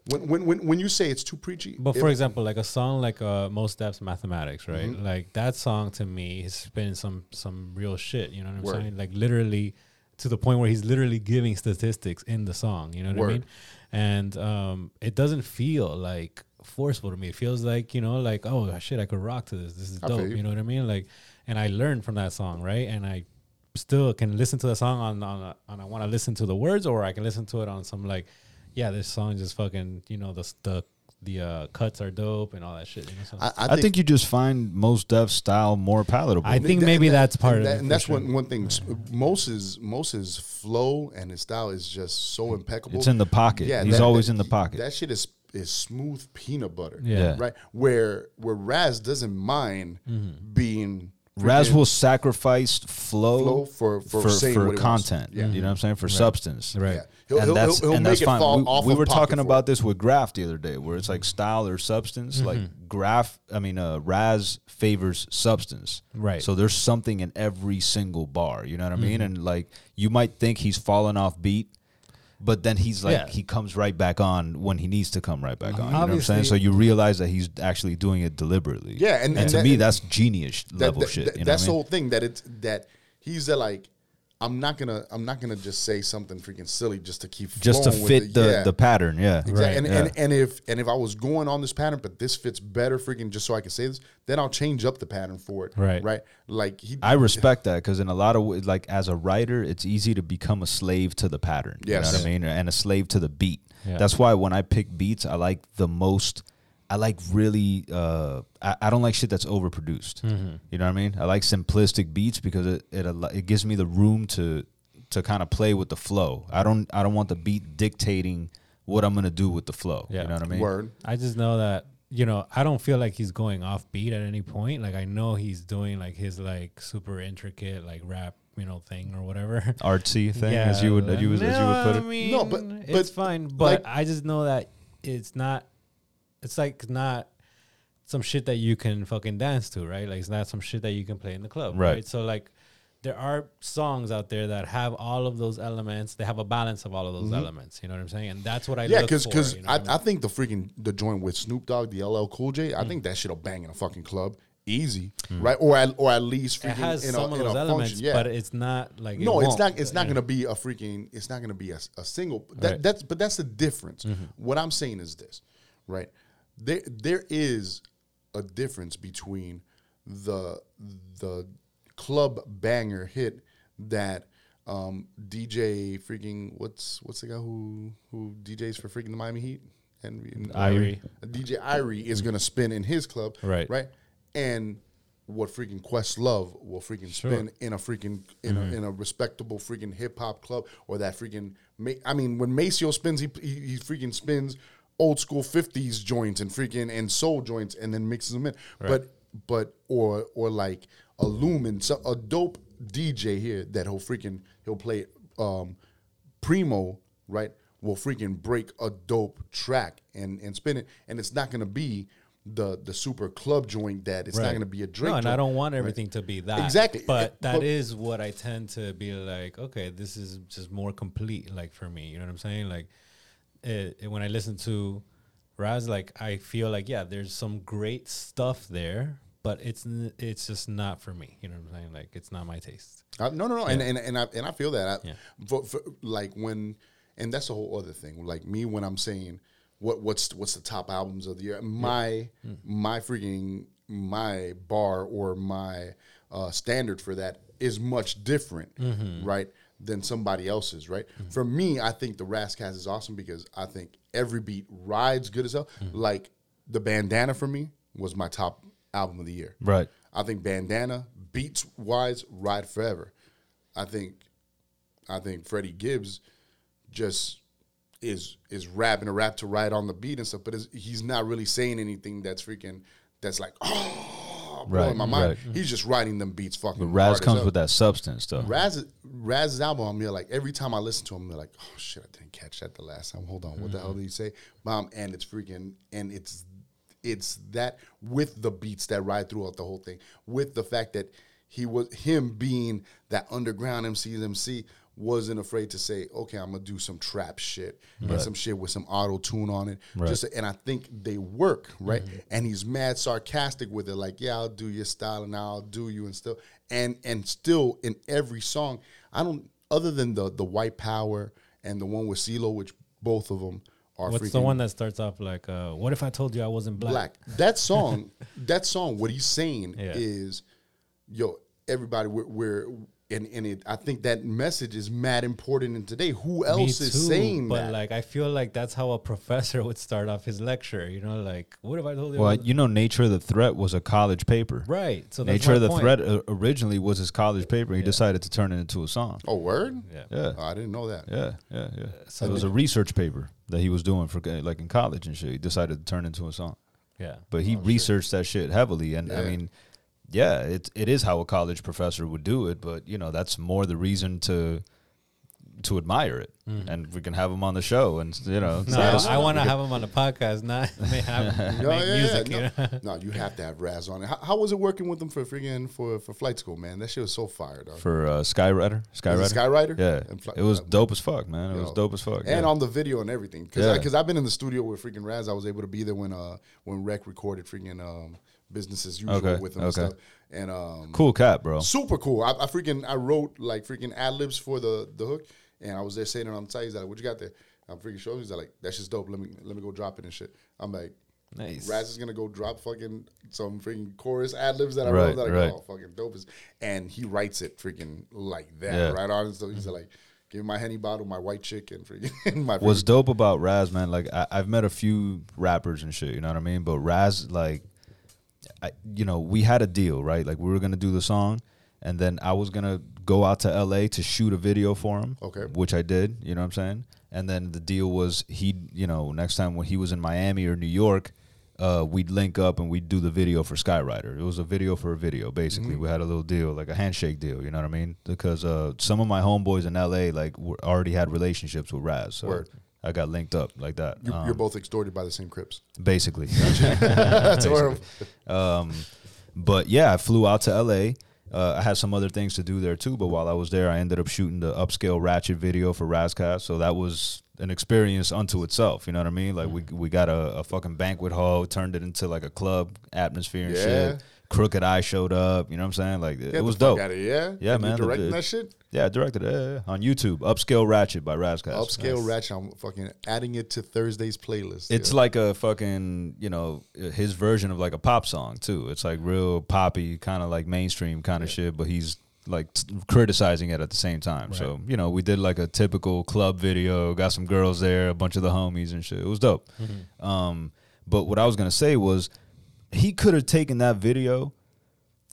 when when when, when you say it's too preachy, But for example, like a song like uh, Mos Def Mathematics, right? Mm-hmm. Like that song to me has been some some real shit. You know what I'm Word. saying? Like literally to the point where he's literally giving statistics in the song. You know what I mean? And um, it doesn't feel like forceful to me. It feels like you know, like oh shit, I could rock to this. This is dope. you. You know what I mean? Like, and I learned from that song, right? And I still can listen to the song on on, a, on I want to listen to the words, or I can listen to it on some like, yeah, this song just fucking you know the the the uh, cuts are dope and all that shit. You know, so I, I, think, you just find Mos Def style more palatable. I think That- maybe that- that's part of that, it. and that's sure. one one thing. Moses Moses flow and his style is just so impeccable. It's in the pocket. Yeah, he's that- always that- in the pocket. That shit is is smooth peanut butter. Yeah. right. Where where Ras doesn't mind Mm-hmm. being Ras will sacrifice flow, flow for for, for, for what he wants. content. Yeah. You know what I'm saying? For substance. Right. Yeah. He'll, and he'll, that's, he'll, he'll and make that's it fine. fall we off we of were talking about it. this with Graph the other day, where it's like style or substance. Mm-hmm. Like Graph, I mean, uh, Ras favors substance. Right. So there's something in every single bar. You know what I mean? Mm-hmm. And like you might think he's fallen off beat. But then he's like Yeah. he comes right back on when he needs to come right back on. You know what I'm Obviously- saying? So you realize that he's actually doing it deliberately. Yeah, and- and, and to that- me that's genius That- level that- shit. that- you know that's what I the whole thing. That it's that he's uh, like, I'm not gonna I'm not gonna just say something freaking silly just to keep just to flowing with fit it. the Yeah. the pattern. Yeah, Exactly. And, yeah. and and if and if I was going on this pattern, but this fits better, freaking just so I can say this, then I'll change up the pattern for it. Right. Right. Like he. I respect that because in a lot of wa- like as a writer, it's easy to become a slave to the pattern. You know what I mean, and a slave to the beat. Yeah. That's why when I pick beats, I like the most. I like really. Uh, I, I don't like shit that's overproduced. Mm-hmm. You know what I mean? I like simplistic beats because it it it gives me the room to to kind of play with the flow. I don't I don't want the beat dictating what I'm gonna do with the flow. Yeah. You know what I mean? Word. I just know that you know I don't feel like he's going off beat at any point. Like I know he's doing like his like super intricate like rap you know thing or whatever. Artsy thing, as you would as you would, as you would put I it. mean, No, but- it's fine. But like- I just know that it's not. It's like not some shit that you can fucking dance to, right? Like it's not some shit that you can play in the club, Right. right? So like. There are songs out there that have all of those elements. They have a balance of all of those elements. You know what I'm saying? And that's what I Mm-hmm. Yeah, because because you know I, I mean? think the freaking the joint with Snoop Dogg, the LL Cool J, I Mm. I think that shit'll bang in a fucking club easy, right? Or at, or at least freaking it has in some a, of in those elements, function. Yeah. but it's not like it no, it's won't. It's not yeah. going to be a freaking. It's not going to be a, a single. That, Right. Mm-hmm. That's but that's the difference. What I'm saying is this, right? There there is a difference between the the club banger hit that um, DJ freaking what's what's the guy who who DJs for freaking the Miami Heat and Irie. DJ Irie is gonna spin in his club, Right. Right, and what freaking Questlove will freaking Sure. Mm-hmm. spin in a freaking in, a, in a respectable freaking hip hop club or that freaking. Ma- I mean, when Maceo spins, he, he he freaking spins old school fifties joints and freaking and soul joints and then mixes them in. But but or or like a Lumen, so a dope DJ here that he'll freaking he'll play um primo right will freaking break a dope track and and spin it and it's not gonna be the the super club joint that it's not gonna be a Drake No, and I don't want right? everything to be that. Exactly. But that is but- what I tend to be like, okay, this is just more complete, like for me. You know what I'm saying? Like, it, it- when I listen to Ras, like, I feel like, yeah, there's some great stuff there, but it's n- it's just not for me. You know what I'm saying? Like, it's not my taste. Uh, no, no, no, and, and and I and I feel that. I, Yeah. for, for, like when, and that's a whole other thing. Like me, when I'm saying what what's what's the top albums of the year, my Hmm. my freaking my bar or my uh, standard for that is much different, Mm-hmm. right, than somebody else's. Right. For me, I think the Ras Kass is awesome because I think every beat rides good as hell. Mm-hmm. Like the Bandana for me was my top album of the year. Right. I think Bandana beats wise ride forever. I think I think Freddie Gibbs just is is rapping a rap to ride on the beat and stuff, but he's not really saying anything that's freaking that's like oh Right, my mind. right. He's just writing them beats fucking. But Ras comes hell. with that substance though. Ras Ras's album me like every time I listen to him, they're like, oh shit, I didn't catch that the last time. Hold on, what the hell mm-hmm. did he say? Mom, and it's freaking and it's it's that with the beats that ride throughout the whole thing, with the fact that he was him being that underground MC's MC wasn't afraid to say, okay, I'm gonna do some trap shit and some shit with some auto tune on it. Right. Just and I think they work, right? And he's mad sarcastic with it, like, yeah, I'll do your style and I'll do you and still and and still in every song, I don't other than the the white power and the one with CeeLo, which both of them are What's the one that starts off like, uh, "What if I told you I wasn't black?" black. That song, that song, what he's saying Yeah. is, yo, everybody, we're, we're and and it, I think that message is mad important in today. Who Me else is saying but that? like I feel like that's how a professor would start off his lecture. You know, like, "What if I told you?" Well, you know, Nature of the Threat was a college paper. right. So Nature my of the point. Threat uh, originally was his college paper. He decided to turn it into a song. oh, word? Yeah. Yeah. Oh, I didn't know that. Yeah, yeah, yeah. So it was a research paper that he was doing for uh, like in college and shit. He decided to turn into a song, Yeah. but he researched that shit heavily. And I mean, yeah, it it is how a college professor would do it. But you know, that's more the reason to to admire it, and we can have him on the show, and you know, No, let us- I want to have him on the podcast, not make, have, Yeah, make yeah, music. yeah. you know? No, no, you have to have Ras on it. How, how was it working with them for freaking for for flight school, man? That shit was so fire, dog. for uh, Skywriter, Skywriter, Was it Skywriter? Yeah, fly- it was uh, dope as fuck, man. It was Yo. dope as fuck. and yeah. on the video and everything. Because Yeah. because I've been in the studio with freaking Ras. I was able to be there when uh when Rec recorded freaking um business as usual Okay, with him and stuff. And um cool cat, bro. super cool. I, I freaking I wrote like freaking ad libs for the the hook, and I was there saying it on the side. He's like, "What you got there?" I'm freaking showing. He's like, "That's just dope. Let me let me go drop it and shit." I'm like. Nice. Ras is gonna go drop fucking some freaking chorus ad libs that I Right, wrote. That I right. oh, fucking dope and he writes it freaking like that, Yeah. right on. So he's like, give me my henny bottle, my white chick, and freaking my. What's freaking- dope about Ras, man? Like I, I've met a few rappers and shit. You know what I mean? But Ras, like, I, you know, we had a deal, right? Like we were gonna do the song, and then I was gonna go out to L.A. to shoot a video for him. Okay. Which I did. You know what I'm saying? And then the deal was he, you know, next time when he was in Miami or New York. Uh, we'd link up and we'd do the video for Skywriter. It was a video for a video, basically. Mm-hmm. We had a little deal, like a handshake deal. You know what I mean? Because uh, some of my homeboys in LA like were, already had relationships with Ras, so Word. I got linked up like that. You're, um, you're both extorted by the same Crips. basically. That's horrible. um, but yeah, I flew out to LA. Uh, I had some other things to do there too, but while I was there, I ended up shooting the upscale ratchet video for Ras Kass. So that was an experience unto itself. You know what I mean? Like we we got a, a fucking banquet hall, turned it into like a club atmosphere and Yeah. shit. Crooked I showed up. You know what I'm saying? Like it, it was dope. Out of here, yeah, Yeah, And man, directing the- that shit. Yeah, I directed it yeah, yeah, on YouTube. Upscale Ratchet by Ras Kass. Upscale Ratchet. I'm fucking adding it to Thursday's playlist. It's yeah. like a fucking, you know, his version of like a pop song too. It's like real poppy, kind of like mainstream kind of shit, but he's like t- criticizing it at the same time. So, you know, we did like a typical club video, got some girls there, a bunch of the homies and shit. It was dope. Um, but what I was going to say was he could have taken that video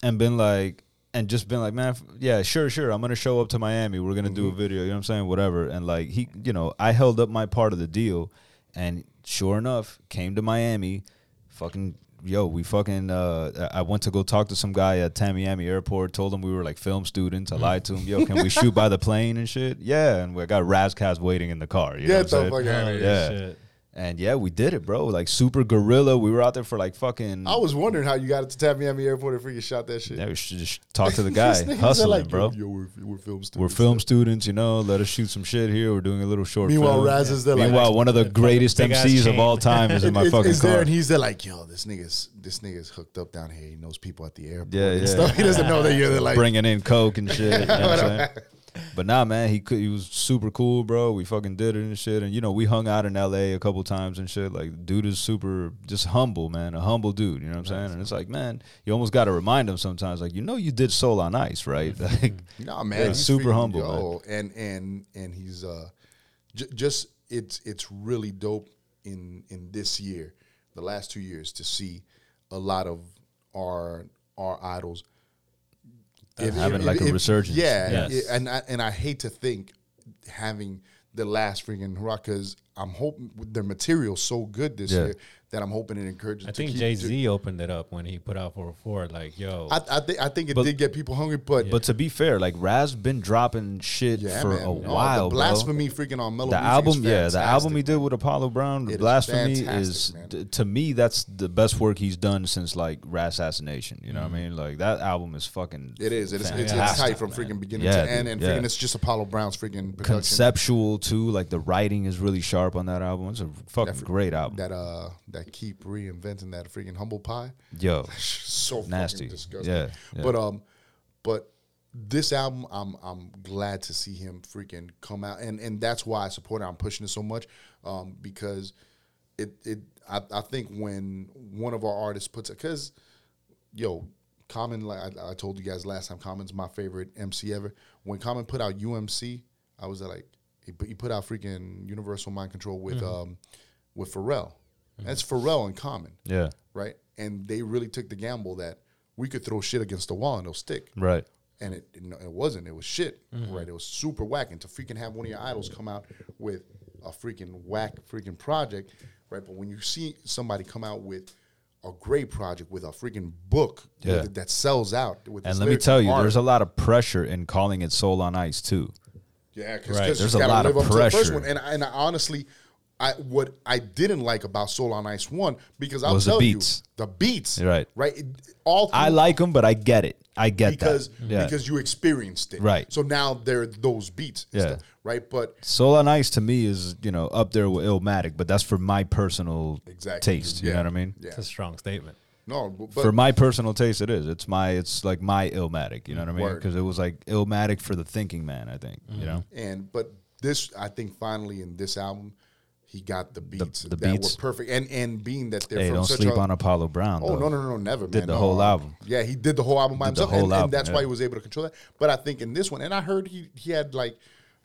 and been like, and just been like, man, f- yeah, sure, sure. I'm gonna show up to Miami. We're gonna do a video. You know what I'm saying? Whatever. And like he, you know, I held up my part of the deal, and sure enough, came to Miami. Fucking yo, we fucking. Uh, I went to go talk to some guy at Tamiami Airport. Told him we were like film students. I lied to him. Yo, can we shoot by the plane and shit? Yeah, and we got Ras Kass waiting in the car. You know Get what I'm the saying? fuck out of. Yeah. Shit. And yeah, we did it, bro. Like super gorilla. We were out there for like fucking. I was wondering how you got it to Tamiami Airport and freaking shot that shit. Yeah, we should just talk to the guy, These niggas hustling, like, bro. Yo, we're, we're film students. We're film students, you know. Let us shoot some shit here. We're doing a little short. Meanwhile, film. Ras is there like- Meanwhile, one of the greatest big ass MCs of all time is in my Is- fucking is car. there and he's there like, yo, this nigga's this nigga's hooked up down here. He knows people at the airport. Yeah, and yeah. Stuff. He doesn't know that you're there like bringing in coke and shit. You know what I'm saying? But nah, man, he could. He was super cool, bro. We fucking did it and shit. And you know, we hung out in L.A. a couple times and shit. Like, dude is super, just humble, man. A humble dude. You know what I'm saying? And it's like, man, you almost got to remind him sometimes. Like, you know, you did Soul on Ice, right? Like, No man, Yeah, he's super humble, yo, and and and he's uh, j- just it's it's really dope in in this year, the last two years, to see a lot of our our idols If- having if- like a resurgence. Yeah, Yes. and I, and I hate to think having the last freaking hurrah because I'm hoping their material's so good this Yeah. year that I'm hoping it encourages. I think Jay Z opened it up when he put out 404. Like, yo, I, I think I think it But- did get people hungry, but But to be fair, like Ras been dropping shit yeah, for man. a No, while, the bro. blasphemy freaking on Mello The Music album, is yeah, the album he did with Apollo Brown, It is Blasphemy, fantastic, is d- to me that's the best work he's done since like Rasassination. You know Mm-hmm. what I mean? Like that album is fucking. It is. It is. It's, it's tight from man. freaking beginning Yeah, to end, dude, and yeah. freaking it's just Apollo Brown's freaking production. conceptual too. Like the writing is really sharp on that album. It's a fucking That great album. That uh, that keep reinventing that freaking humble pie. Yo, so Nasty. disgusting. Yeah, yeah. But um, but this album, I'm I'm glad to see him freaking come out, and and that's why I support it. I'm pushing it so much, um, because it it I, I think when one of our artists puts it, because yo, Common, like I, I told you guys last time, Common's my favorite MC ever. When Common put out UMC, I was like, he put, he put out freaking Universal Mind Control with um with Pharrell. Mm-hmm. That's Pharrell and Common yeah, right? And they really took the gamble that we could throw shit against the wall and it'll stick. right. And it it, wasn't. It was shit, mm-hmm. right? It was super whack. And to freaking have one of your idols come out with a freaking whack freaking project, right? But when you see somebody come out with a great project with a freaking book Yeah. it that sells out, with And let me tell you, art. there's a lot of pressure in calling it Soul on Ice too. Yeah, because Right. There's a lot of up to the first pressure. one. And and I honestly, I what I didn't like about Soul on Ice one because I'll Was the tell beats. you the beats, Right. Right, It- all I like them, but I get it. I get because that. Yeah. because you experienced it, Right. So now there are those beats, Yeah. stuff, right? But Soul on Ice to me is you know up there with Illmatic, but that's for my personal Exactly. taste. You know what I mean? yeah, it's a strong statement. no, but, but for my personal taste, it is. It's my. It's like my Illmatic. You know what I mean? Because it was like Illmatic for the thinking man. I think. You mm-hmm. know. and but this, I think, finally in this album, he got the beats the that beats. were perfect, and and being that they're Hey, from don't such sleep a, on Apollo Brown. Oh though. no no no never Did man. the No, whole uh, album. Yeah, he did the whole album by Did the himself, and, album, and that's yeah. why he was able to control that. But I think in this one, and I heard he he had like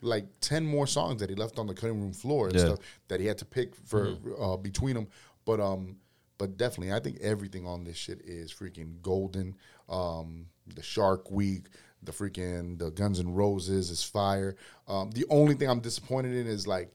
like ten more songs that he left on the cutting room floor and Yeah. stuff that he had to pick for uh, between them. But um, but definitely, I think everything on this shit is freaking golden. Um, the Shark Week. The freaking the Guns N' Roses is fire. Um, the only thing I'm disappointed in is like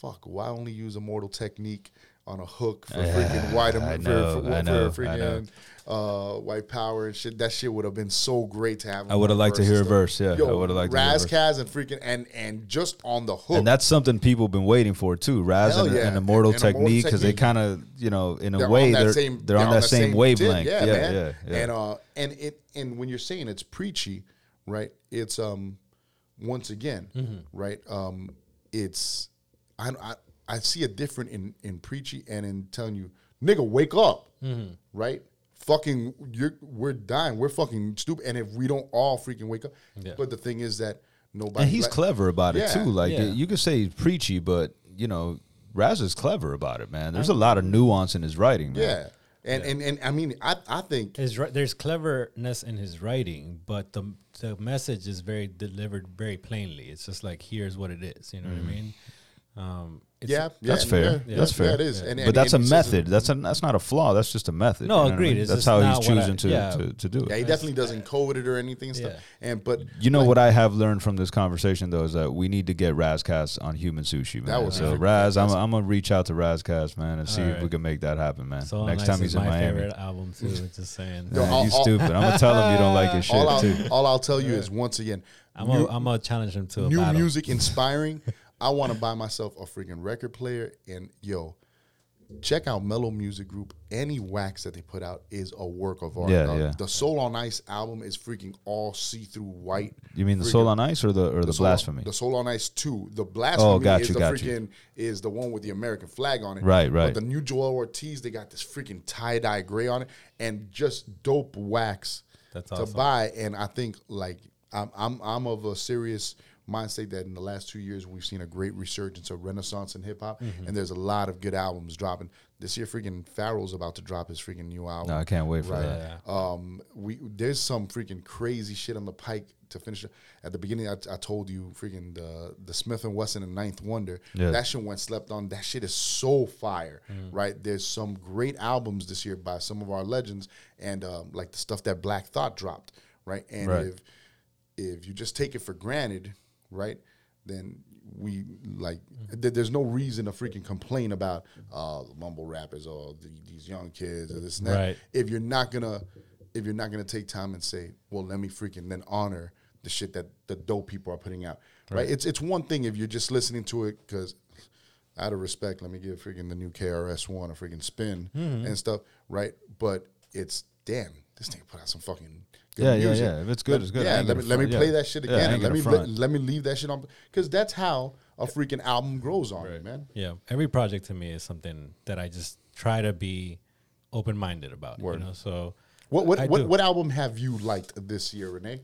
fuck, why only use Immortal Technique on a hook for freaking white I for, know, for, I know, for freaking uh, white power and shit? That shit would have been so great to have. I would've liked to hear a verse, yeah. I would've liked to hear a verse. And freaking and and just on the hook. And that's something people have been waiting for too. Ras and, yeah. and Immortal And Immortal Technique because they kind of you know in a they're way on they're same, they're on that same wavelength. Yeah, yeah, man. yeah, yeah. And uh, and it and when you're saying it's preachy, right? It's um, once again, Mm-hmm. right? Um, it's I, I I see a different in in preachy and in telling you, nigga, wake up, Mm-hmm. right? Fucking, you're we're dying. We're fucking stupid. And if we don't all freaking wake up, Yeah. but the thing is that nobody. and he's like- clever about it too. Like Yeah. you could say he's preachy, but you know Ras is clever about it, man. There's a lot of nuance in his writing. Man. Yeah. And, and and I mean I I think His there's cleverness in his writing, but the the message is very delivered very plainly. It's just like here's what it is. You know what I mean? Um, it's, yeah, That's yeah, fair. yeah, That's yeah, fair. it is. And, but and- that's and a he says method. That's a that's not a flaw. That's just a method. No, you know what I agreed. mean? That's how he's not what I- choosing to, yeah. to to do it. Yeah, he definitely doesn't code it or anything and stuff. And but You know what I have learned from this conversation though is that we need to get Ras Kass on Human Sushi, man. That would be so freaking Ras, I'm. I'm gonna reach out to Ras Kass, man, and see if we can make that happen, man. So Next Nice time he's in my Miami. favorite album too. Just saying. Yo, all- you all- stupid. I'm gonna tell him you don't like his shit all I'll, too. all I'll tell you is once again, I'm gonna I'm gonna challenge him to a new battle. music inspiring. I want to buy myself a freaking record player and yo, check out Mello Music Group. Any wax that they put out is a work of art. Yeah, dog. yeah. The Soul on Ice album is freaking all see through white. You mean the Soul on Ice or the or the, Soul- Blasphemy? The Soul on Ice two. The Blasphemy Oh, got is you, the got you. is the one with the American flag on it. Right, right. But the new Joel Ortiz, they got this freaking tie dye gray on it, and just dope wax That's to awesome. buy. And I think like I'm I'm I'm of a serious mindset that in the last two years we've seen a great resurgence of renaissance in hip hop, Mm-hmm. and there's a lot of good albums dropping. This year, freaking Pharaoh's about to drop his freaking new album. No, I can't wait for Right. that. Um, we there's some freaking crazy shit on the pike to finish. At the beginning, I, I told you freaking the the Smif-N-Wessun and Ninth Wonder. Yeah. That shit went slept on. That shit is so fire, Mm. right? There's some great albums this year by some of our legends, and um, like the stuff that Black Thought dropped, right? And Right. if if you just take it for granted, right, then we like th- there's no reason to freaking complain about uh mumble rappers or the, these young kids or this and that. Right. if you're not gonna if you're not gonna take time and say well let me freaking then honor the shit that the dope people are putting out right, it's it's one thing if you're just listening to it because out of respect let me give freaking the new KRS one a freaking spin Mm-hmm. and stuff right? But it's damn this thing put out some fucking good Yeah, yeah, music. yeah. If it's good, Let- it's good. Yeah let me, let me play Yeah. that shit again ain't and let me front. let, let me leave that shit on because that's how a freaking album grows on you man Yeah, every project to me is something that I just try to be open minded about. Word. You know, so What what what, what album have you liked this year, Renee?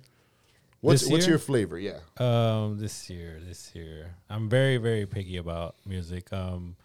What's This what's your flavor? Yeah. Um, this year, this year, I'm very, very picky about music. Um,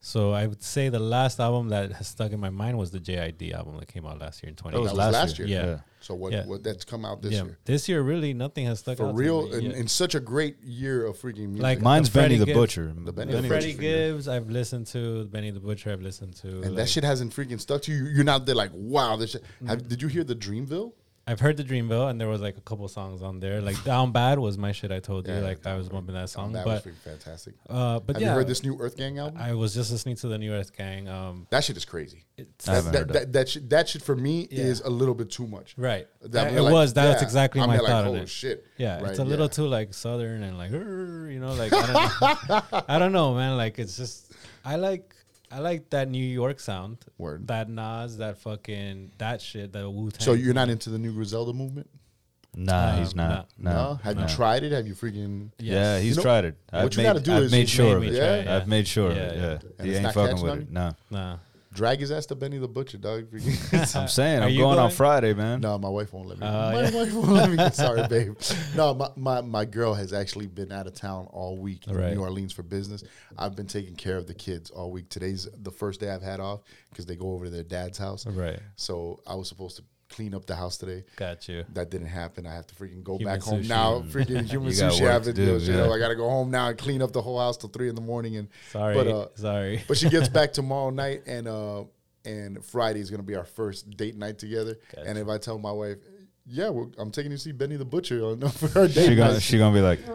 so I would say the last album that has stuck in my mind was the JID album that came out last year in 20. That was last last year. year. Yeah. Yeah. So what Yeah. what that's come out this yeah, year? this year really nothing has stuck For out real, To me. in, Yeah. in such a great year of freaking music. Like Mine's Benny the Gibbs- Butcher. The Benny The the Freddie Gibbs, I've listened to. Benny the Butcher, I've listened to. and like- that shit hasn't freaking stuck to you. You're not there like, wow, this shit. Mm-hmm. Have, did you hear the Dreamville? I've heard the Dreamville, and there was like a couple songs on there. Like Down Bad was my shit. I told you, like I was bumping that song. that but was fantastic. uh, but Have yeah, you heard this new Earth Gang album? I was just listening to the New Earth Gang. Um, that shit is crazy. it's, I haven't that, that, that. that, that, shit, that shit for me Yeah. is a little bit too much. right. That That- it like, was. That was yeah, exactly I'm my there like, thought on oh, it. shit. Yeah, Right, it's a little yeah. too like southern and like, you know, like I don't know. I don't know, man. Like it's just I like I like that New York sound. Word. That Nas, that fucking that shit, that Wu Tang. So you're not into the new Griselda movement? Nah, Um, he's not. No. No. Have no. you tried it? Have you freaking? Yeah, he's You know, tried it. I've what you made, gotta do I've is made you sure made of me it. try it, yeah. I've made sure Yeah, of it. yeah. Yeah, And he ain't not fucking catching with on it. you? No, Nah. Drag his ass to Benny the Butcher, dog. I'm saying Are I'm you going, on? Friday, man. no, my wife won't let me. Oh, my yeah. wife won't let me. Sorry, babe. No, my, my, my girl has actually been out of town all week in Right. New Orleans for business. I've been taking care of the kids all week. Today's the first day I've had off because they go over to their dad's house. Right. So I was supposed to clean up the house today. Got you. That didn't happen. I have to freaking go Human back home now. Freaking human sushi. I have to do. You know. I got to go home now and clean up the whole house till three in the morning. And Sorry. but uh, Sorry. but she gets back tomorrow night, and uh, and Friday is gonna be our first date night together. Gotcha. And if I tell my wife, yeah, well, I'm taking you to see Benny the Butcher on for her date She gonna she gonna be like, take her,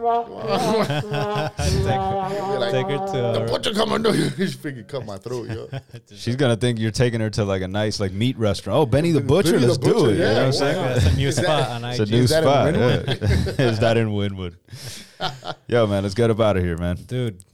like, take her to the a, butcher come on, she freaking cut my throat, yo. she's gonna think you're taking her to like a nice like meat restaurant. Oh, Benny the Butcher, Benny let's do Butcher, it. You know yeah, what I'm wow. saying? That's a new Is that- spot on It's a new Is spot. Wynwood? yeah. Is that in Wynwood? Yo, man, let's get up out of here, man. Dude,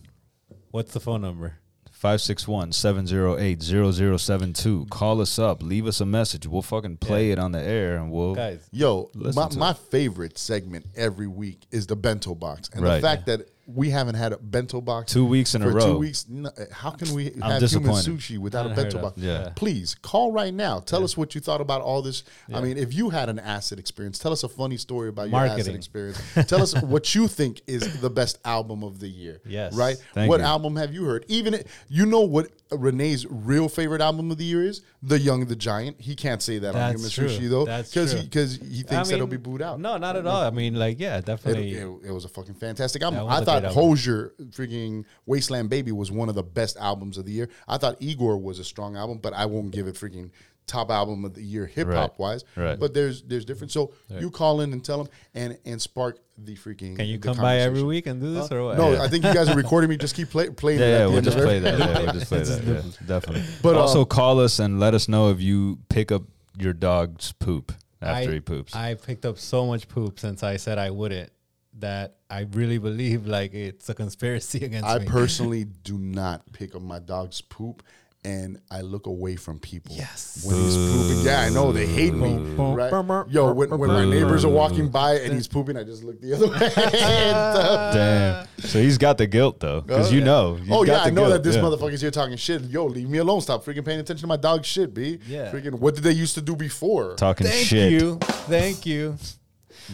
what's the phone number? 561-708-0072. Call us up. Leave us a message. We'll fucking play it on the air and we'll Guys, Yo, my, my it. favorite segment every week is the bento box, and the Right. fact that we haven't had a bento box two weeks in for a row. two weeks. no, how can we have human sushi without a Unheard bento box? Yeah. Please call right now. Tell us what you thought about all this. I mean, if you had an acid experience, tell us a funny story about your acid experience. tell us what you think is the best album of the year. Yes. Right? Thank what you. album have you heard? Even it- you know what Renee's real favorite album of the year is? The Young the Giant. He can't say that on That's Human true. Sushi though, That's because he true. because he thinks I that it'll be booed out. No, not at all. I mean, like, yeah, definitely. it, it was a fucking fantastic album. That was I a thought great album. Hozier, freaking Wasteland Baby, was one of the best albums of the year. I thought Igor was a strong album, but I won't give it freaking top album of the year hip hop wise. right. But there's there's different. So you call in and tell them and and spark the freaking. Can you come by every week and do this Huh? or what? No, Yeah. I think you guys are recording me. Just keep play, playing. Yeah, yeah, we'll just play that. Yeah, we'll just play that. Yeah, definitely. But, But uh, also call us and let us know if you pick up your dog's poop after I, he poops. I picked up so much poop since I said I wouldn't that I really believe like it's a conspiracy against I me. personally do not pick up my dog's poop. And I look away from people. Yes. When he's pooping. Yeah, I know. They hate me. Right? Yo, when, when my neighbors are walking by and he's pooping, I just look the other way. and stuff. Damn. So he's got the guilt though, because Oh, you yeah. know. He's oh got yeah, I know guilt, that this yeah. motherfucker's here talking shit. Yo, leave me alone. Stop freaking paying attention to my dog's shit, b. Yeah. Freaking, what did they used to do before? talking Thank shit. you. Thank you.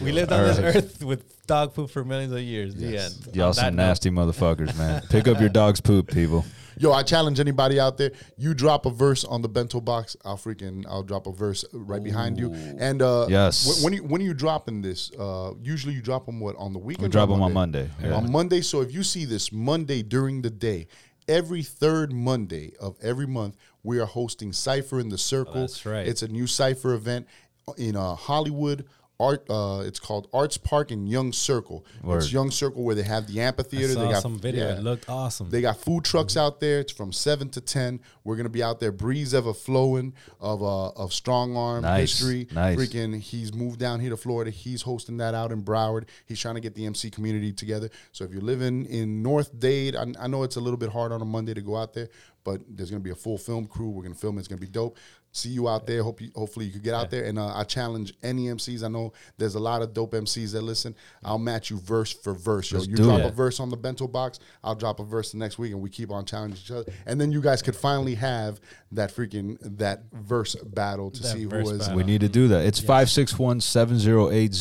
We lived on All this right. earth with dog poop for millions of years. The Yes. end. Y'all On that some note, nasty motherfuckers, man. Pick up your dog's poop, people. Yo, I challenge anybody out there. You drop a verse on the bento box, I'll freaking I'll drop a verse right behind you. And uh, Yes. when, when you when are you dropping this? Uh, usually you drop them what on the weekend. We drop them on Monday. Yeah. On Monday. So if you see this Monday during the day, every third Monday of every month, we are hosting Cipher in the Circle. that's right. It's a new Cipher event in uh, Hollywood art. Uh, it's called Arts Park in Young Circle. Word. It's Young Circle where they have the amphitheater. they got some video. yeah. It looked awesome. They got food trucks out there. It's from seven to ten. We're gonna be out there. Breeze Evahflowin of uh of strong arm Nice, history. nice. Freaking, he's moved down here to Florida. He's hosting that out in Broward. He's trying to get the MC community together. So if you're living in North Dade, I, I know it's a little bit hard on a Monday to go out there, but there's gonna be a full film crew. We're gonna film. it. It's gonna be dope. See you out there. Hope you, hopefully you could get out there. And uh, I challenge any MCs. I know there's a lot of dope MCs that listen. I'll match you verse for verse. Yo, Let's you drop it. a verse on the bento box. I'll drop a verse the next week, and we keep on challenging each other. And then you guys could finally have that freaking that verse battle to That see who verse is. battle. We need to do that. It's 561 708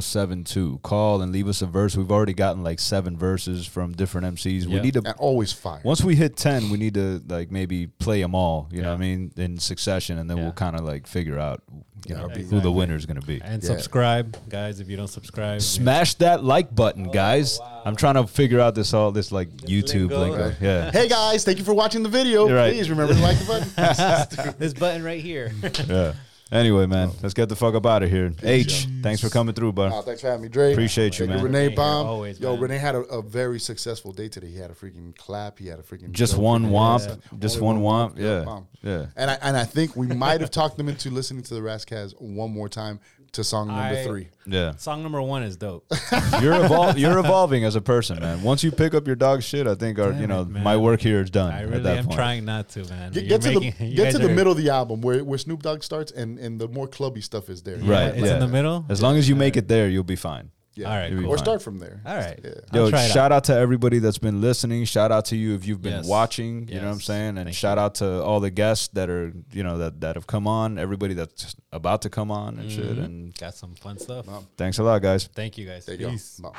0072. Call and leave us a verse. We've already gotten like seven verses from different MCs. We Yeah. need to And always fire. once we hit 10, we need to like maybe play them all, you know what I mean, in succession and then we'll kind of like figure out you know, who the winner is going to be. and Yeah. subscribe, guys. If you don't subscribe, Smash that like button, guys. Oh, I'm trying to figure out this all this like YouTube lingo. lingo. Yeah. Hey guys, thank you for watching the video. Right. Please remember to like the button. this button right here. yeah. Anyway, man, let's get the fuck up out of here. H, thanks for coming through, bud. Oh, thanks for having me, Dre. Appreciate you, Thank man. Renee Being here Baum. always, Yo, man. Renee had a, a very successful day today. He had a freaking clap. He had a freaking Just one freaking- womp. Yeah. Just Only one womp. Yeah. Baum. Yeah. And I and I think we might have talked them into listening to the Ras Kass one more time to song number I- three. Yeah. Song number one is dope. You're evol- you're evolving as a person, man. Once you pick up your dog shit, I think uh, our you Damn know it, man. my work here is done. I at really that am point. trying not to, man. Get, You're get to the you get guys to the are- middle of the album where, where Snoop Dogg starts and, and the more clubby stuff is there. Right. It's in the middle? As long as you make it there, you'll be fine. Yeah. All right, You'll Or start from there. All right. Yeah. I'll Yo, try it shout out. to everybody that's been listening. Shout out to you if you've been Yes. watching. You know what I'm saying? And Thank shout you. out to all the guests that are you know that that have come on. Everybody that's about to come on and shit. Mhm. And Got some fun stuff. thanks a lot, guys. Thank you guys. There you Peace. go. Bye.